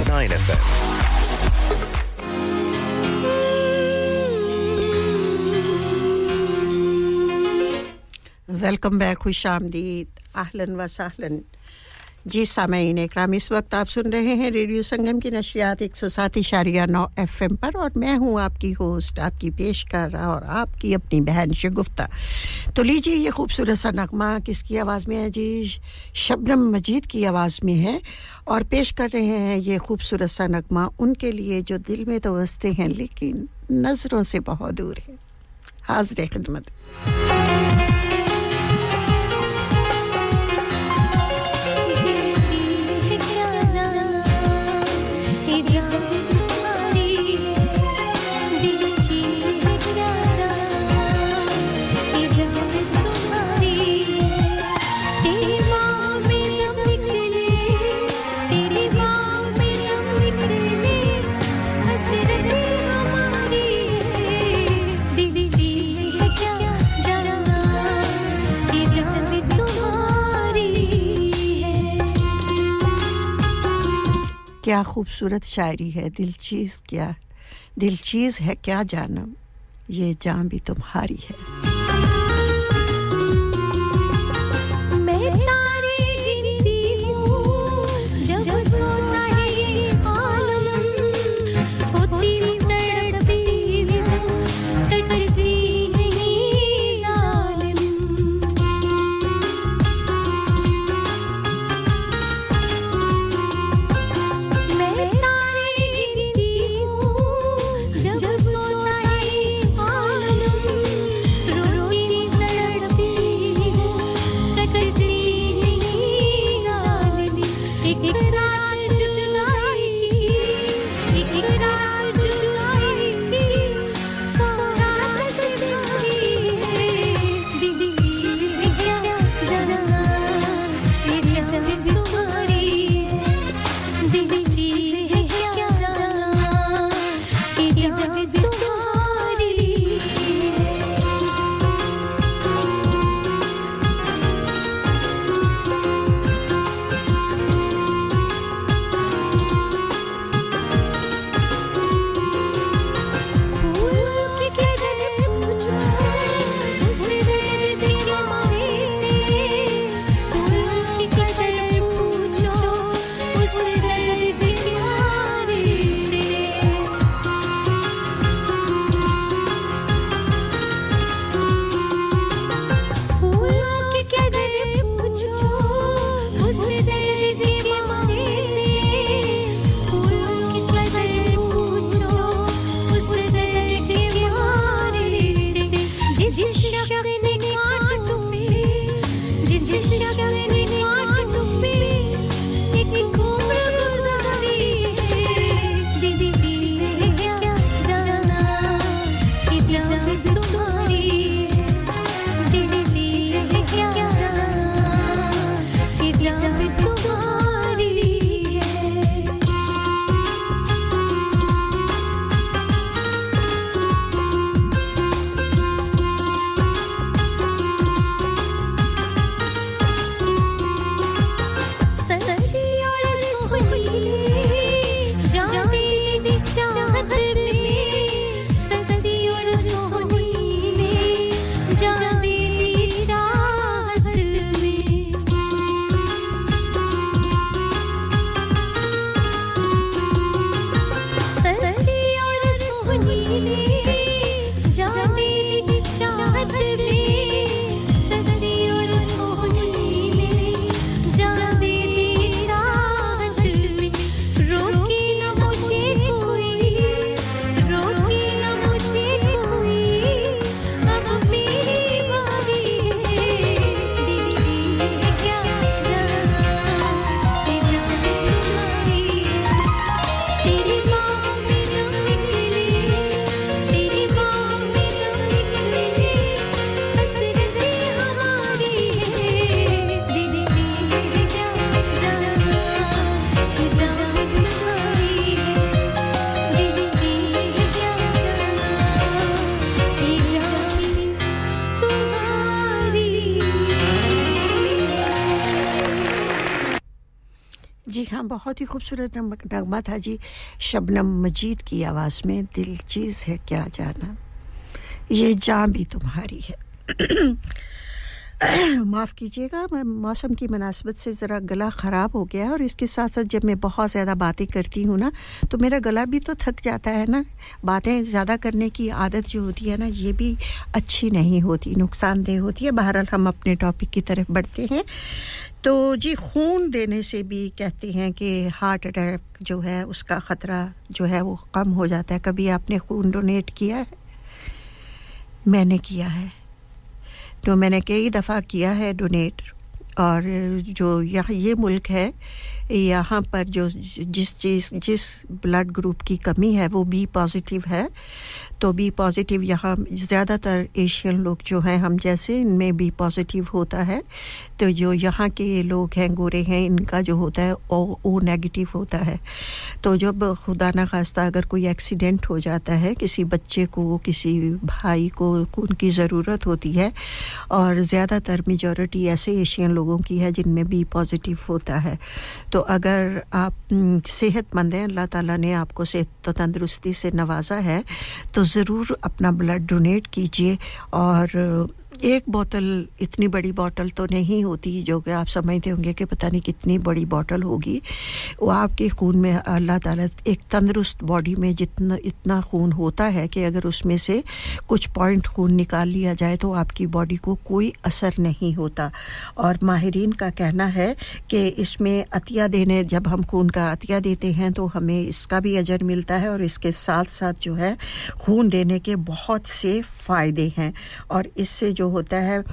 Nine FM. Welcome back, Husham Deed. Ahlan wa sahlan. जी सामीन इकराम इस वक्त आप सुन रहे हैं रेडियो संगम की नशियात एक सौ सात इशारिया नौ एफ़ एम पर और मैं हूँ आपकी होस्ट, आपकी पेशकार और आपकी अपनी बहन शगुफ्ता तो लीजिए ये खूबसूरत सा नगमा किसकी आवाज़ में है जी? शबनम मजीद की आवाज़ में है और पेश कर रहे हैं ये खूबसूरत सा नगमा उनके लिए जो दिल में तो बसते हैं लेकिन नज़रों से बहुत दूर है। हाजिर खिदमत। क्या खूबसूरत शायरी है दिल चीज़ क्या दिल चीज़ है क्या जानम, ये जान भी तुम्हारी है। ही खूबसूरत नगमा था जी, शबनम मजीद की आवाज़ में दिल चीज़ है क्या जाना। ये जान भी तुम्हारी है। माफ़ कीजिएगा, मैं मौसम की मुनासबत से ज़रा गला ख़राब हो गया है और इसके साथ साथ जब मैं बहुत ज़्यादा बातें करती हूँ ना तो मेरा गला भी तो थक जाता है ना। बातें ज़्यादा करने की आदत जो होती है ना, ये भी अच्छी नहीं होती, नुकसानदेह होती है। बहरहाल हम अपने टॉपिक की तरफ़ बढ़ते हैं। तो जी, खून देने से भी कहते हैं कि हार्ट अटैक जो है, उसका ख़तरा जो है, वो कम हो जाता है। कभी आपने खून डोनेट किया है? मैंने किया है। तो मैंने कई दफ़ा किया है डोनेट। और जो यह, ये मुल्क है, यहाँ पर जो जिस चीज़, जिस ब्लड ग्रुप की कमी है, वो बी पॉजिटिव है। तो बी पॉजिटिव यहाँ ज़्यादातर एशियन लोग जो हैं, हम जैसे इनमें बी पॉजिटिव होता है। तो जो यहाँ के लोग हैं, गोरे हैं, इनका जो होता है, ओ ओ नेगेटिव होता है। तो जब खुदा न खास्ता अगर कोई एक्सीडेंट हो जाता है, किसी बच्चे को, किसी भाई को, उनकी ज़रूरत होती है, और ज़्यादातर मेजॉरिटी ऐसे एशियन लोगों की है, जिनमें बी पॉजिटिव होता है। तो अगर आप सेहतमंद हैं, अल्लाह ताला ने आपको सेहत तो तंदरुस्ती से नवाजा है तो ज़रूर अपना ब्लड डोनेट कीजिए और एक बोतल, इतनी बड़ी बोतल तो नहीं होती जो कि आप समझते होंगे कि पता नहीं कितनी बड़ी बोतल होगी। वो आपके खून में अल्लाह ताला एक तंदरुस्त बॉडी में जितना, इतना खून होता है कि अगर उसमें से कुछ पॉइंट खून निकाल लिया जाए तो आपकी बॉडी को कोई असर नहीं होता। और माहरीन का कहना है कि इसमें अतिया देने, जब हम खून का अतिया देते हैं तो हमें इसका भी अजर मिलता है और इसके साथ साथ जो है, खून देने के बहुत से फ़ायदे हैं। और इससे जो होता है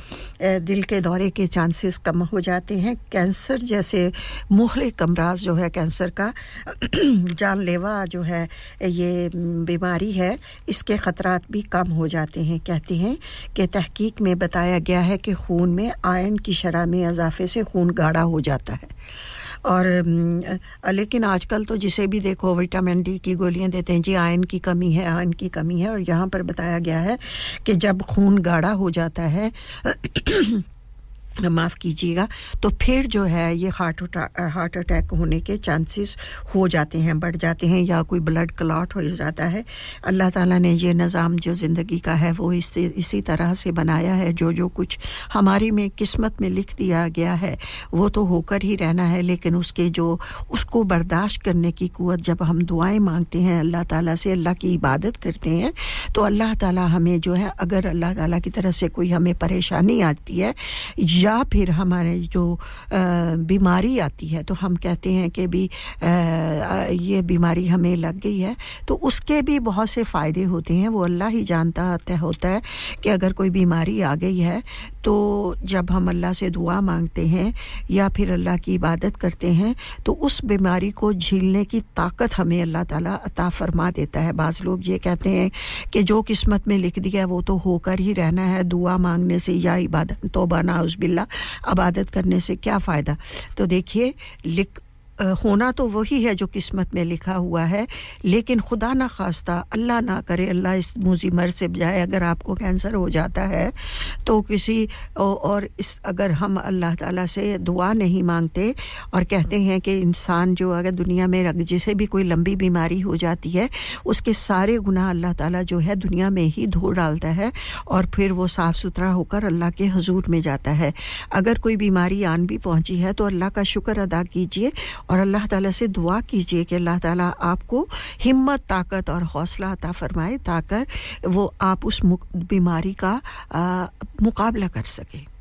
दिल के दौरे के चांसेस कम हो जाते हैं। कैंसर जैसे मुहलिक अमराज जो है कैंसर का, जानलेवा जो है, ये बीमारी है, इसके ख़तरात भी कम हो जाते हैं। कहते हैं कि तहकीक में बताया गया है कि खून में आयन की शरह में इजाफे से खून गाढ़ा हो जाता है। और लेकिन आजकल तो जिसे भी देखो, विटामिन डी की गोलियाँ देते हैं। जी आयन की कमी है आयन की कमी है। और यहाँ पर बताया गया है कि जब खून गाढ़ा हो जाता है माफ़ कीजिएगा। तो फिर जो है, ये हार्ट हार्ट अटैक होने के चांसेस हो जाते हैं, बढ़ जाते हैं या कोई ब्लड क्लॉट हो जाता है। अल्लाह ताला ने ये निज़ाम जो ज़िंदगी का है, वो इस, इसी तरह से बनाया है, जो जो कुछ हमारी में किस्मत में लिख दिया गया है, वो तो होकर ही रहना है, लेकिन उसके जो, उसको बर्दाश्त करने की कुत जब हम दुआएँ मांगते हैं अल्लाह ताला से, अल्लाह की इबादत करते हैं तो अल्लाह ताला हमें जो है, अगर अल्लाह ताला की तरफ़ से कोई हमें परेशानी आती है या फिर हमारे जो बीमारी आती है तो हम कहते हैं कि भी ये बीमारी हमें लग गई है तो उसके भी बहुत से फ़ायदे होते हैं। वो अल्लाह ही जानता होता है कि अगर कोई बीमारी आ गई है तो जब हम अल्लाह से दुआ मांगते हैं या फिर अल्लाह की इबादत करते हैं तो उस बीमारी को झेलने की ताकत हमें अल्लाह ताला अता फरमा देता है। बाज़ लोग ये कहते हैं कि जो किस्मत में लिख दिया है, वो तो होकर ही रहना है, दुआ मांगने से या इबादत, तोबा नाउज़बिल्ला इबादत करने से क्या फ़ायदा? तो देखिए, लिख होना तो वही है जो किस्मत में लिखा हुआ है, लेकिन खुदा ना खास्ता, अल्लाह ना करे, अल्लाह इस मूजी मर से बजाय अगर आपको कैंसर हो जाता है तो किसी और इस, अगर हम अल्लाह ताला से दुआ नहीं मांगते और कहते हैं कि इंसान जो अगर दुनिया में जिसे भी कोई लंबी बीमारी हो जाती है, उसके सारे गुनाह अल्लाह ताला जो है दुनिया में ही धो डालता है और फिर वो साफ़ सुथरा होकर अल्लाह के हजूर में जाता है। अगर कोई बीमारी आन भी पहुँची है तो अल्लाह का शुक्र अदा कीजिए और अल्लाह ताला से दुआ कीजिए कि अल्लाह ताला आपको हिम्मत, ताकत और हौसला अता फरमाए ताकर वो आप उस बीमारी का मुकाबला कर सके।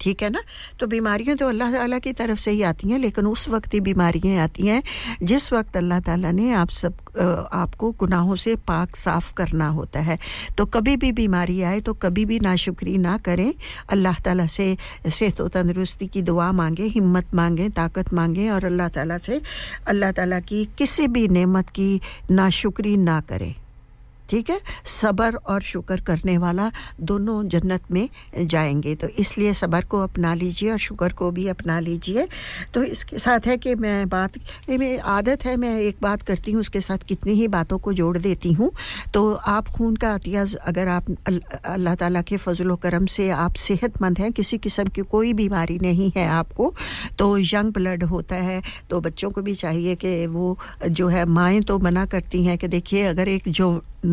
ठीक है ना? तो बीमारियाँ तो अल्लाह ताला की तरफ़ से ही आती हैं, लेकिन उस वक्त ही बीमारियाँ आती हैं, जिस वक्त अल्लाह ताला ने आप सब आपको गुनाहों से पाक साफ़ करना होता है। तो कभी भी बीमारी आए तो कभी भी नाशुक्री ना करें। अल्लाह ताला से सेहत व तंदरुस्ती की दुआ मांगे, हिम्मत मांगे, ताकत मांगे, और अल्लाह ताला से, अल्लाह ताला की किसी भी नेमत की नाशुक्री ना करें। ठीक है? सब्र और शुक्र करने वाला दोनों जन्नत में जाएँगे। तो इसलिए सब्र को अपना लीजिए और शुक्र को भी अपना लीजिए। तो इसके साथ है कि मैं बात आदत है, मैं एक बात करती हूँ, उसके साथ कितनी ही बातों को जोड़ देती हूँ। तो आप खून का अतिया अगर आप अल्लाह ताला के फजल करम से आप सेहतमंद हैं, किसी किस्म की कोई बीमारी नहीं है आपको तो यंग ब्लड होता है। तो बच्चों को भी चाहिए कि वो जो है, माएँ तो मना करती हैं कि देखिए, अगर एक जो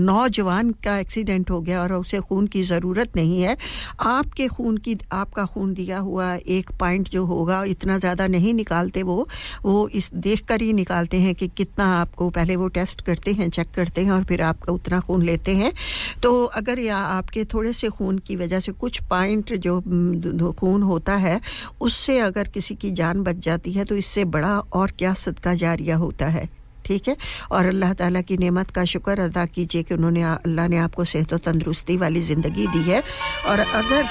नौजवान का एक्सीडेंट हो गया और उसे खून की ज़रूरत नहीं है। आपके खून की, आपका खून दिया हुआ एक पॉइंट जो होगा, इतना ज़्यादा नहीं निकालते वो। वो इस देख कर ही निकालते हैं कि कितना आपको पहले वो टेस्ट करते हैं, चेक करते हैं और फिर आपका उतना खून लेते हैं। तो अगर या आपके थोड़े से खून की वजह से कुछ पॉइंट जो खून होता है, उससे अगर किसी की जान बच जाती है तो इससे बड़ा और क्या सदका जारिया होता है? ठीक है। और अल्लाह ताला की नेमत का शुक्र अदा कीजिए कि उन्होंने, अल्लाह ने आपको सेहत व तंदरुस्ती वाली ज़िंदगी दी है। और अगर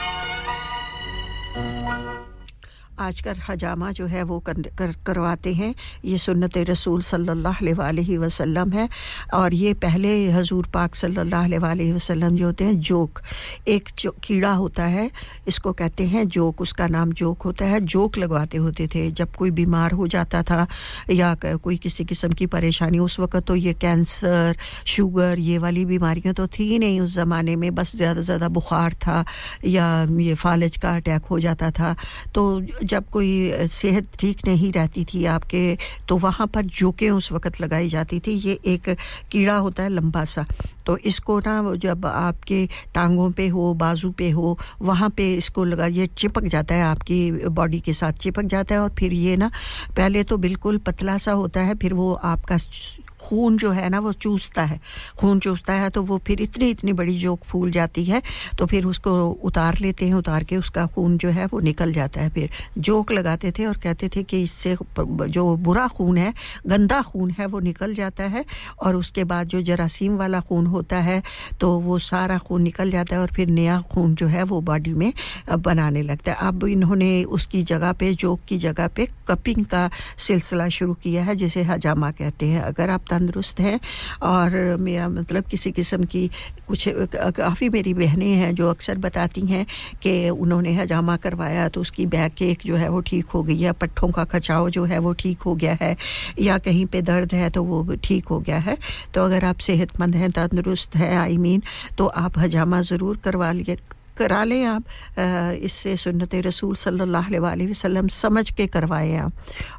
आजकल हजामा जो है वो कर, कर, करवाते हैं। ये सुन्नत रसूल सल्लल्लाहु अलैहि वसल्लम है और ये पहले हजूर पाक सल्लल्लाहु अलैहि वसल्लम जो होते हैं जोक। एक जो कीड़ा होता है इसको कहते हैं जोक। उसका नाम जोक होता है। जोक लगवाते होते थे। जब कोई बीमार हो जाता था या कोई किसी किस्म की परेशानी उस वक्त तो ये कैंसर शुगर ये वाली बीमारियाँ तो थी नहीं उस ज़माने में। बस ज़्यादा ज़्यादा बुखार था या ये फालज का अटैक हो जाता था। तो जब कोई सेहत ठीक नहीं रहती थी आपके तो वहाँ पर जोकें उस वक्त लगाई जाती थी। ये एक कीड़ा होता है लंबा सा। तो इसको ना जब आपके टांगों पे हो, बाजू पे हो, वहाँ पे इसको लगा, ये चिपक जाता है आपकी बॉडी के साथ, चिपक जाता है और फिर ये ना, पहले तो बिल्कुल पतला सा होता है, फिर वो आपका खून जो है ना वो चूसता है। खून चूसता है तो वो फिर इतनी इतनी बड़ी जोक फूल जाती है तो फिर उसको उतार लेते हैं, उतार के उसका खून जो है वो निकल जाता है फिर। जोक लगाते थे और कहते थे कि इससे जो बुरा खून है, गंदा खून है, वो निकल जाता है और उसके बाद जो जरासीम वाला खून होता है तो वो सारा खून निकल जाता है और फिर नया खून जो है वो बॉडी में बनाने लगता है। अब इन्होंने उसकी जगह पे, जोक की जगह पे कपिंग का सिलसिला शुरू किया है, जिसे हजामा कहते हैं। अगर आप तंदुरुस्त हैं और मेरा मतलब किसी किस्म की कुछ, काफ़ी मेरी बहनें हैं जो अक्सर बताती हैं कि उन्होंने हजामा करवाया तो उसकी बैक एक जो है वो ठीक हो गई है, पट्ठों का खचाव जो है वो ठीक हो गया है या कहीं पे दर्द है तो वो ठीक हो गया है। तो अगर आप सेहतमंद हैं, तंदुरुस्त हैं, आई मीन तो आप हजामा ज़रूर करवा लिए करा लें आप इससे सुन्नत रसूल सल्लल्लाहु अलैहि वसल्लम समझ के करवाएँ आप,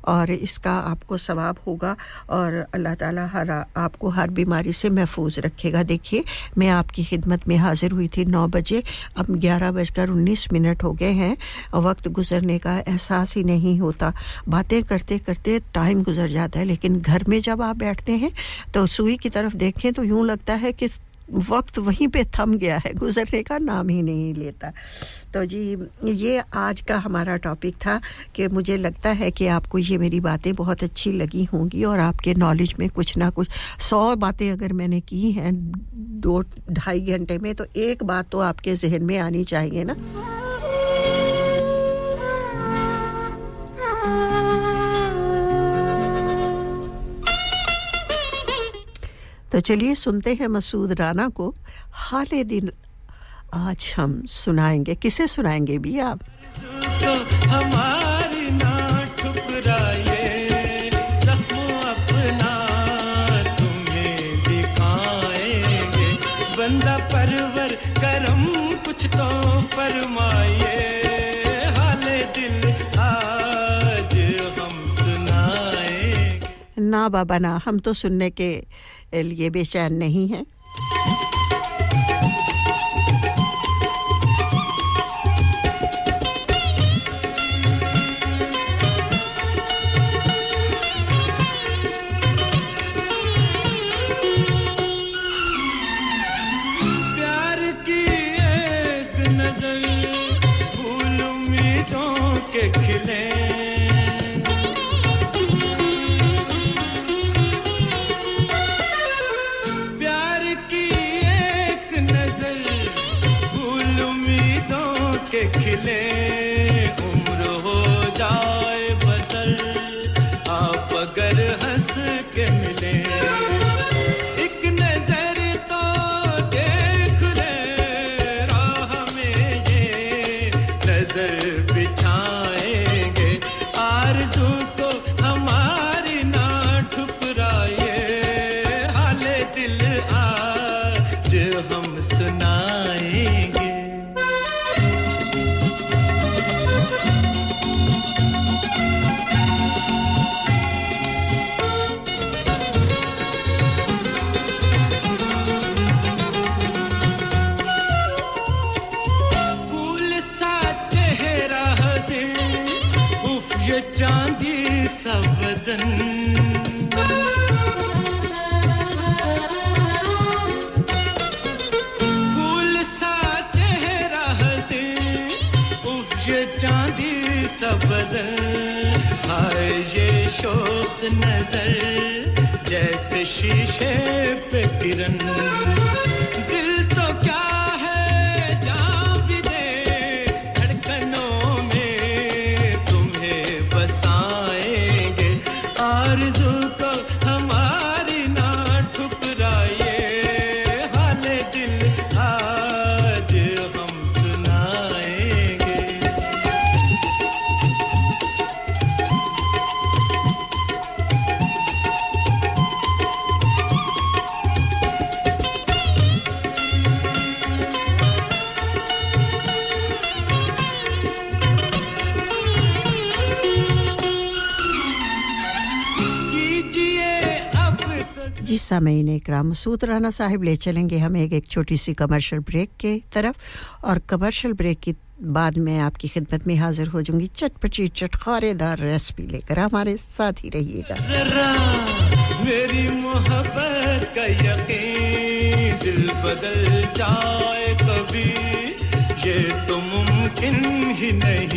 और इसका आपको सवाब होगा, और अल्लाह ताला हर आपको हर बीमारी से महफूज रखेगा। देखिए, मैं आपकी खिदमत में हाजिर हुई थी नौ बजे, अब ग्यारह बजकर उन्नीस मिनट हो गए हैं, वक्त गुजरने का एहसास ही नहीं होता। बातें करते करते टाइम गुजर जाता है, लेकिन घर में जब आप बैठते हैं तो सुई की तरफ़ देखें तो यूँ लगता है कि वक्त वहीं पे थम गया है, गुजरने का नाम ही नहीं लेता। तो जी, ये आज का हमारा टॉपिक था कि मुझे लगता है कि आपको ये मेरी बातें बहुत अच्छी लगी होंगी और आपके नॉलेज में कुछ ना कुछ, सौ बातें अगर मैंने की हैं दो, ढाई घंटे में तो एक बात तो आपके जहन में आनी चाहिए ना। तो चलिए सुनते हैं मसूद राना को। हाले दिन आज हम सुनाएँगे। किसे सुनाएँगे भी आप? तो हमारी ना ठुकराए अपना तुम्हें दिखाएँगे। बंदा परवर करम कुछ तो फरमाए हाले दिल आज हम सुनाएँगे। ना बाबा ना हम तो सुनने के लिए बेचैन नहीं हैं। नज़र जैसे शीशे पे किरण। सामीन इकराम मसूद राना साहिब ले चलेंगे। हम एक एक छोटी सी कमर्शियल ब्रेक के तरफ़ और कमर्शियल ब्रेक की बाद में आपकी खिदमत में हाजिर हो जाऊँगी। चटपटी, चटखारेदार रेसिपी लेकर। हमारे साथ ही रहिएगा। मेरी मोहब्बत का यकीन दिल बदल जाए कभी। ये तो मुमकिन ही नहीं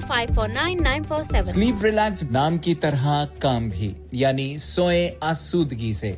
549 947. Sleep relax नाम की तरह काम भी यानी सोए आसूदगी से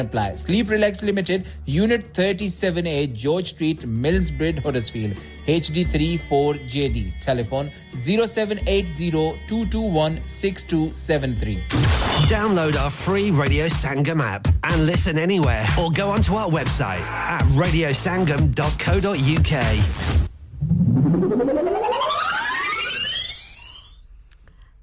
Apply. Sleep Relax Limited, Unit 37A, George Street, Millsbridge, Huddersfield, HD34JD. Telephone 0780-221-6273. Download our free Radio Sangam app and listen anywhere or go onto our website at radiosangam.co.uk.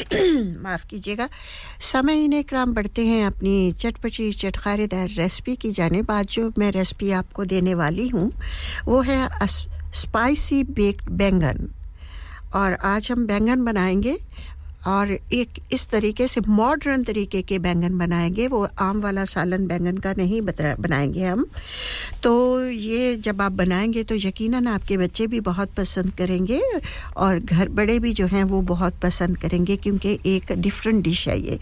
माफ़ कीजिएगा। समय इन्हें क्रम बढ़ते हैं अपनी चटपटी चटखारेदार रेसिपी की जाने आज जो मैं रेसिपी आपको देने वाली हूँ, वो है स्पाइसी बेक्ड बैंगन। और आज हम बैंगन बनाएँगे। और एक इस तरीके से मॉडर्न तरीके के बैंगन बनाएँगे। वो आम वाला सालन बैंगन का नहीं बनाएँगे हम। तो ये जब आप बनाएँगे तो यकीनन आपके बच्चे भी बहुत पसंद करेंगे और घर बड़े भी जो हैं वो बहुत पसंद करेंगे क्योंकि एक डिफरेंट डिश है ये।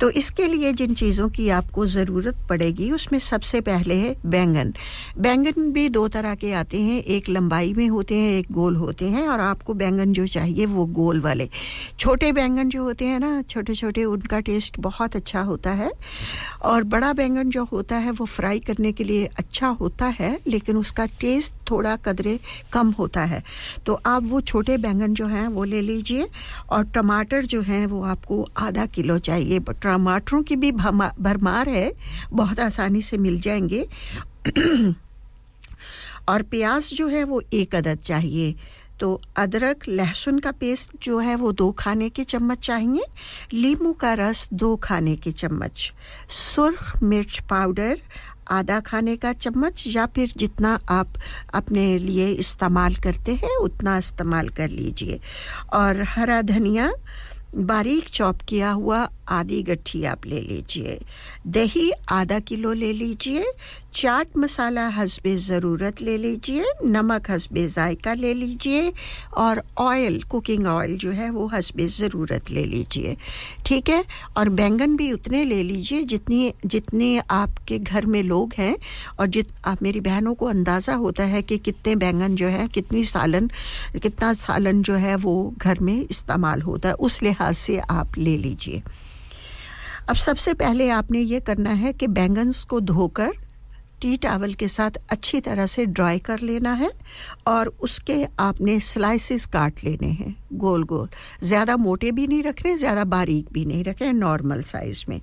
तो इसके लिए जिन चीज़ों की आपको ज़रूरत पड़ेगी, उसमें सबसे पहले है बैंगन। बैंगन भी दो तरह के आते हैं, एक लंबाई में होते हैं, एक गोल होते हैं और आपको बैंगन जो चाहिए वो गोल वाले। छोटे बैंगन बैंगन जो होते हैं ना छोटे छोटे उनका टेस्ट बहुत अच्छा होता है। और बड़ा बैंगन जो होता है, वो फ्राई करने के लिए अच्छा होता है, लेकिन उसका टेस्ट थोड़ा कदरे कम होता है। तो आप वो छोटे बैंगन जो हैं, वो ले लीजिए। और टमाटर जो हैं, वो आपको आधा किलो चाहिए। टमाटरों की भी भरमार है, बहुत आसानी से मिल जाएँगे। और प्याज जो है, वो एक अदद चाहिए। तो अदरक, लहसुन का पेस्ट जो है वो दो खाने के चम्मच चाहिए। लींबू का रस दो खाने के चम्मच। सुर्ख मिर्च पाउडर आधा खाने का चम्मच या फिर जितना आप अपने लिए इस्तेमाल करते हैं, उतना इस्तेमाल कर लीजिए। और हरा धनिया बारीक चॉप किया हुआ आधी गट्ठी आप ले लीजिए। दही आधा किलो ले लीजिए। चाट मसाला हसबे ज़रूरत ले लीजिए। नमक हसबे ज़ायका ले लीजिए। और ऑयल कुकिंग ऑयल जो है वो हसबे ज़रूरत ले लीजिए। ठीक है? और बैंगन भी उतने ले लीजिए जितनी, जितने आपके घर में लोग हैं और जित, आप मेरी बहनों को अंदाज़ा होता है कि कितने बैंगन जो है, कितनी सालन, कितना सालन जो है वो घर में इस्तेमाल होता है। उस लिहाज से आप ले लीजिए। अब सबसे पहले आपने ये करना है कि बैंगन्स को धोकर टी टावल के साथ अच्छी तरह से ड्राई कर लेना है और उसके आपने स्लाइसिस काट लेने हैं। गोल गोल। ज़्यादा मोटे भी नहीं रखने, ज़्यादा बारीक भी नहीं रखने नॉर्मल साइज़ में।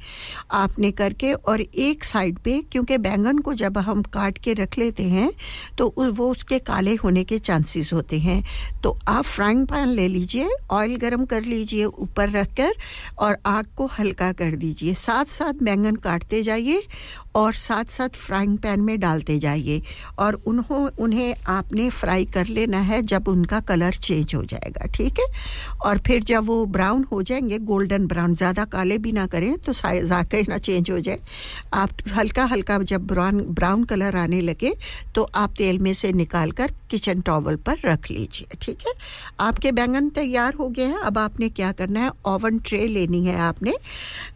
आपने करके और एक साइड पे, क्योंकि बैंगन को जब हम काट के रख लेते हैं तो वो उसके काले होने के चांसेस होते हैं। तो आप फ्राइंग पैन ले लीजिए ऑयल गरम कर लीजिए ऊपर रख कर और आग को हल्का कर दीजिए। साथ साथ बैंगन काटते जाइए और साथ साथ फ्राइंग पैन में डालते जाइए। और उन्हों, उन्हें आपने फ्राई कर लेना है जब उनका कलर चेंज हो जाएगा, ठीक? है? और फिर जब वो ब्राउन हो जाएँगे, गोल्डन ब्राउन, ज़्यादा काले भी ना करें तो जाके ना चेंज हो जाए। आप हल्का हल्का जब ब्राउन ब्राउन कलर आने लगे तो आप तेल में से निकाल कर किचन टॉवल पर रख लीजिए, ठीक है? आपके बैंगन तैयार हो गए हैं, अब आपने क्या करना है? ओवन ट्रे लेनी है आपने।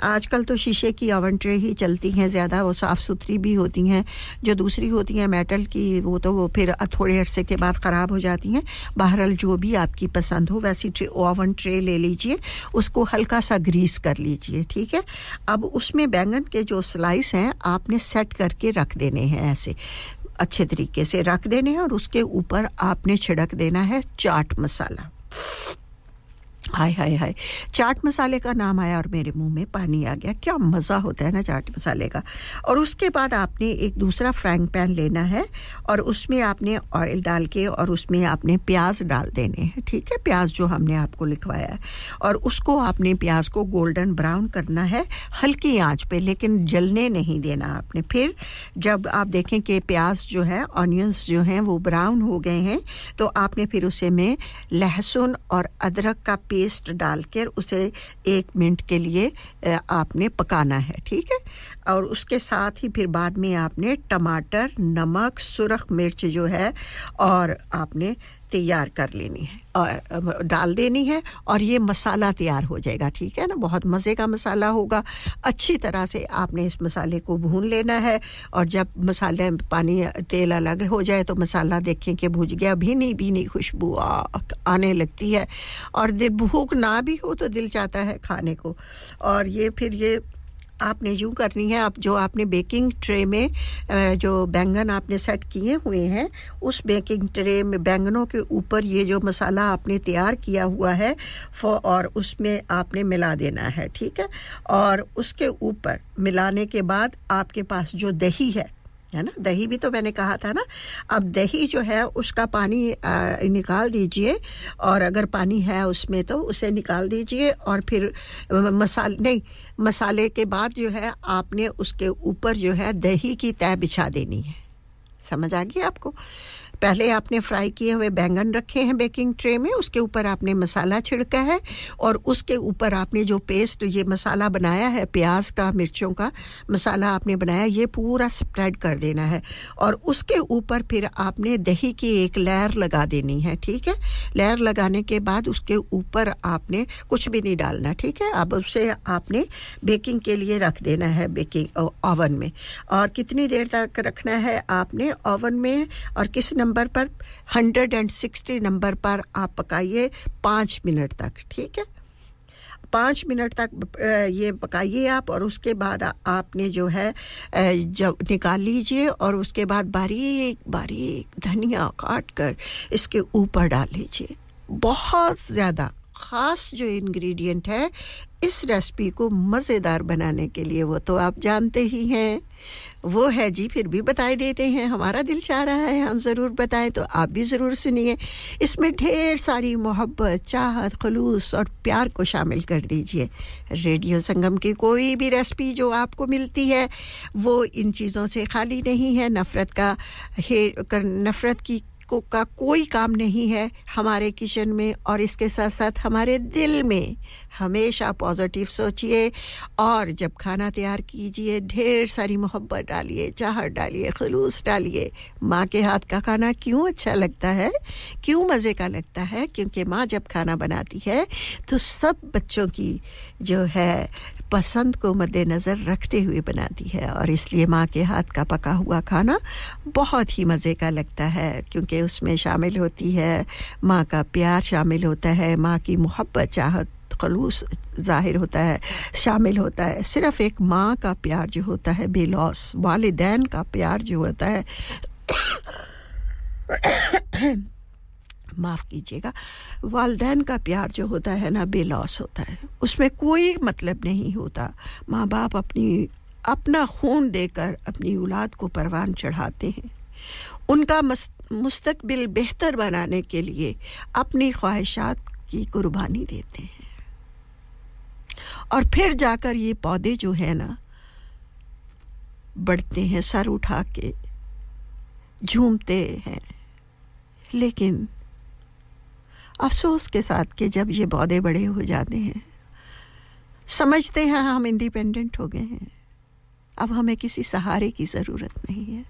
आजकल तो शीशे की ओवन ट्रे ही चलती हैं, ज़्यादा वो साफ़ सुथरी भी होती हैं। जो दूसरी होती हैं मेटल की, वो तो वो फिर थोड़े अरसे के बाद ख़राब हो जाती हैं। बहरहाल जो भी आपकी पसंद हो वैसी ट्रे ओवन ट्रे ले लीजिए, उसको हल्का सा ग्रीस कर लीजिए, ठीक है? अब उसमें बैंगन के जो स्लाइस हैं, आपने सेट करके रख देने हैं ऐसे, अच्छे तरीके से रख देने हैं और उसके ऊपर आपने छिड़क देना है चाट मसाला। हाय हाय हाय। चाट मसाले का नाम आया और मेरे मुँह में पानी आ गया। क्या मज़ा होता है ना चाट मसाले का। और उसके बाद आपने एक दूसरा फ्राइंग पैन लेना है और उसमें आपने ऑयल डाल के और उसमें आपने प्याज डाल देने हैं, ठीक है? प्याज जो हमने आपको लिखवाया है। और उसको आपने प्याज को गोल्डन ब्राउन करना है, हल्की आँच पर लेकिन जलने नहीं देना आपने। फिर जब आप देखें कि प्याज जो है, ऑनियंस जो हैं, वो ब्राउन हो गए हैं तो आपने फिर उसे में लहसुन और अदरक का पेस्ट डालकर उसे एक मिनट के लिए आपने पकाना है, ठीक है? और उसके साथ ही फिर बाद में आपने टमाटर, नमक, सुरख मिर्च जो है, और आपने तैयार कर लेनी है डाल देनी है और ये मसाला तैयार हो जाएगा, ठीक है ना? बहुत मज़े का मसाला होगा। अच्छी तरह से आपने इस मसाले को भून लेना है और जब मसाले पानी, तेल अलग हो जाए तो मसाला देखें कि भुज गया, भीनी भीनी खुशबू आने लगती है। और दिल भूख ना भी हो तो दिल चाहता है खाने को। और ये फिर ये आपने यूँ करनी है, आप जो आपने बेकिंग ट्रे में जो बैंगन आपने सेट किए हुए हैं, उस बेकिंग ट्रे में, बैंगनों के ऊपर ये जो मसाला आपने तैयार किया हुआ है और उसमें आपने मिला देना है, ठीक है? और उसके ऊपर मिलाने के बाद आपके पास जो दही है है ना? दही भी तो मैंने कहा था ना। अब दही जो है, उसका पानी निकाल दीजिए और अगर पानी है उसमें तो उसे निकाल दीजिए और फिर मसाले, नहीं, मसाले के बाद जो है, आपने उसके ऊपर जो है दही की तय बिछा देनी है। समझ आ गई आपको? पहले आपने फ्राई किए हुए बैंगन रखे हैं बेकिंग ट्रे में, उसके ऊपर आपने मसाला छिड़का है और उसके ऊपर आपने जो पेस्ट, ये मसाला बनाया है, प्याज का, मिर्चों का मसाला आपने बनाया, ये पूरा स्प्रेड कर देना है और उसके ऊपर फिर आपने दही की एक लेयर लगा देनी है, ठीक है? लेयर लगाने के बाद उसके ऊपर आपने कुछ भी नहीं डालना, ठीक है? अब उसे आपने बेकिंग के लिए रख देना है, बेकिंग ओवन में। और कितनी देर तक रखना है आपने ओवन में और किस नंबर पर 160 नंबर पर आप पकाइए पाँच मिनट तक, ठीक है? पाँच मिनट तक ये पकाइए आप और उसके बाद आपने जो है जब निकाल लीजिए और उसके बाद बारीक बारीक धनिया काट कर इसके ऊपर डाल लीजिए। बहुत ज़्यादा ख़ास जो इंग्रेडिएंट है, इस रेसिपी को मज़ेदार बनाने के लिए वो तो आप जानते ही हैं। वो है जी, फिर भी बताए देते हैं, हमारा दिल चाह रहा है, हम ज़रूर बताएँ तो आप भी ज़रूर सुनिए। इसमें ढेर सारी मोहब्बत, चाहत, खलूस और प्यार को शामिल कर दीजिए। रेडियो संगम की कोई भी रेसिपी जो आपको मिलती है, वो इन चीज़ों से खाली नहीं है। नफ़रत का हे, कर, नफ़रत की को का कोई काम नहीं है हमारे किचन में और इसके साथ साथ हमारे दिल में। हमेशा पॉजिटिव सोचिए और जब खाना तैयार कीजिए, ढेर सारी मोहब्बत डालिए, चाहत डालिए, खलूस डालिए। माँ के हाथ का खाना क्यों अच्छा लगता है? क्यों मज़े का लगता है? क्योंकि माँ जब खाना बनाती है तो सब बच्चों की जो है पसंद को मद्देनज़र रखते हुए बनाती है और इसलिए माँ के हाथ का पका हुआ खाना बहुत ही मज़े का लगता है, क्योंकि उसमें शामिल होती है, माँ का प्यार शामिल होता है, माँ की मोहब्बत, चाहत, खलूस ज़ाहिर होता है, शामिल होता है। सिर्फ़ एक माँ का प्यार जो होता है, बेलॉस वालदेन का प्यार जो होता है माफ़ कीजिएगा, वालदेन का प्यार जो होता है ना, बेलॉस होता है। उसमें कोई मतलब नहीं होता। माँ बाप अपनी, अपना खून देकर अपनी औलाद को परवान चढ़ाते हैं। उनका मुस्तकबिल बेहतर बनाने के लिए अपनी ख्वाहिशात की कुर्बानी देते हैं। और फिर जाकर ये पौधे जो है ना, बढ़ते हैं, सर उठा के, झूमते हैं। लेकिन अफसोस के साथ कि जब ये पौधे बड़े हो जाते हैं, समझते हैं हम इंडिपेंडेंट हो गए हैं। अब हमें किसी सहारे की ज़रूरत नहीं है।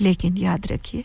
लेकिन याद रखिए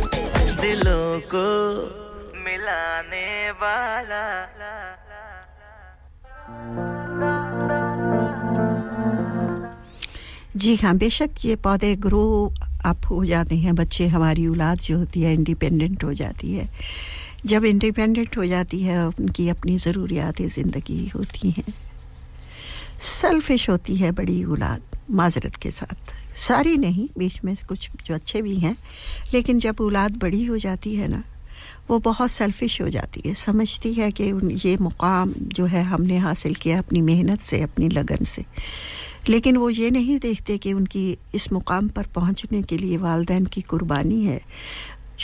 दिलों को मिलाने वाला। जी हाँ बेशक ये पौधे ग्रो अप हो जाते हैं, बच्चे हमारी औलाद जो होती है इंडिपेंडेंट हो जाती है। जब इंडिपेंडेंट हो जाती है, उनकी अपनी ज़रूरियात ज़िंदगी होती हैं। सेल्फिश होती है बड़ी औलाद, माजरत के साथ। सारी नहीं, बीच में कुछ जो अच्छे भी हैं, लेकिन जब औलाद बड़ी हो जाती है ना, वो बहुत सेल्फिश हो जाती है। समझती है कि ये मुकाम जो है हमने हासिल किया अपनी मेहनत से, अपनी लगन से। लेकिन वो ये नहीं देखते कि उनकी इस मुकाम पर पहुँचने के लिए वालदेन की कुर्बानी है,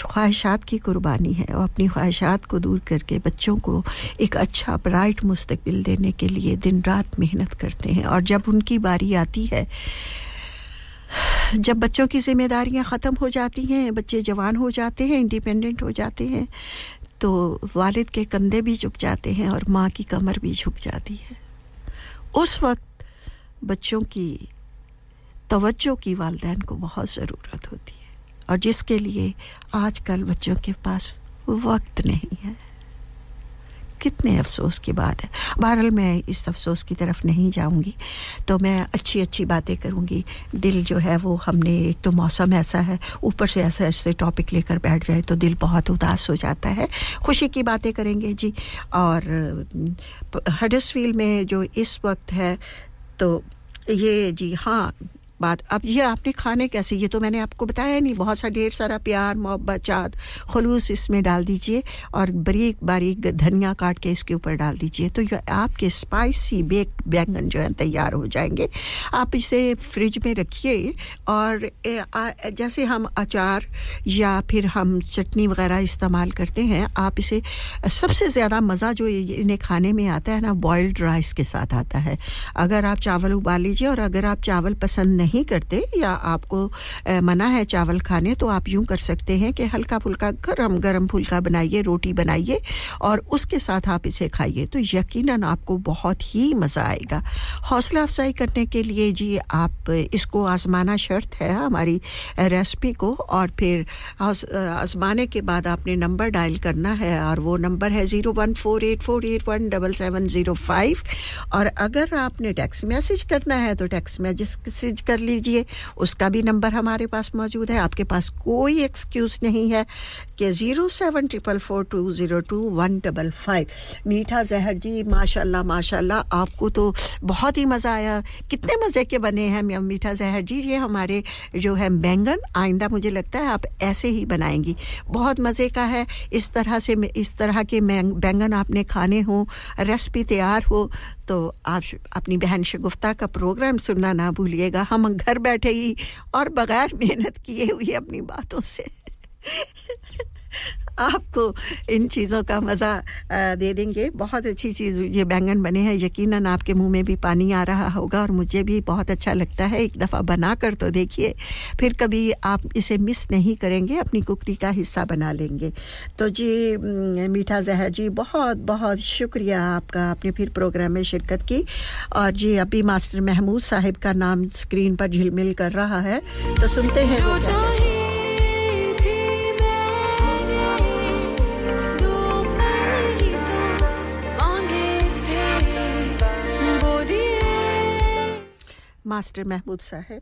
ख्वाहिशात की कुर्बानी है और अपनी ख्वाहिशात को दूर करके बच्चों को एक अच्छा ब्राइट मुस्तकबिल देने के लिए दिन रात मेहनत करते हैं। और जब उनकी बारी आती है जब बच्चों की जिम्मेदारियाँ ख़त्म हो जाती हैं, बच्चे जवान हो जाते हैं इंडिपेंडेंट हो जाते हैं तो वालिद के कंधे भी झुक जाते हैं और माँ की कमर भी झुक जाती है। उस वक्त बच्चों की, तवज्जो की वालदेन को बहुत ज़रूरत होती है। और जिसके लिए आजकल बच्चों के पास वक्त नहीं है। कितने अफसोस की बात है। बहरहाल मैं इस अफसोस की तरफ़ नहीं जाऊँगी। तो मैं अच्छी अच्छी बातें करूँगी। दिल जो है वो हमने, एक तो मौसम ऐसा है, ऊपर से ऐसे ऐसे टॉपिक लेकर बैठ जाए तो दिल बहुत उदास हो जाता है। खुशी की बातें करेंगे जी। और हडसफील में जो इस वक्त है तो ये जी हाँ बात, अब ये आपने खाने कैसे, ये तो मैंने आपको बताया नहीं, बहुत सा ढेर सारा प्यार, मोहब्बत, चाद, खलूस इसमें डाल दीजिए और बारीक बारीक धनिया काट के इसके ऊपर डाल दीजिए तो ये आपके स्पाइसी बेक्ड बैंगन जो है तैयार हो जाएँगे। आप इसे फ्रिज में रखिए और जैसे हम अचार या फिर हम चटनी वगैरह इस्तेमाल करते हैं, आप इसे, सबसे ज़्यादा मज़ा जो इन्हें खाने में आता है ना बॉयल्ड राइस के साथ आता है। अगर आप चावल उबाल लीजिए और अगर आप चावल पसंद नहीं करते या आपको मना है चावल खाने तो आप यूँ कर सकते हैं कि हल्का फुल्का गरम गरम फुल्का बनाइए, रोटी बनाइए और उसके साथ आप इसे खाइए। तो यकीनन आपको बहुत ही मज़ा आएगा। हौसला अफजाई करने के लिए जी आप इसको आजमाना शर्त है हमारी रेसिपी को और फिर आजमाने के बाद आपने नंबर डायल करना है और वो नंबर है zero one four eight four eight one double seven zero five और अगर आपने टेक्स्ट मैसेज करना है तो टेक्स्ट मैसेज कर कर लीजिए। उसका भी नंबर हमारे पास मौजूद है। आपके पास कोई एक्सक्यूज़ नहीं है कि zero seven triple four two zero two one double five मीठा जहर जी, माशाल्लाह माशाल्लाह, आपको तो बहुत ही मज़ा आया। कितने मज़े के बने हैं मीठा जहर जी, ये हमारे जो है बैंगन आइंदा मुझे लगता है आप ऐसे ही बनाएँगी। बहुत मज़े का है। इस तरह से इस तरह के बैंगन आपने खाने हो, रेसिपी तैयार हो तो आप अपनी बहन शगुफ्ता का प्रोग्राम सुनना ना भूलिएगा। हम घर बैठे ही और बगैर मेहनत किए हुए अपनी बातों से आपको इन चीज़ों का मज़ा दे देंगे। बहुत अच्छी चीज़ ये बैंगन बने हैं। यकीनन आपके मुँह में भी पानी आ रहा होगा और मुझे भी बहुत अच्छा लगता है। एक दफ़ा बना कर तो देखिए फिर कभी आप इसे मिस नहीं करेंगे अपनी कुकरी का हिस्सा बना लेंगे। तो जी मीठा जहर जी बहुत बहुत शुक्रिया आपका। आपने फिर प्रोग्राम में शिरकत की। और जी अभी मास्टर महमूद साहिब का नाम स्क्रीन पर झिलमिल कर रहा है। तो सुनते हैं मास्टर महमूद साहब।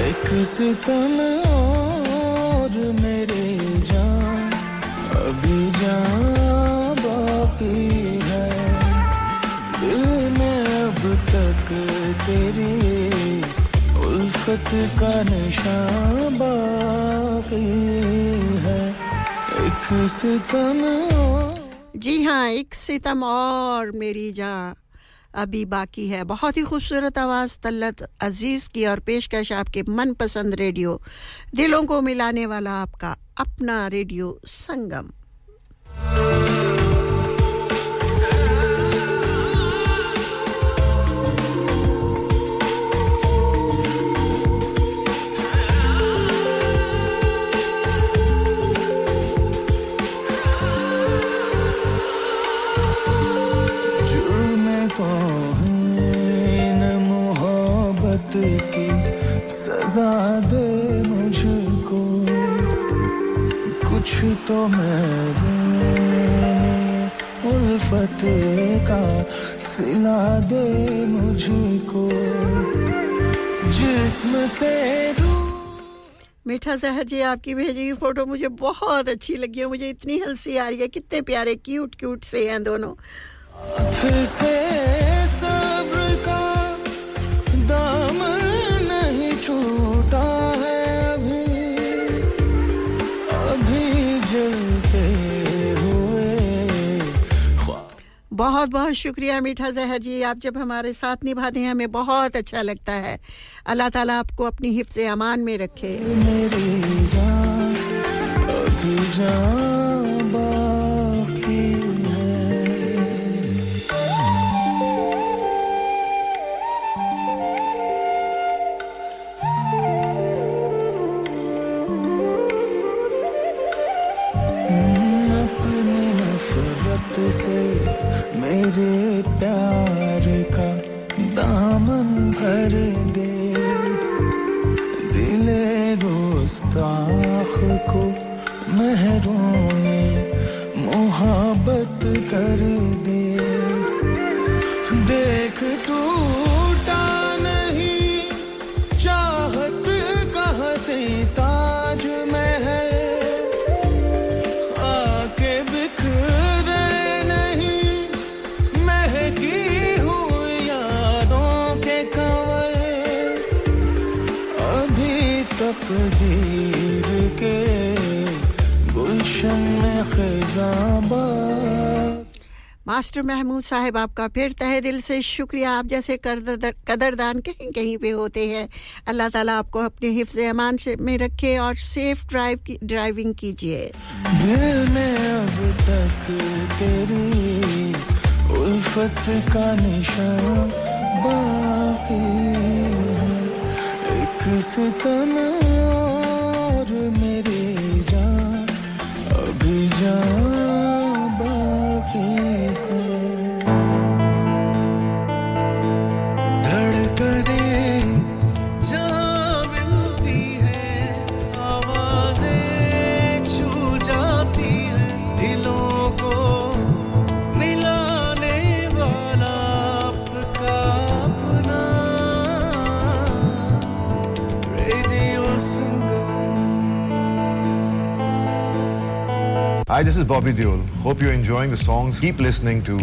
सितम और मेरे जान, अभी जान बाकी है। दिल में अब तक तेरी उल्फत का निशान बाकी है। एक सितम जी हाँ एक सितम और मेरी जान। अभी बाकी है। बहुत ही खूबसूरत आवाज़ तल्लत अज़ीज़ की और पेशकश आपके मनपसंद रेडियो दिलों को मिलाने वाला आपका अपना रेडियो संगम। सजा दे मुझको। कुछ तो मैं उल्फत का सिला दे मुझको। जिस्म से मीठा जहर जी आपकी भेजी हुई फ़ोटो मुझे बहुत अच्छी लगी है। मुझे इतनी हँसी आ रही है। कितने प्यारे क्यूट क्यूट से हैं दोनों। से सब्र का बहुत बहुत शुक्रिया मीठा जहर जी। आप जब हमारे साथ निभाते हैं, हमें बहुत अच्छा लगता है। अल्लाह ताला आपको अपनी हिफ्ज अमान में रखे। मेरी मेरे प्यार का दामन भर दे। दिले गुस्ताख को महरूम मोहब्बत कर दे। मास्टर महमूद साहब, आपका फिर तहे दिल से शुक्रिया। आप जैसे कदरदान कहीं कहीं पे होते हैं। अल्लाह ताला आपको अपने हिफ्ज अमान से में रखे और सेफ़ ड्राइव की, ड्राइविंग कीजिए। दिल में अब तक तेरी उल्फत का निशान बाकी है। एक और मेरी जान। अभी जान Hi, this is Bobby Deol. Hope you're enjoying the songs. Keep listening to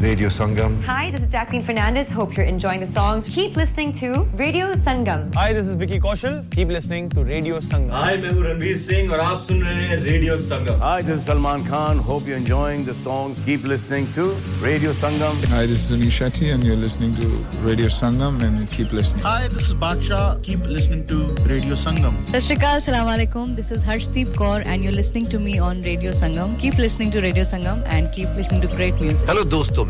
Radio Sangam. Hi, this is Jacqueline Fernandez. Hope you're enjoying the songs. Keep listening to Radio Sangam. Hi, this is Vicky Kaushal. Keep listening to Radio Sangam. Hi, I'm Ranveer Singh and you're rahe hain Radio Sangam. Hi, this is Salman Khan. Hope you're enjoying the songs. Keep listening to Radio Sangam. Hi, this is Anish Shetty and you're listening to Radio Sangam and keep listening. Hi, this is Baksha. Keep listening to Radio Sangam. Sashrikal, salam alaikum. This is Harshdeep Kaur and you're listening to me on Radio Sangam. Keep listening to Radio Sangam and keep listening to great music. Hello, dosto.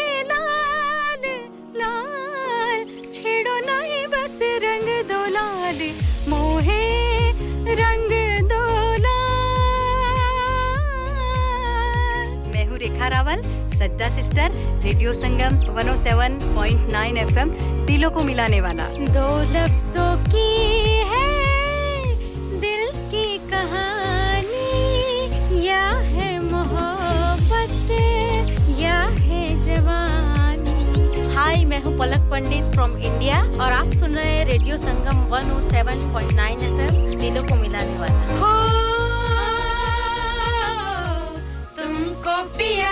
Rawal Sajda sister radio Sangam 107.9 FM दिलों को मिलाने वाला। दो लफ्जों की है दिल की कहानी या है मोहब्बत या है जवानी। हाय मैं हूँ पलक पंडित फ्रॉम इंडिया और आप सुन रहे हैं रेडियो संगम 107.9 एफएम दिलों को मिलाने वाला। तुमको पिया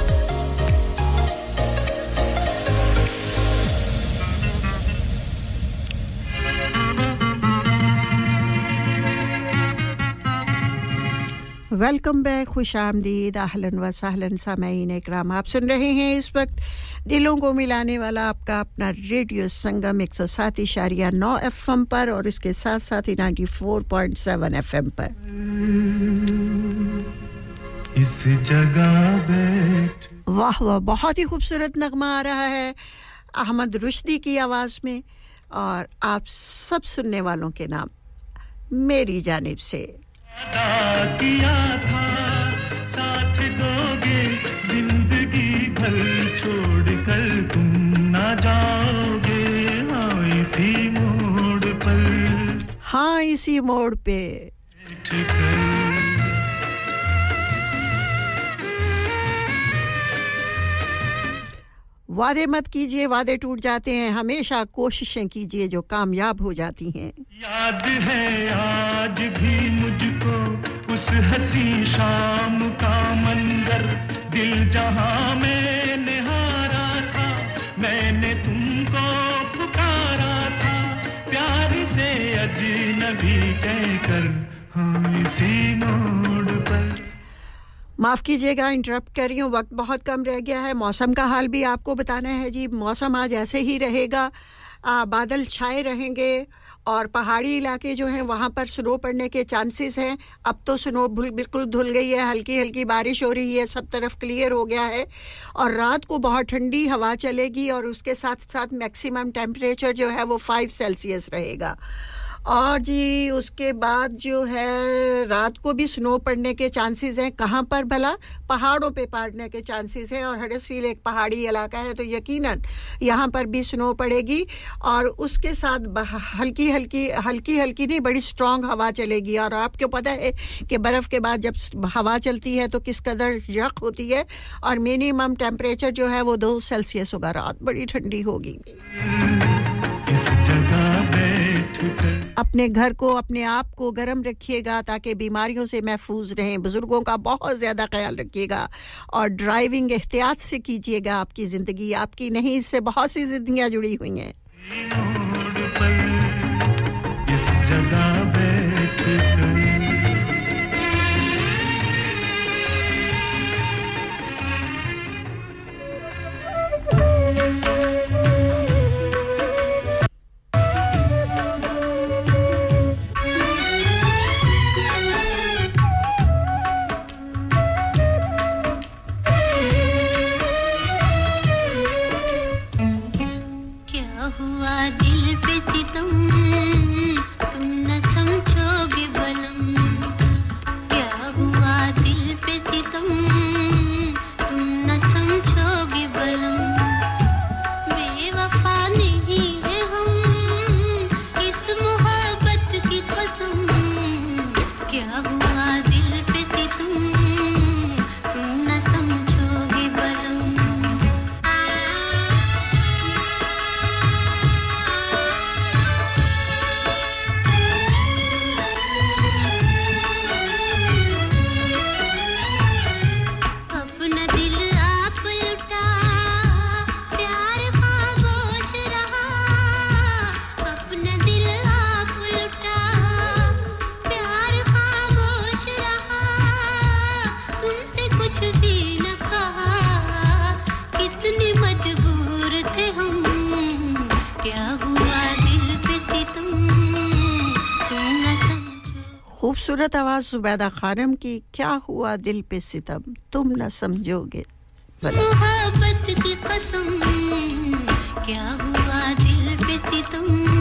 Welcome back खुश आमदीद आहलन व सहलन सामीन इकराम। आप सुन रहे हैं इस वक्त दिलों को मिलाने वाला आपका अपना रेडियो संगम एक सौ सात इशारिया नौ एफ़ एम पर और इसके साथ साथ ही ninety four point seven F M पर। इस जगह वाह वाह बहुत ही खूबसूरत नगमा आ रहा है अहमद रुश्दी की आवाज़ में और आप सब सुनने वालों के नाम मेरी जानिब से। किया था साथ दोगे ज़िंदगी भर छोड़ कर तुम ना जाओगे हाँ इसी मोड़ पर। हाँ इसी मोड़ पे। वादे मत कीजिए, वादे टूट जाते हैं। हमेशा कोशिशें कीजिए जो कामयाब हो जाती हैं। याद है, आज भी मुझको उस हसी शाम का मंजर। दिल जहाँ मैंने हारा था, मैंने तुमको पुकारा था। प्यार से अजनबी कहकर हम इसी माफ़ कीजिएगा इंटरप्ट कर रही हूँ वक्त बहुत कम रह गया है मौसम का हाल भी आपको बताना है जी। मौसम आज ऐसे ही रहेगा आ, बादल छाए रहेंगे और पहाड़ी इलाके जो हैं वहाँ पर स्नो पड़ने के चांसेस हैं। अब तो स्नो बिल्कुल धुल गई है हल्की हल्की बारिश हो रही है सब तरफ़ क्लियर हो गया है और रात को बहुत ठंडी हवा चलेगी और उसके साथ साथ मैक्सिमम टेम्परेचर जो है वो फाइव सेल्सियस रहेगा। और जी, उसके बाद जो है, रात को भी स्नो पड़ने के चांसेस हैं। कहाँ पर भला? पहाड़ों पे पड़ने के चांसेस हैं और हडसफील एक पहाड़ी इलाका है तो यकीनन यहाँ पर भी स्नो पड़ेगी और उसके साथ हल्की हल्की हल्की हल्की नहीं, बड़ी स्ट्रांग हवा चलेगी। और आपको पता है कि बर्फ़ के बाद जब हवा चलती है तो किस कदर यक होती है और मिनिमम टेम्परेचर जो है, वो दो सेल्सियस होगा। रात बड़ी ठंडी होगी। अपने घर को, अपने आप को गर्म रखिएगा ताकि बीमारियों से महफूज रहें। बुज़ुर्गों का बहुत ज़्यादा ख्याल रखिएगा और ड्राइविंग एहतियात से कीजिएगा आपकी ज़िंदगी। आपकी नहीं, इससे बहुत सी जिंदगियाँ जुड़ी हुई हैं। खूबसूरत आवाज़ जुबैदा खानम की, क्या हुआ दिल पे सितम? तुम न समझोगे। मोहब्बत की कसम, क्या हुआ दिल पे सितम?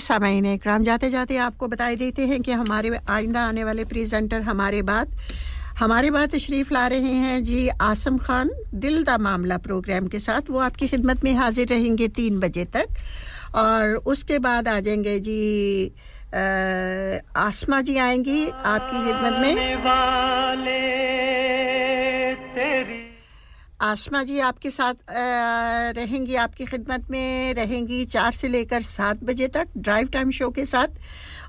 सामाइन इकराम जाते जाते आपको बताई देते हैं कि हमारे आइंदा आने वाले प्रेजेंटर हमारे बाद हमारे बाद तशरीफ़ ला रहे हैं जी आसम खान, दिल दा मामला प्रोग्राम के साथ। वो आपकी खिदमत में हाजिर रहेंगे तीन बजे तक। और उसके बाद आ जाएँगे जी आसमा जी आएँगी आपकी खिदमत में। आसमा जी आपके साथ रहेंगी, आपकी खिदमत में रहेंगी चार से लेकर सात बजे तक ड्राइव टाइम शो के साथ।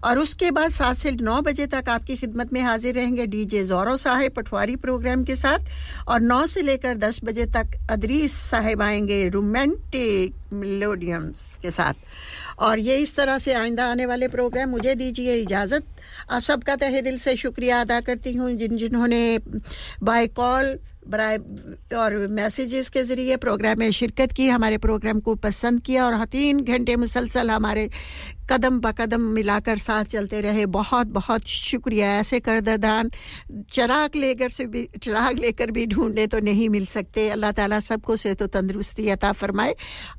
और उसके बाद सात से नौ बजे तक आपकी खिदमत में हाजिर रहेंगे डीजे जोरो साहेब पटवारी प्रोग्राम के साथ। और नौ से लेकर दस बजे तक अदरीस साहेब आएँगे रोमांटिक मेलोडियम्स के साथ। और ये इस तरह से आइंदा आने वाले प्रोग्राम मुझे दीजिए इजाज़त। आप सबका तहे दिल से शुक्रिया अदा करती हूँ जिन, जिन्होंने बाय कॉल बराए और मैसेजेस के ज़रिए प्रोग्राम में शिरकत की, हमारे प्रोग्राम को पसंद किया और तीन घंटे मुसलसल हमारे कदम ब कदम मिलाकर साथ चलते रहे। बहुत बहुत शुक्रिया। ऐसे करदान चराग लेकर से भी, चिराग लेकर भी ढूंढे तो नहीं मिल सकते। अल्लाह ताला सबको से तो तंदरुस्ती अता फरमाए।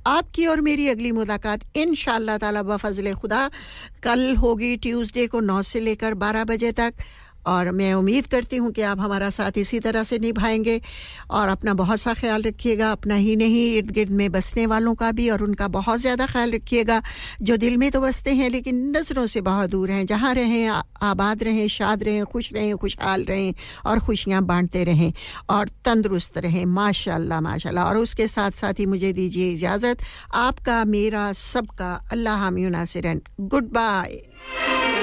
आपकी और मेरी अगली मुलाकात इन ताला बफजल खुदा। कल होगी ट्यूसडे को नौ से लेकर बारह बजे तक। और मैं उम्मीद करती हूँ कि आप हमारा साथ इसी तरह से निभाएँगे और अपना बहुत सा ख्याल रखिएगा, अपना ही नहीं, इर्द गिर्द में बसने वालों का भी और उनका बहुत ज़्यादा ख्याल रखिएगा, जो दिल में तो बसते हैं लेकिन नज़रों से बहुत दूर हैं जहाँ रहें आबाद रहें, शाद रहें, खुश रहें, खुशहाल रहें और खुशियाँ बांटते रहें और तंदुरुस्त रहें माशा माशा और उसके साथ साथ ही मुझे दीजिए इजाज़त, आपका, मेरा, सबका, अल्लाह हामी नासिरन गुड बाय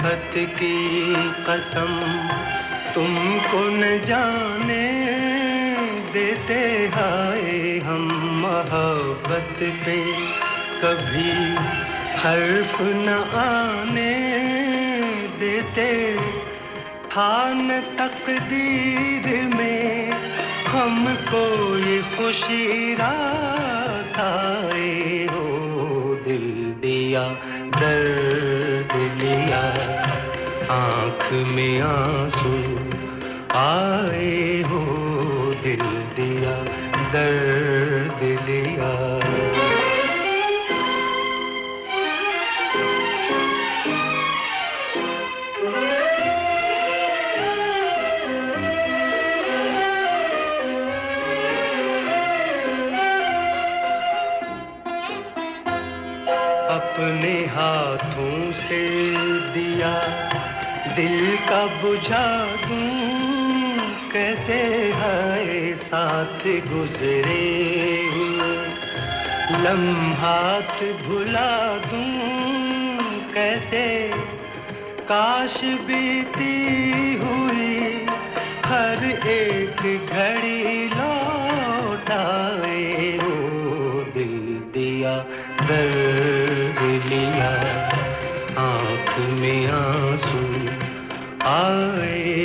उल्फत की कसम, तुमको न जाने देते हाय हम मोहब्बत पे। कभी हर्फ न आने देते, थान तकदीर में हमको ये खुशी रासाए हो दिल दिया दर्द। लिया आँख में आँसू आए हो दिल दिया दर्द लिया। अपने हाथों दिल का बुझा दूँ कैसे है साथ गुजरे? लम्हात भुला दूँ कैसे? काश बीती हुई हर एक घड़ी लौटाए हो दिल दिया, दर्द लिया आँख में आँसू आए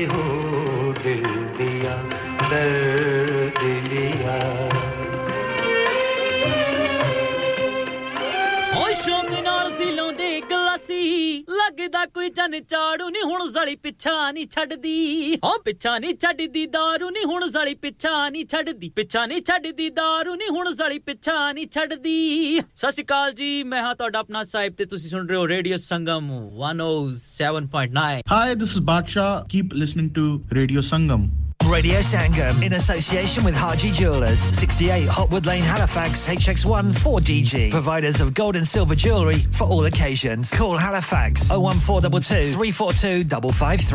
ਨਾਲ ਜ਼ਿਲੋਂ ਦੇ ਗਲਾਸੀ ਲੱਗਦਾ ਕੋਈ ਜਨ ਚਾੜੂ ਨਹੀਂ ਹੁਣ ਜ਼ਲੀ ਪਿੱਛਾ ਨਹੀਂ ਛੱਡਦੀ ਓ ਪਿੱਛਾ ਨਹੀਂ ਛੱਡਦੀ दारू ਨਹੀਂ ਹੁਣ ਜ਼ਲੀ ਪਿੱਛਾ ਨਹੀਂ ਛੱਡਦੀ ਪਿੱਛਾ ਨਹੀਂ ਛੱਡਦੀ दारू ਨਹੀਂ ਹੁਣ ਜ਼ਲੀ ਪਿੱਛਾ ਨਹੀਂ ਛੱਡਦੀ ਸਤਿ ਸ਼੍ਰੀ ਅਕਾਲ ਜੀ ਮੈਂ ਹਾਂ ਤੁਹਾਡਾ ਆਪਣਾ ਸਾਹਿਬ ਤੇ ਤੁਸੀਂ ਸੁਣ ਰਹੇ ਹੋ radio Sangam 107.9 Hi this is Baksha keep listening to Radio Sangam Radio Sangam in association with Haji Jewelers, 68 Hotwood Lane, Halifax, HX1 4DG. Providers of gold and silver jewellery for all occasions. Call Halifax 01422 342 553.